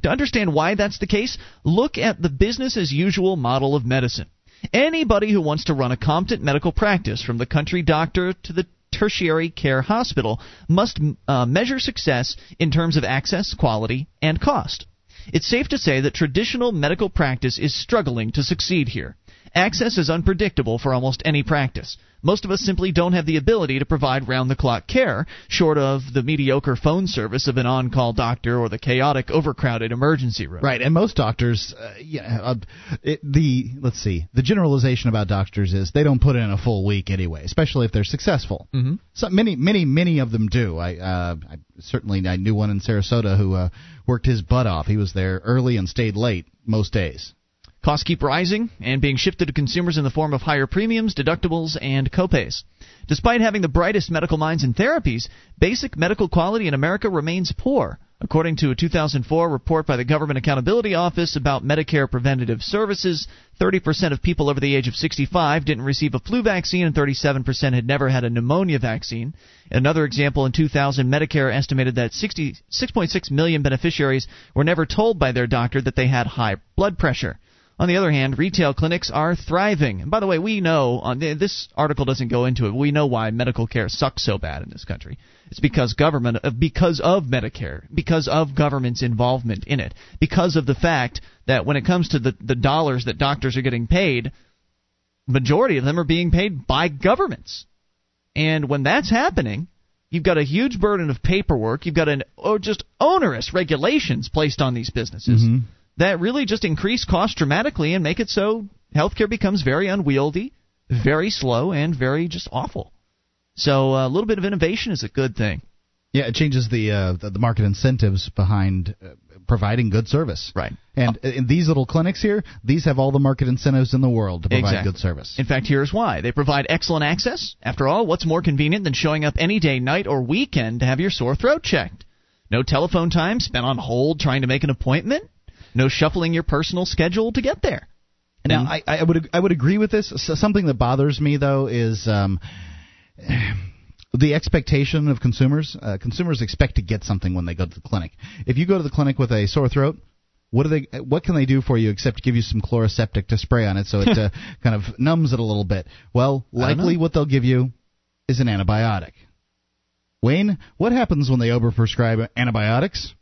To understand why that's the case, look at the business as usual model of medicine. Anybody who wants to run a competent medical practice, from the country doctor to the tertiary care hospital, must uh, measure success in terms of access, quality, and cost. It's safe to say that traditional medical practice is struggling to succeed here. Access is unpredictable for almost any practice. Most of us simply don't have the ability to provide round the clock care, short of the mediocre phone service of an on call doctor or the chaotic, overcrowded emergency room. Right, and most doctors, uh, yeah, uh, it, the let's see, the generalization about doctors is they don't put in a full week anyway, especially if they're successful. Mm-hmm. So many, many, many of them do. I, uh, I certainly I knew one in Sarasota who uh, worked his butt off. He was there early and stayed late most days. Costs keep rising and being shifted to consumers in the form of higher premiums, deductibles, and copays. Despite having the brightest medical minds and therapies, basic medical quality in America remains poor. According to a 2004 report by the Government Accountability Office about Medicare preventative services, 30% of people over the age of 65 didn't receive a flu vaccine and 37% had never had a pneumonia vaccine. Another example in 2000, Medicare estimated that 6.6 million beneficiaries were never told by their doctor that they had high blood pressure. On the other hand, retail clinics are thriving. And by the way, we know uh, this article doesn't go into it. We know why medical care sucks so bad in this country. It's because government, uh, because of Medicare, because of government's involvement in it, because of the fact that when it comes to the the dollars that doctors are getting paid, majority of them are being paid by governments. And when that's happening, you've got a huge burden of paperwork. You've got an or just onerous regulations placed on these businesses. Mm-hmm that really just increase costs dramatically and make it so healthcare becomes very unwieldy, very slow, and very just awful. So uh, a little bit of innovation is a good thing. Yeah, it changes the uh, the, the market incentives behind uh, providing good service. Right. And in these little clinics here, these have all the market incentives in the world to provide exactly. good service. In fact, here's why. They provide excellent access. After all, what's more convenient than showing up any day, night, or weekend to have your sore throat checked? No telephone time spent on hold trying to make an appointment no shuffling your personal schedule to get there. Now, I, I would I would agree with this. Something that bothers me though is um, the expectation of consumers. Uh, consumers expect to get something when they go to the clinic. If you go to the clinic with a sore throat, what do they? What can they do for you except give you some Chloraseptic to spray on it so it uh, kind of numbs it a little bit? Well, likely what they'll give you is an antibiotic. Wayne, what happens when they overprescribe antibiotics?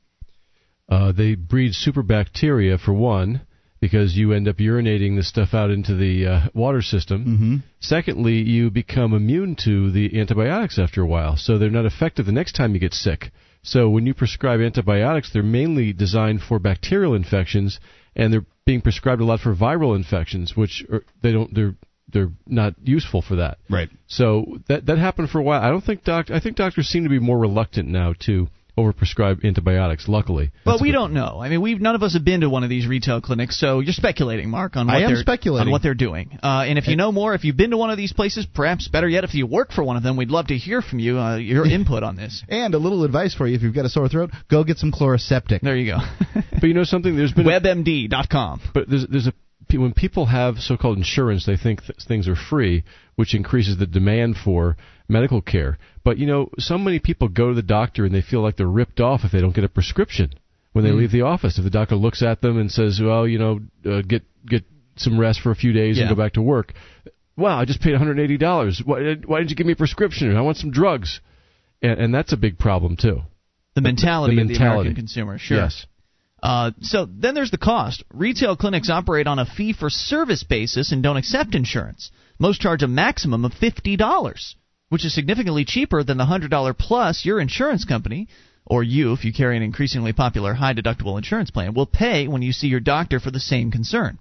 Uh, they breed super bacteria for one, because you end up urinating the stuff out into the uh, water system. Mm-hmm. Secondly, you become immune to the antibiotics after a while, so they're not effective the next time you get sick. So when you prescribe antibiotics, they're mainly designed for bacterial infections, and they're being prescribed a lot for viral infections, which are, they don't they're they're not useful for that. Right. So that that happened for a while. I don't think doc I think doctors seem to be more reluctant now to overprescribe antibiotics. Luckily, but we don't know. I mean, we none of us have been to one of these retail clinics, so you're speculating, Mark, on what I am they're speculating. on what they're doing. Uh, and if you know more, if you've been to one of these places, perhaps better yet, if you work for one of them, we'd love to hear from you, uh, your input on this. And a little advice for you: if you've got a sore throat, go get some Chloraseptic. There you go. but you know something? There's been WebMD.com. But there's there's a when people have so-called insurance, they think th- things are free, which increases the demand for medical care. But you know, so many people go to the doctor and they feel like they're ripped off if they don't get a prescription when they Mm. leave the office. If the doctor looks at them and says, "Well, you know, uh, get get some rest for a few days Yeah. and go back to work," wow, I just paid $180. Why, why didn't you give me a prescription? I want some drugs, and, and that's a big problem too. The mentality, the of the. American consumer, sure. Yes. Uh, so then there's the cost. Retail clinics operate on a fee for service basis and don't accept insurance. Most charge a maximum of $50, which is significantly cheaper than the $100 plus your insurance company, or you, if you carry an increasingly popular high deductible insurance plan, will pay when you see your doctor for the same concern.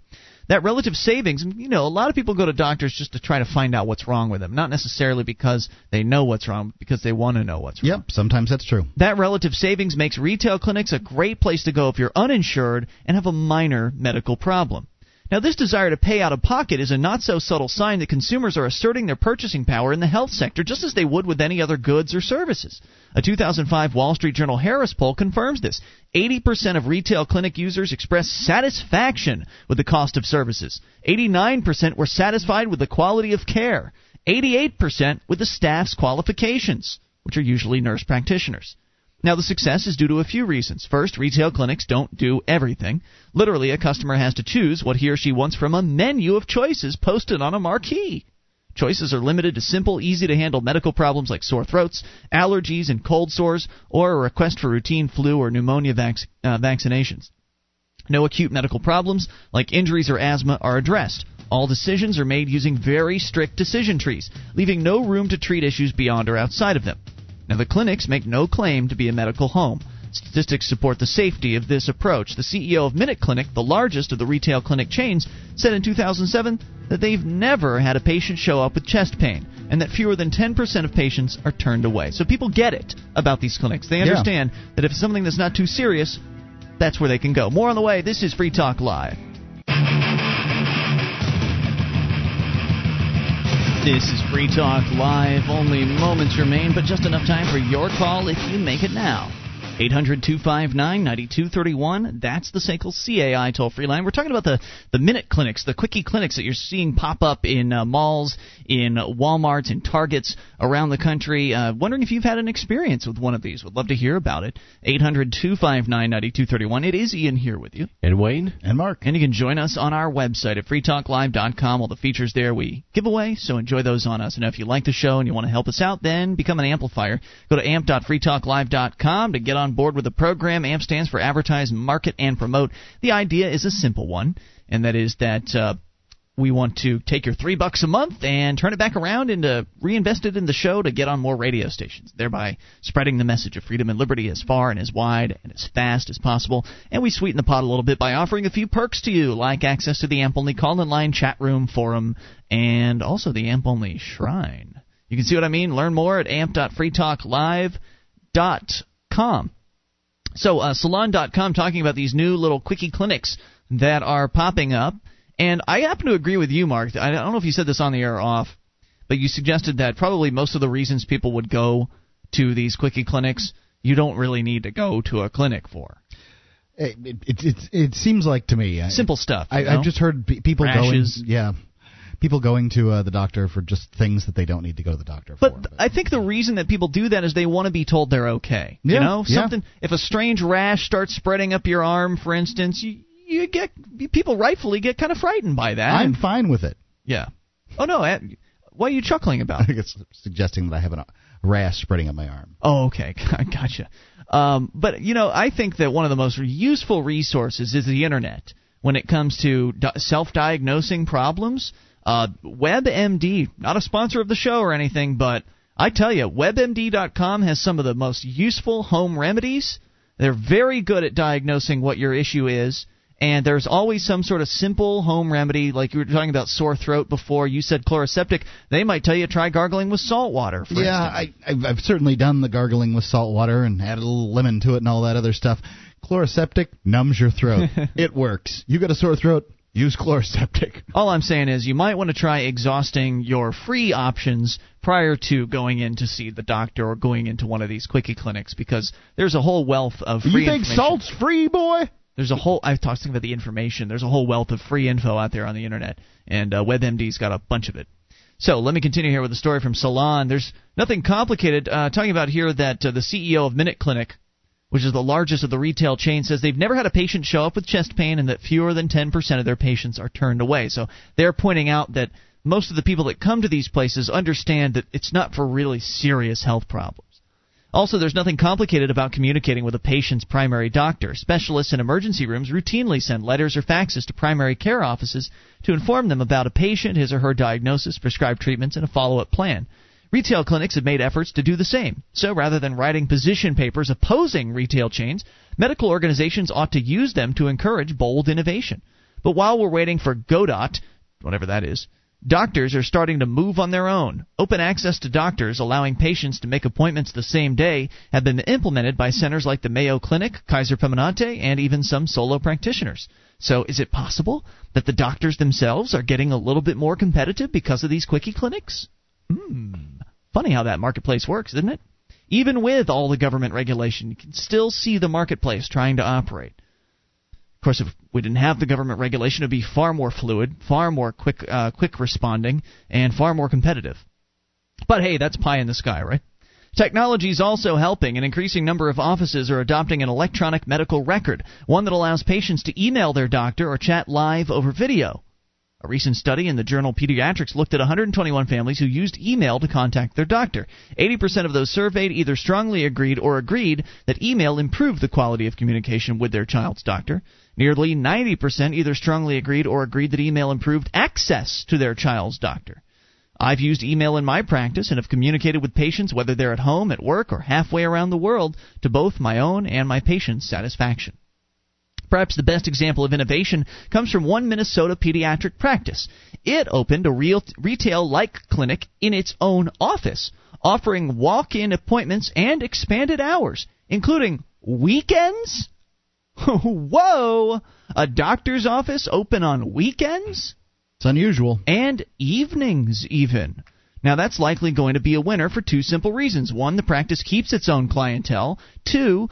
That relative savings, you know, a lot of people go to doctors just to try to find out what's wrong with them, not necessarily because they know what's wrong, because they want to know what's wrong. Yep, sometimes that's true. That relative savings makes retail clinics a great place to go if you're uninsured and have a minor medical problem. Now, this desire to pay out of pocket is a not so subtle sign that consumers are asserting their purchasing power in the health sector just as they would with any other goods or services. A 2005 Wall Street Journal Harris poll confirms this. 80% of retail clinic users expressed satisfaction with the cost of services. 89% were satisfied with the quality of care. 88% with the staff's qualifications, which are usually nurse practitioners. Now, the success is due to a few reasons. First, retail clinics don't do everything. Literally, a customer has to choose what he or she wants from a menu of choices posted on a marquee. Choices are limited to simple, easy to handle medical problems like sore throats, allergies, and cold sores, or a request for routine flu or pneumonia vac- uh, vaccinations. No acute medical problems like injuries or asthma are addressed. All decisions are made using very strict decision trees, leaving no room to treat issues beyond or outside of them. Now, the clinics make no claim to be a medical home. Statistics support the safety of this approach. The CEO of Minute Clinic, the largest of the retail clinic chains, said in 2007 that they've never had a patient show up with chest pain and that fewer than 10% of patients are turned away. So people get it about these clinics. They understand yeah. that if it's something that's not too serious, that's where they can go. More on the way. This is Free Talk Live. This is Free Talk Live. Only moments remain, but just enough time for your call if you make it now. 800 259 9231. That's the SACL CAI toll free line. We're talking about the, the minute clinics, the quickie clinics that you're seeing pop up in uh, malls, in Walmarts, in Targets around the country. Uh, wondering if you've had an experience with one of these. Would love to hear about it. 800 259 9231. It is Ian here with you. And Wayne. And Mark. And you can join us on our website at freetalklive.com. All the features there we give away, so enjoy those on us. And if you like the show and you want to help us out, then become an amplifier. Go to amp.freetalklive.com to get on on board with the program. AMP stands for Advertise, Market, and Promote. The idea is a simple one, and that is that uh, we want to take your three bucks a month and turn it back around into reinvest it in the show to get on more radio stations, thereby spreading the message of freedom and liberty as far and as wide and as fast as possible. And we sweeten the pot a little bit by offering a few perks to you, like access to the AMP only call in line, chat room, forum, and also the AMP only shrine. You can see what I mean. Learn more at amp.freetalklive.com. So, uh, Salon.com talking about these new little quickie clinics that are popping up. And I happen to agree with you, Mark. I don't know if you said this on the air or off, but you suggested that probably most of the reasons people would go to these quickie clinics, you don't really need to go to a clinic for. It, it, it, it seems like to me simple stuff. I, have just heard people Rashes. going, yeah, people going to uh, the doctor for just things that they don't need to go to the doctor but for. But I think the reason that people do that is they want to be told they're okay. Yeah, you know, yeah. something. If a strange rash starts spreading up your arm, for instance, you you get people rightfully get kind of frightened by that. I'm fine with it. Yeah. Oh no. What are you chuckling about? I think it's suggesting that I have a rash spreading up my arm. Oh, okay, gotcha. Um, but you know, I think that one of the most useful resources is the internet when it comes to self-diagnosing problems. Uh, WebMD, not a sponsor of the show or anything, but I tell you, WebMD.com has some of the most useful home remedies. They're very good at diagnosing what your issue is. And there's always some sort of simple home remedy, like you were talking about sore throat before. You said Chloraseptic. They might tell you try gargling with salt water. yeah, I, I've, I've certainly done the gargling with salt water and added a little lemon to it and all that other stuff. Chloraseptic numbs your throat. it works. You got a sore throat? Use Chloraseptic. All I'm saying is you might want to try exhausting your free options prior to going in to see the doctor or going into one of these quickie clinics because there's a whole wealth of free You think salt's free, boy? There's a whole. I was talking about the information. There's a whole wealth of free info out there on the internet, and uh, WebMD's got a bunch of it. So let me continue here with a story from Salon. There's nothing complicated. Uh, talking about here that uh, the CEO of Minute Clinic which is the largest of the retail chains, says they've never had a patient show up with chest pain and that fewer than 10% of their patients are turned away. So they're pointing out that most of the people that come to these places understand that it's not for really serious health problems. Also, there's nothing complicated about communicating with a patient's primary doctor. Specialists in emergency rooms routinely send letters or faxes to primary care offices to inform them about a patient, his or her diagnosis, prescribed treatments, and a follow up plan. Retail clinics have made efforts to do the same. So rather than writing position papers opposing retail chains, medical organizations ought to use them to encourage bold innovation. But while we're waiting for Godot, whatever that is, doctors are starting to move on their own. Open access to doctors, allowing patients to make appointments the same day, have been implemented by centers like the Mayo Clinic, Kaiser Permanente, and even some solo practitioners. So is it possible that the doctors themselves are getting a little bit more competitive because of these quickie clinics? Hmm. Funny how that marketplace works, isn't it? Even with all the government regulation, you can still see the marketplace trying to operate. Of course, if we didn't have the government regulation, it would be far more fluid, far more quick, uh, quick responding, and far more competitive. But hey, that's pie in the sky, right? Technology is also helping. An increasing number of offices are adopting an electronic medical record, one that allows patients to email their doctor or chat live over video. A recent study in the journal Pediatrics looked at 121 families who used email to contact their doctor. 80% of those surveyed either strongly agreed or agreed that email improved the quality of communication with their child's doctor. Nearly 90% either strongly agreed or agreed that email improved access to their child's doctor. I've used email in my practice and have communicated with patients whether they're at home, at work, or halfway around the world to both my own and my patients' satisfaction. Perhaps the best example of innovation comes from one Minnesota pediatric practice. It opened a real retail like clinic in its own office, offering walk in appointments and expanded hours, including weekends? Whoa! A doctor's office open on weekends? It's unusual. And evenings, even. Now, that's likely going to be a winner for two simple reasons. One, the practice keeps its own clientele. Two,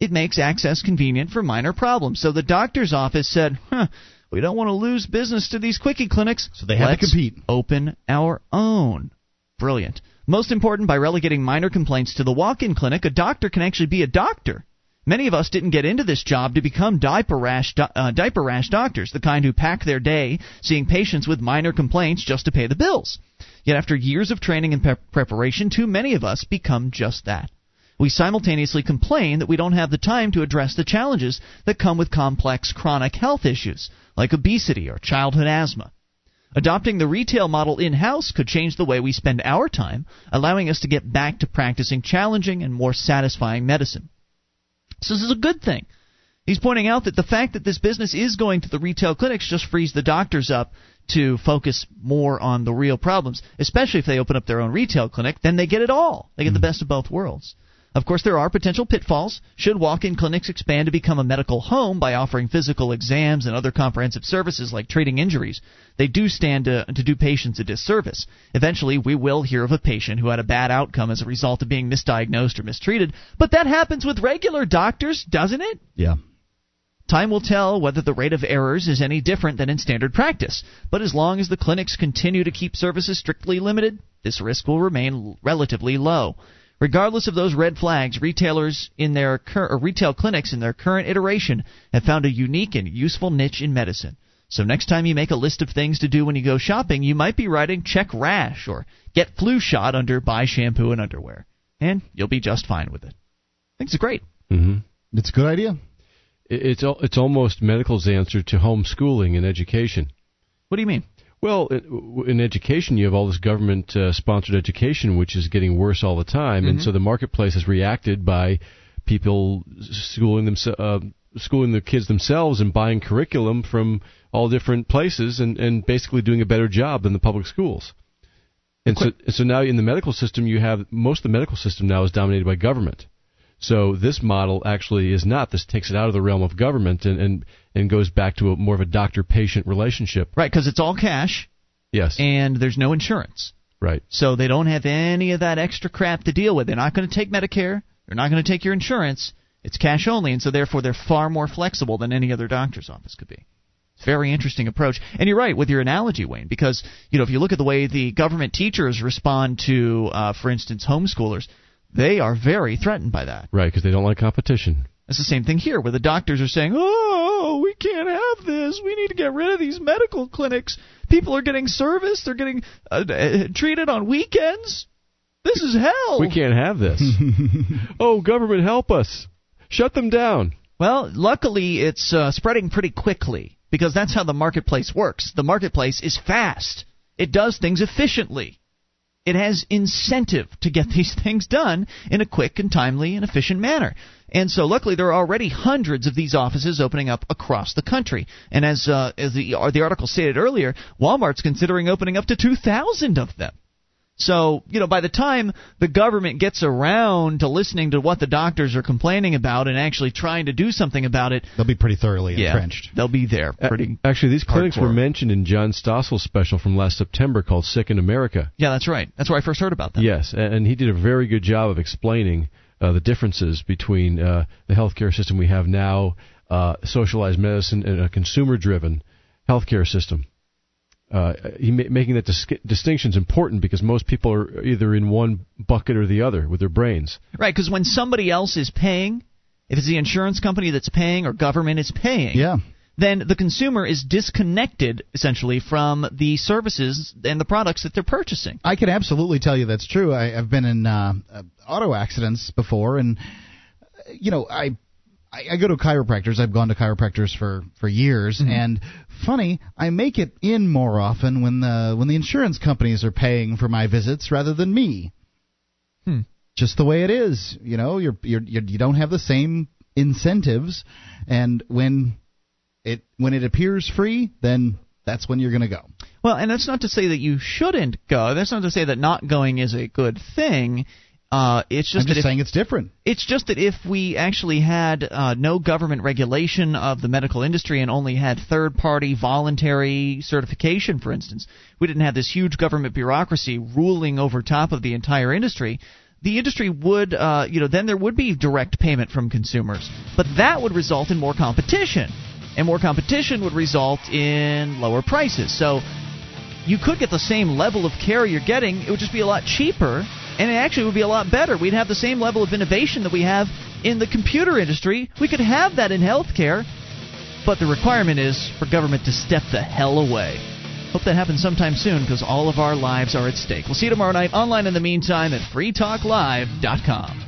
it makes access convenient for minor problems. So the doctor's office said, huh, we don't want to lose business to these quickie clinics. So they Let's to compete. Open our own. Brilliant. Most important, by relegating minor complaints to the walk in clinic, a doctor can actually be a doctor. Many of us didn't get into this job to become diaper rash, uh, diaper rash doctors, the kind who pack their day seeing patients with minor complaints just to pay the bills. Yet after years of training and pe- preparation, too many of us become just that. We simultaneously complain that we don't have the time to address the challenges that come with complex chronic health issues, like obesity or childhood asthma. Adopting the retail model in house could change the way we spend our time, allowing us to get back to practicing challenging and more satisfying medicine. So this is a good thing. He's pointing out that the fact that this business is going to the retail clinics just frees the doctors up to focus more on the real problems, especially if they open up their own retail clinic, then they get it all. They get the mm-hmm. best of both worlds. Of course, there are potential pitfalls. Should walk in clinics expand to become a medical home by offering physical exams and other comprehensive services like treating injuries, they do stand to, to do patients a disservice. Eventually, we will hear of a patient who had a bad outcome as a result of being misdiagnosed or mistreated, but that happens with regular doctors, doesn't it? Yeah. Time will tell whether the rate of errors is any different than in standard practice, but as long as the clinics continue to keep services strictly limited, this risk will remain relatively low. Regardless of those red flags, retailers in their cur- or retail clinics in their current iteration have found a unique and useful niche in medicine. So next time you make a list of things to do when you go shopping, you might be writing check rash or get flu shot under buy shampoo and underwear, and you'll be just fine with it. I think it's great. Mm-hmm. It's a good idea. It's it's almost medical's answer to homeschooling and education. What do you mean? Well, in- education, you have all this government uh, sponsored education, which is getting worse all the time, and Mhm. so the marketplace has reacted by people schooling themselves. Uh, schooling the kids themselves and buying curriculum from all different places and, and basically doing a better job than the public schools. And so, so now in the medical system, you have most of the medical system now is dominated by government. So this model actually is not. This takes it out of the realm of government and and, and goes back to a more of a doctor-patient relationship. Right, because it's all cash Yes. and there's no insurance. Right. So they don't have any of that extra crap to deal with. They're not going to take Medicare. They're not going to take your insurance. It's cash only, and so therefore they're far more flexible than any other doctor's office could be. It's a very interesting approach. And you're right with your analogy, Wayne, because you know if you look at the way the government teachers respond to, uh, for instance, homeschoolers, they are very threatened by that. Right, because they don't like competition. It's the same thing here, where the doctors are saying, "Oh, we can't have this. We need to get rid of these medical clinics. People are getting serviced. They're getting uh, uh, treated on weekends. This is hell." We can't have this. oh, government, help us! Shut them down. Well, luckily, it's uh, spreading pretty quickly because that's how the marketplace works. The marketplace is fast. It does things efficiently. It has incentive to get these things done in a quick and timely and efficient manner. And so, luckily, there are already hundreds of these offices opening up across the country. And as uh, as the the article stated earlier, Walmart's considering opening up to 2,000 of them. So, you know, by the time the government gets around to listening to what the doctors are complaining about and actually trying to do something about it, they'll be pretty thoroughly yeah, entrenched. They'll be there A- pretty. Actually, these clinics were mentioned in John Stossel's special from last September called "Sick in America." Yeah, that's right. That's where I first heard about them. Yes, and he did a very good job of explaining uh, the differences between uh, the healthcare system we have now, uh, socialized medicine, and a consumer-driven healthcare system. Uh, he ma- making that dis- distinction is important because most people are either in one bucket or the other with their brains. Right, because when somebody else is paying, if it's the insurance company that's paying or government is paying, Yeah. then the consumer is disconnected essentially from the services and the products that they're purchasing. I can absolutely tell you that's true. I, I've been in uh, uh, auto accidents before, and uh, you know, I, I I go to chiropractors. I've gone to chiropractors for for years, Mm-hmm. and funny, I make it in more often when the when the insurance companies are paying for my visits rather than me. Hmm. Just the way it is, you know. You're, you're, you're you don't have the same incentives, and when it when it appears free, then that's when you're going to go. Well, and that's not to say that you shouldn't go. That's not to say that not going is a good thing. Uh, it's just I'm just if, saying it's different. It's just that if we actually had uh, no government regulation of the medical industry and only had third party voluntary certification, for instance, we didn't have this huge government bureaucracy ruling over top of the entire industry. The industry would, uh, you know, then there would be direct payment from consumers, but that would result in more competition, and more competition would result in lower prices. So you could get the same level of care you're getting. It would just be a lot cheaper, and it actually would be a lot better. We'd have the same level of innovation that we have in the computer industry. We could have that in healthcare, but the requirement is for government to step the hell away. Hope that happens sometime soon because all of our lives are at stake. We'll see you tomorrow night online in the meantime at freetalklive.com.